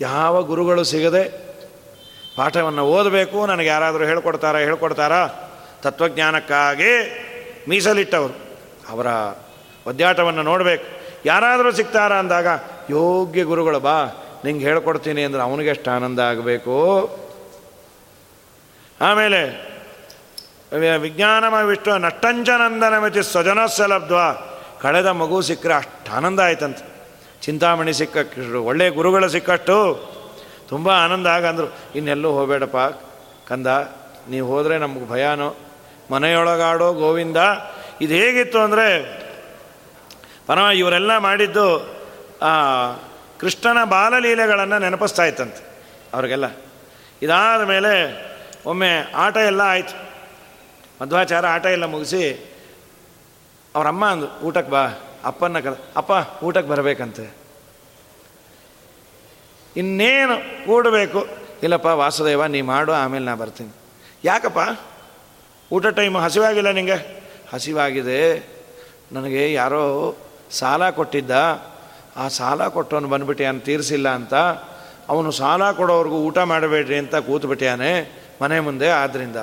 ಯಾವ ಗುರುಗಳು ಸಿಗದೆ ಪಾಠವನ್ನು ಓದಬೇಕು. ನನಗೆ ಯಾರಾದರೂ ಹೇಳ್ಕೊಡ್ತಾರಾ ಹೇಳ್ಕೊಡ್ತಾರಾ? ತತ್ವಜ್ಞಾನಕ್ಕಾಗಿ ಮೀಸಲಿಟ್ಟವರು. ಅವರ ಒದ್ದಾಟವನ್ನು ನೋಡಬೇಕು. ಯಾರಾದರೂ ಸಿಗ್ತಾರಾ ಅಂದಾಗ, ಯೋಗ್ಯ ಗುರುಗಳು ಬಾ, ನಿಂಗೆ ಹೇಳ್ಕೊಡ್ತೀನಿ ಅಂದ್ರೆ ಅವನಿಗೆ ಎಷ್ಟು ಆನಂದ ಆಗಬೇಕು? ಆಮೇಲೆ ವಿಜ್ಞಾನಮ ವಿಷ್ಣು ನಟ್ಟಂಚನಂದನಮಿತಿ ಸ್ವಜನಸ್ಯ ಲಬ್ಧ್ವ. ಕಳೆದ ಮಗು ಸಿಕ್ಕರೆ ಅಷ್ಟು ಆನಂದ ಆಯ್ತಂತೆ. ಚಿಂತಾಮಣಿ ಸಿಕ್ಕ ಒಳ್ಳೆಯ ಗುರುಗಳು ಸಿಕ್ಕಷ್ಟು ತುಂಬ ಆನಂದ ಆಗಂದರು ಇನ್ನೆಲ್ಲೂ ಹೋಗಬೇಡಪ್ಪ, ಕಂದ, ನೀವು ಹೋದರೆ ನಮಗೆ ಭಯಾನೋ. ಮನೆಯೊಳಗಾಡೋ ಗೋವಿಂದ, ಇದು ಹೇಗಿತ್ತು ಅಂದರೆ ಪರಮ ಇವರೆಲ್ಲ ಮಾಡಿದ್ದು ಕೃಷ್ಣನ ಬಾಲಲೀಲೆಗಳನ್ನು ನೆನಪಿಸ್ತಾ ಇತ್ತಂತೆ ಅವ್ರಿಗೆಲ್ಲ. ಇದಾದ ಮೇಲೆ ಒಮ್ಮೆ ಆಟ ಎಲ್ಲ ಆಯಿತು. ಮಧ್ವಾಚಾರ ಆಟ ಎಲ್ಲ ಮುಗಿಸಿ ಅವರಮ್ಮ ಅಂದು, ಊಟಕ್ಕೆ ಬಾ ಅಪ್ಪನ ಕಲ ಅಪ್ಪ, ಊಟಕ್ಕೆ ಬರಬೇಕಂತೆ. ಇನ್ನೇನು ಕೂಡಬೇಕು? ಇಲ್ಲಪ್ಪ, ವಾಸುದೇವ, ನೀ ಮಾಡು, ಆಮೇಲೆ ನಾ ಬರ್ತೀನಿ. ಯಾಕಪ್ಪ? ಊಟ ಟೈಮು ಹಸಿವಾಗಿಲ್ಲ ನಿಂಗೆ? ಹಸಿವಾಗಿದೆ. ನನಗೆ ಯಾರೋ ಸಾಲ ಕೊಟ್ಟಿದ್ದ, ಆ ಸಾಲ ಕೊಟ್ಟವನು ಬಂದ್ಬಿಟ್ಟಿಯಾನ ತೀರಿಸಿಲ್ಲ ಅಂತ. ಅವನು ಸಾಲ ಕೊಡೋವ್ರಿಗೂ ಊಟ ಮಾಡಬೇಡ್ರಿ ಅಂತ ಕೂತ್ಬಿಟ್ಟಿಯಾನೆ ಮನೆ ಮುಂದೆ. ಆದ್ದರಿಂದ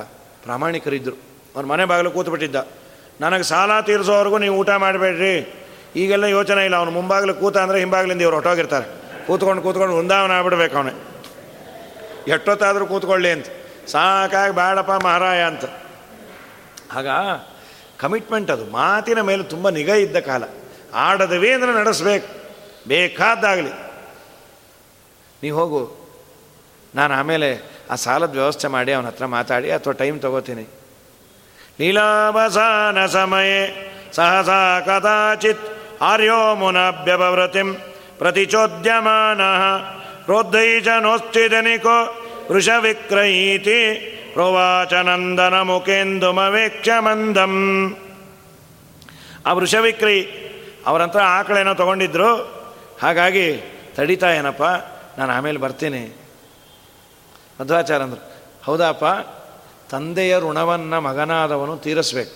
ಪ್ರಾಮಾಣಿಕರಿದ್ದರು ಅವ್ನು ಮನೆ ಬಾಗಿಲು ಕೂತ್ಬಿಟ್ಟಿದ್ದ. ನನಗೆ ಸಾಲ ತೀರಿಸೋವರೆಗೂ ನೀವು ಊಟ ಮಾಡಬೇಡ್ರಿ. ಈಗೆಲ್ಲ ಯೋಚನೆ ಇಲ್ಲ. ಅವನು ಮುಂಬಾಗಿಲು ಕೂತ ಅಂದರೆ ಹಿಂಬಾಗಿಲಿಂದ ಇವ್ರು ಹೊಟ್ಟೋಗಿರ್ತಾರೆ ಕೂತ್ಕೊಂಡು ಕೂತ್ಕೊಂಡು ವೃಂದಾವನ ಆಗ್ಬಿಡ್ಬೇಕು ಅವನೇ. ಎಷ್ಟೊತ್ತಾದರೂ ಕೂತ್ಕೊಳ್ಳಿ ಅಂತ. ಸಾಕಾಗಿ ಬೇಡಪ್ಪ ಮಹಾರಾಯ ಅಂತ. ಆಗ ಕಮಿಟ್ಮೆಂಟ್ ಅದು. ಮಾತಿನ ಮೇಲೆ ತುಂಬ ನಿಗಾ ಇದ್ದ ಕಾಲ. ಆಡದವೇ ಅಂದರೆ ನಡೆಸ್ಬೇಕು. ಬೇಕಾದ್ದಾಗಲಿ. ನೀವು ಹೋಗು. ನಾನು ಆಮೇಲೆ ಆ ಸಾಲದ ವ್ಯವಸ್ಥೆ ಮಾಡಿ ಅವನ ಹತ್ರ ಮಾತಾಡಿ ಅಥವಾ ಟೈಮ್ ತಗೋತೀನಿ. ಲೀಲಾವಸಾನ ಸಮಯ ಸಹಸಾ ಕದಾಚಿತ್ ಆರ್ಯೋ ಮುನಾಭ್ಯಭವೃತಿಂ ಪ್ರತಿಚೋದ್ಯಮಾನ. ಪ್ರೋದ್ದೈಜನೋಶ್ಚಿದನಿಕೋ ವೃಷವಿಕ್ರಯೀತಿ ಪ್ರೋವಾಚನಂದನ ಮುಖೇಂದುಮವೇಕ್ಷ ಮಂದಂ. ಆ ವೃಷವಿಕ್ರಯಿ ಅವರಂತ ಆಕಳೇನೋ ತೊಗೊಂಡಿದ್ರು. ಹಾಗಾಗಿ ತಡೀತಾ ಏನಪ್ಪ, ನಾನು ಆಮೇಲೆ ಬರ್ತೀನಿ. ಮಧ್ವಾಚಾರ ಅಂದರು ಹೌದಪ್ಪ, ತಂದೆಯ ಋಣವನ್ನು ಮಗನಾದವನು ತೀರಿಸ್ಬೇಕು.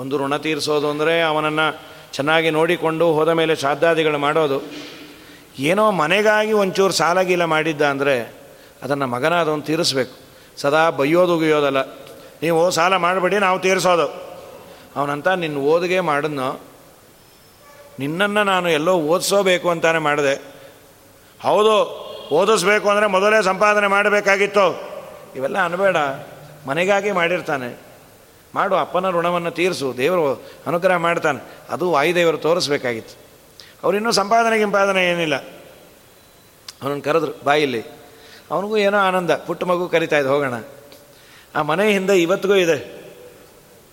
ಒಂದು ಋಣ ತೀರಿಸೋದು ಅಂದರೆ ಅವನನ್ನು ಚೆನ್ನಾಗಿ ನೋಡಿಕೊಂಡು ಹೋದ ಮೇಲೆ ಶ್ರಾದ್ದಾದಿಗಳು ಮಾಡೋದು. ಏನೋ ಮನೆಗಾಗಿ ಒಂಚೂರು ಸಾಲಗೀಲ ಮಾಡಿದ್ದ ಅಂದರೆ ಅದನ್ನು ಮಗನಾದವನು ತೀರಿಸ್ಬೇಕು. ಸದಾ ಬೈಯೋದು ಉಗಿಯೋದಲ್ಲ ನೀವು ಸಾಲ ಮಾಡಬೇಡಿ, ನಾವು ತೀರಿಸೋದು. ಅವನಂತ, ನಿನ್ನ ಓದಿಗೆ ಮಾಡಿದ್ನೋ ನಿನ್ನನ್ನು ನಾನು ಎಲ್ಲೋ ಓದಿಸೋಬೇಕು ಅಂತಾನೆ ಮಾಡಿದೆ. ಹೌದು, ಓದಿಸ್ಬೇಕು ಅಂದರೆ ಮೊದಲೇ ಸಂಪಾದನೆ ಮಾಡಬೇಕಾಗಿತ್ತು. ಇವೆಲ್ಲ ಅನ್ಬೇಡ, ಮನೆಗಾಗಿ ಮಾಡಿರ್ತಾನೆ. ಮಾಡು, ಅಪ್ಪನ ಋಣವನ್ನು ತೀರಿಸು, ದೇವರು ಅನುಗ್ರಹ ಮಾಡ್ತಾನೆ. ಅದು ವಾಯುದೇವರು ತೋರಿಸ್ಬೇಕಾಗಿತ್ತು. ಅವರಿನ್ನೂ ಸಂಪಾದನೆ ಗಿಂಪಾದನೆ ಏನಿಲ್ಲ. ಅವನನ್ನು ಕರೆದ್ರು ಬಾಯಿಲ್ಲಿ ಅವನಿಗೂ ಏನೋ ಆನಂದ, ಪುಟ್ಟ ಮಗು ಕರಿತಾ ಇದೆ ಹೋಗೋಣ. ಆ ಮನೆ ಹಿಂದೆ ಇವತ್ತಿಗೂ ಇದೆ.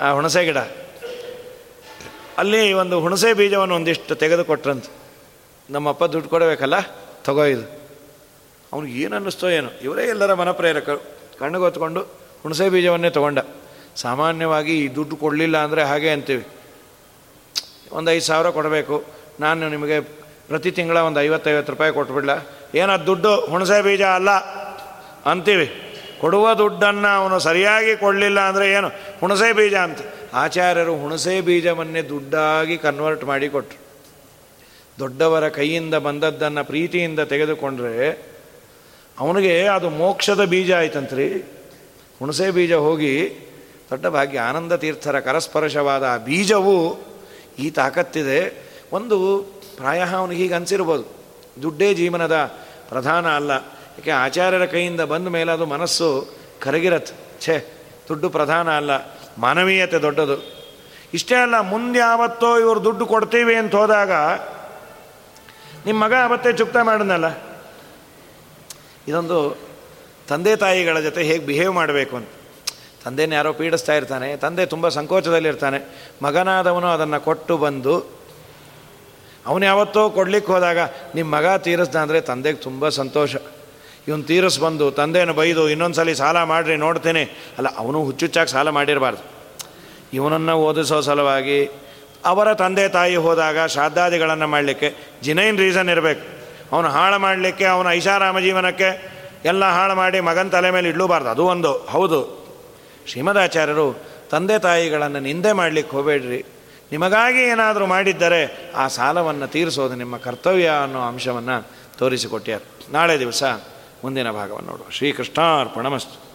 ಆ ಹುಣಸೆ ಗಿಡ. ಅಲ್ಲಿ ಒಂದು ಹುಣಸೆ ಬೀಜವನ್ನು ಒಂದಿಷ್ಟು ತೆಗೆದುಕೊಟ್ರಂತ. ನಮ್ಮಪ್ಪ ದುಡ್ಡು ಕೊಡಬೇಕಲ್ಲ? ತಗೋ ಇದು. ಅವ್ನಿಗೆ ಏನು ಅನ್ನಿಸ್ತೋ ಏನೋ. ಇವರೇ ಎಲ್ಲರ ಮನಪ್ರೇರಕರು. ಕಣ್ಣುಗೊತ್ಕೊಂಡು ಹುಣಸೆ ಬೀಜವನ್ನೇ ತೊಗೊಂಡ. ಸಾಮಾನ್ಯವಾಗಿ ಈ ದುಡ್ಡು ಕೊಡಲಿಲ್ಲ ಅಂದರೆ ಹಾಗೆ ಅಂತೀವಿ. ಒಂದು ಐದು ಸಾವಿರ ಕೊಡಬೇಕು. ನಾನು ನಿಮಗೆ ಪ್ರತಿ ತಿಂಗಳ ಒಂದು ಐವತ್ತೈವತ್ತು ರೂಪಾಯಿ ಕೊಟ್ಬಿಡ್ಲ? ಏನೋ ದುಡ್ಡು ಹುಣಸೆ ಬೀಜ ಅಲ್ಲ ಅಂತೀವಿ. ಕೊಡುವ ದುಡ್ಡನ್ನು ಅವನು ಸರಿಯಾಗಿ ಕೊಡಲಿಲ್ಲ ಅಂದರೆ ಏನು? ಹುಣಸೆ ಬೀಜ ಅಂತ. ಆಚಾರ್ಯರು ಹುಣಸೆ ಬೀಜವನ್ನೇ ದುಡ್ಡಾಗಿ ಕನ್ವರ್ಟ್ ಮಾಡಿ ಕೊಟ್ಟರು ದೊಡ್ಡವರ ಕೈಯಿಂದ ಬಂದದ್ದನ್ನು ಪ್ರೀತಿಯಿಂದ ತೆಗೆದುಕೊಂಡ್ರೆ ಅವನಿಗೆ ಅದು ಮೋಕ್ಷದ ಬೀಜ ಆಯ್ತಂತ್ರಿ. ಹುಣಸೆ ಬೀಜ ಹೋಗಿ ದೊಡ್ಡ ಭಾಗ್ಯ, ಆನಂದ ತೀರ್ಥರ ಕರಸ್ಪರ್ಶವಾದ ಆ ಬೀಜವು ಈ ತಾಕತ್ತಿದೆ. ಒಂದು ಪ್ರಾಯ ಅವನಿಗೆ ಹೀಗೆ ಅನಿಸಿರ್ಬೋದು. ದುಡ್ಡೇ ಜೀವನದ ಪ್ರಧಾನ ಅಲ್ಲ. ಯಾಕೆ, ಆಚಾರ್ಯರ ಕೈಯಿಂದ ಬಂದ ಮೇಲೆ ಅದು ಮನಸ್ಸು ಕರಗಿರತ್ ಛೇ, ದುಡ್ಡು ಪ್ರಧಾನ ಅಲ್ಲ. ಮಾನವೀಯತೆ ದೊಡ್ಡದು. ಇಷ್ಟೇ ಅಲ್ಲ, ಮುಂದೆ ಯಾವತ್ತೋ ಇವರು ದುಡ್ಡು ಕೊಡ್ತೀವಿ ಅಂತ ಹೋದಾಗ ನಿಮ್ಮ ಮಗ ಅವತ್ತೇ ಚುಕ್ತ ಮಾಡಿದ್ನಲ್ಲ? ಇದೊಂದು ತಂದೆ ತಾಯಿಗಳ ಜೊತೆ ಹೇಗೆ ಬಿಹೇವ್ ಮಾಡಬೇಕು ಅಂತ. ತಂದೆನ ಯಾರೋ ಪೀಡಿಸ್ತಾ ಇರ್ತಾನೆ, ತಂದೆ ತುಂಬ ಸಂಕೋಚದಲ್ಲಿರ್ತಾನೆ. ಮಗನಾದವನು ಅದನ್ನು ಕೊಟ್ಟು ಬಂದು, ಅವನು ಯಾವತ್ತೋ ಕೊಡ್ಲಿಕ್ಕೆ ಹೋದಾಗ ನಿಮ್ಮ ಮಗ ತೀರಿಸ್ದ ಅಂದರೆ ತಂದೆಗೆ ತುಂಬ ಸಂತೋಷ. ಇವನು ತೀರಿಸ್ಬಂದು ತಂದೆಯನ್ನು ಬೈದು ಇನ್ನೊಂದು ಸಲ ಸಾಲ ಮಾಡಿರಿ, ನೋಡ್ತೇನೆ. ಅಲ್ಲ, ಅವನು ಹುಚ್ಚುಚ್ಚಾಗಿ ಸಾಲ ಮಾಡಿರಬಾರ್ದು. ಇವನನ್ನು ಓದಿಸೋ ಸಲುವಾಗಿ ಅವರ ತಂದೆ ತಾಯಿ ಹೋದಾಗ ಶ್ರಾದ್ದಾದಿಗಳನ್ನು ಮಾಡಲಿಕ್ಕೆ ಜಿನೈನ್ ರೀಸನ್ ಇರಬೇಕು. ಅವನು ಹಾಳು ಮಾಡಲಿಕ್ಕೆ, ಅವನ ಐಷಾರಾಮ ಜೀವನಕ್ಕೆ ಎಲ್ಲ ಹಾಳು ಮಾಡಿ ಮಗನ ತಲೆ ಮೇಲೆ ಇಡಲೂಬಾರ್ದು. ಅದು ಒಂದು. ಹೌದು. ಶ್ರೀಮದಾಚಾರ್ಯರು, ತಂದೆ ತಾಯಿಗಳನ್ನು ನಿಂದೆ ಮಾಡಲಿಕ್ಕೆ ಹೋಗಬೇಡ್ರಿ. ನಿಮಗಾಗಿ ಏನಾದರೂ ಮಾಡಿದ್ದರೆ ಆ ಸಾಲವನ್ನು ತೀರಿಸೋದು ನಿಮ್ಮ ಕರ್ತವ್ಯ ಅನ್ನೋ ಅಂಶವನ್ನು ತೋರಿಸಿಕೊಟ್ಟ್ಯಾರ. ನಾಳೆ ದಿವಸ ಮುಂದಿನ ಭಾಗವನ್ನು ನೋಡುವ ಶ್ರೀಕೃಷ್ಣಾರ್ಪಣಮಸ್ತು.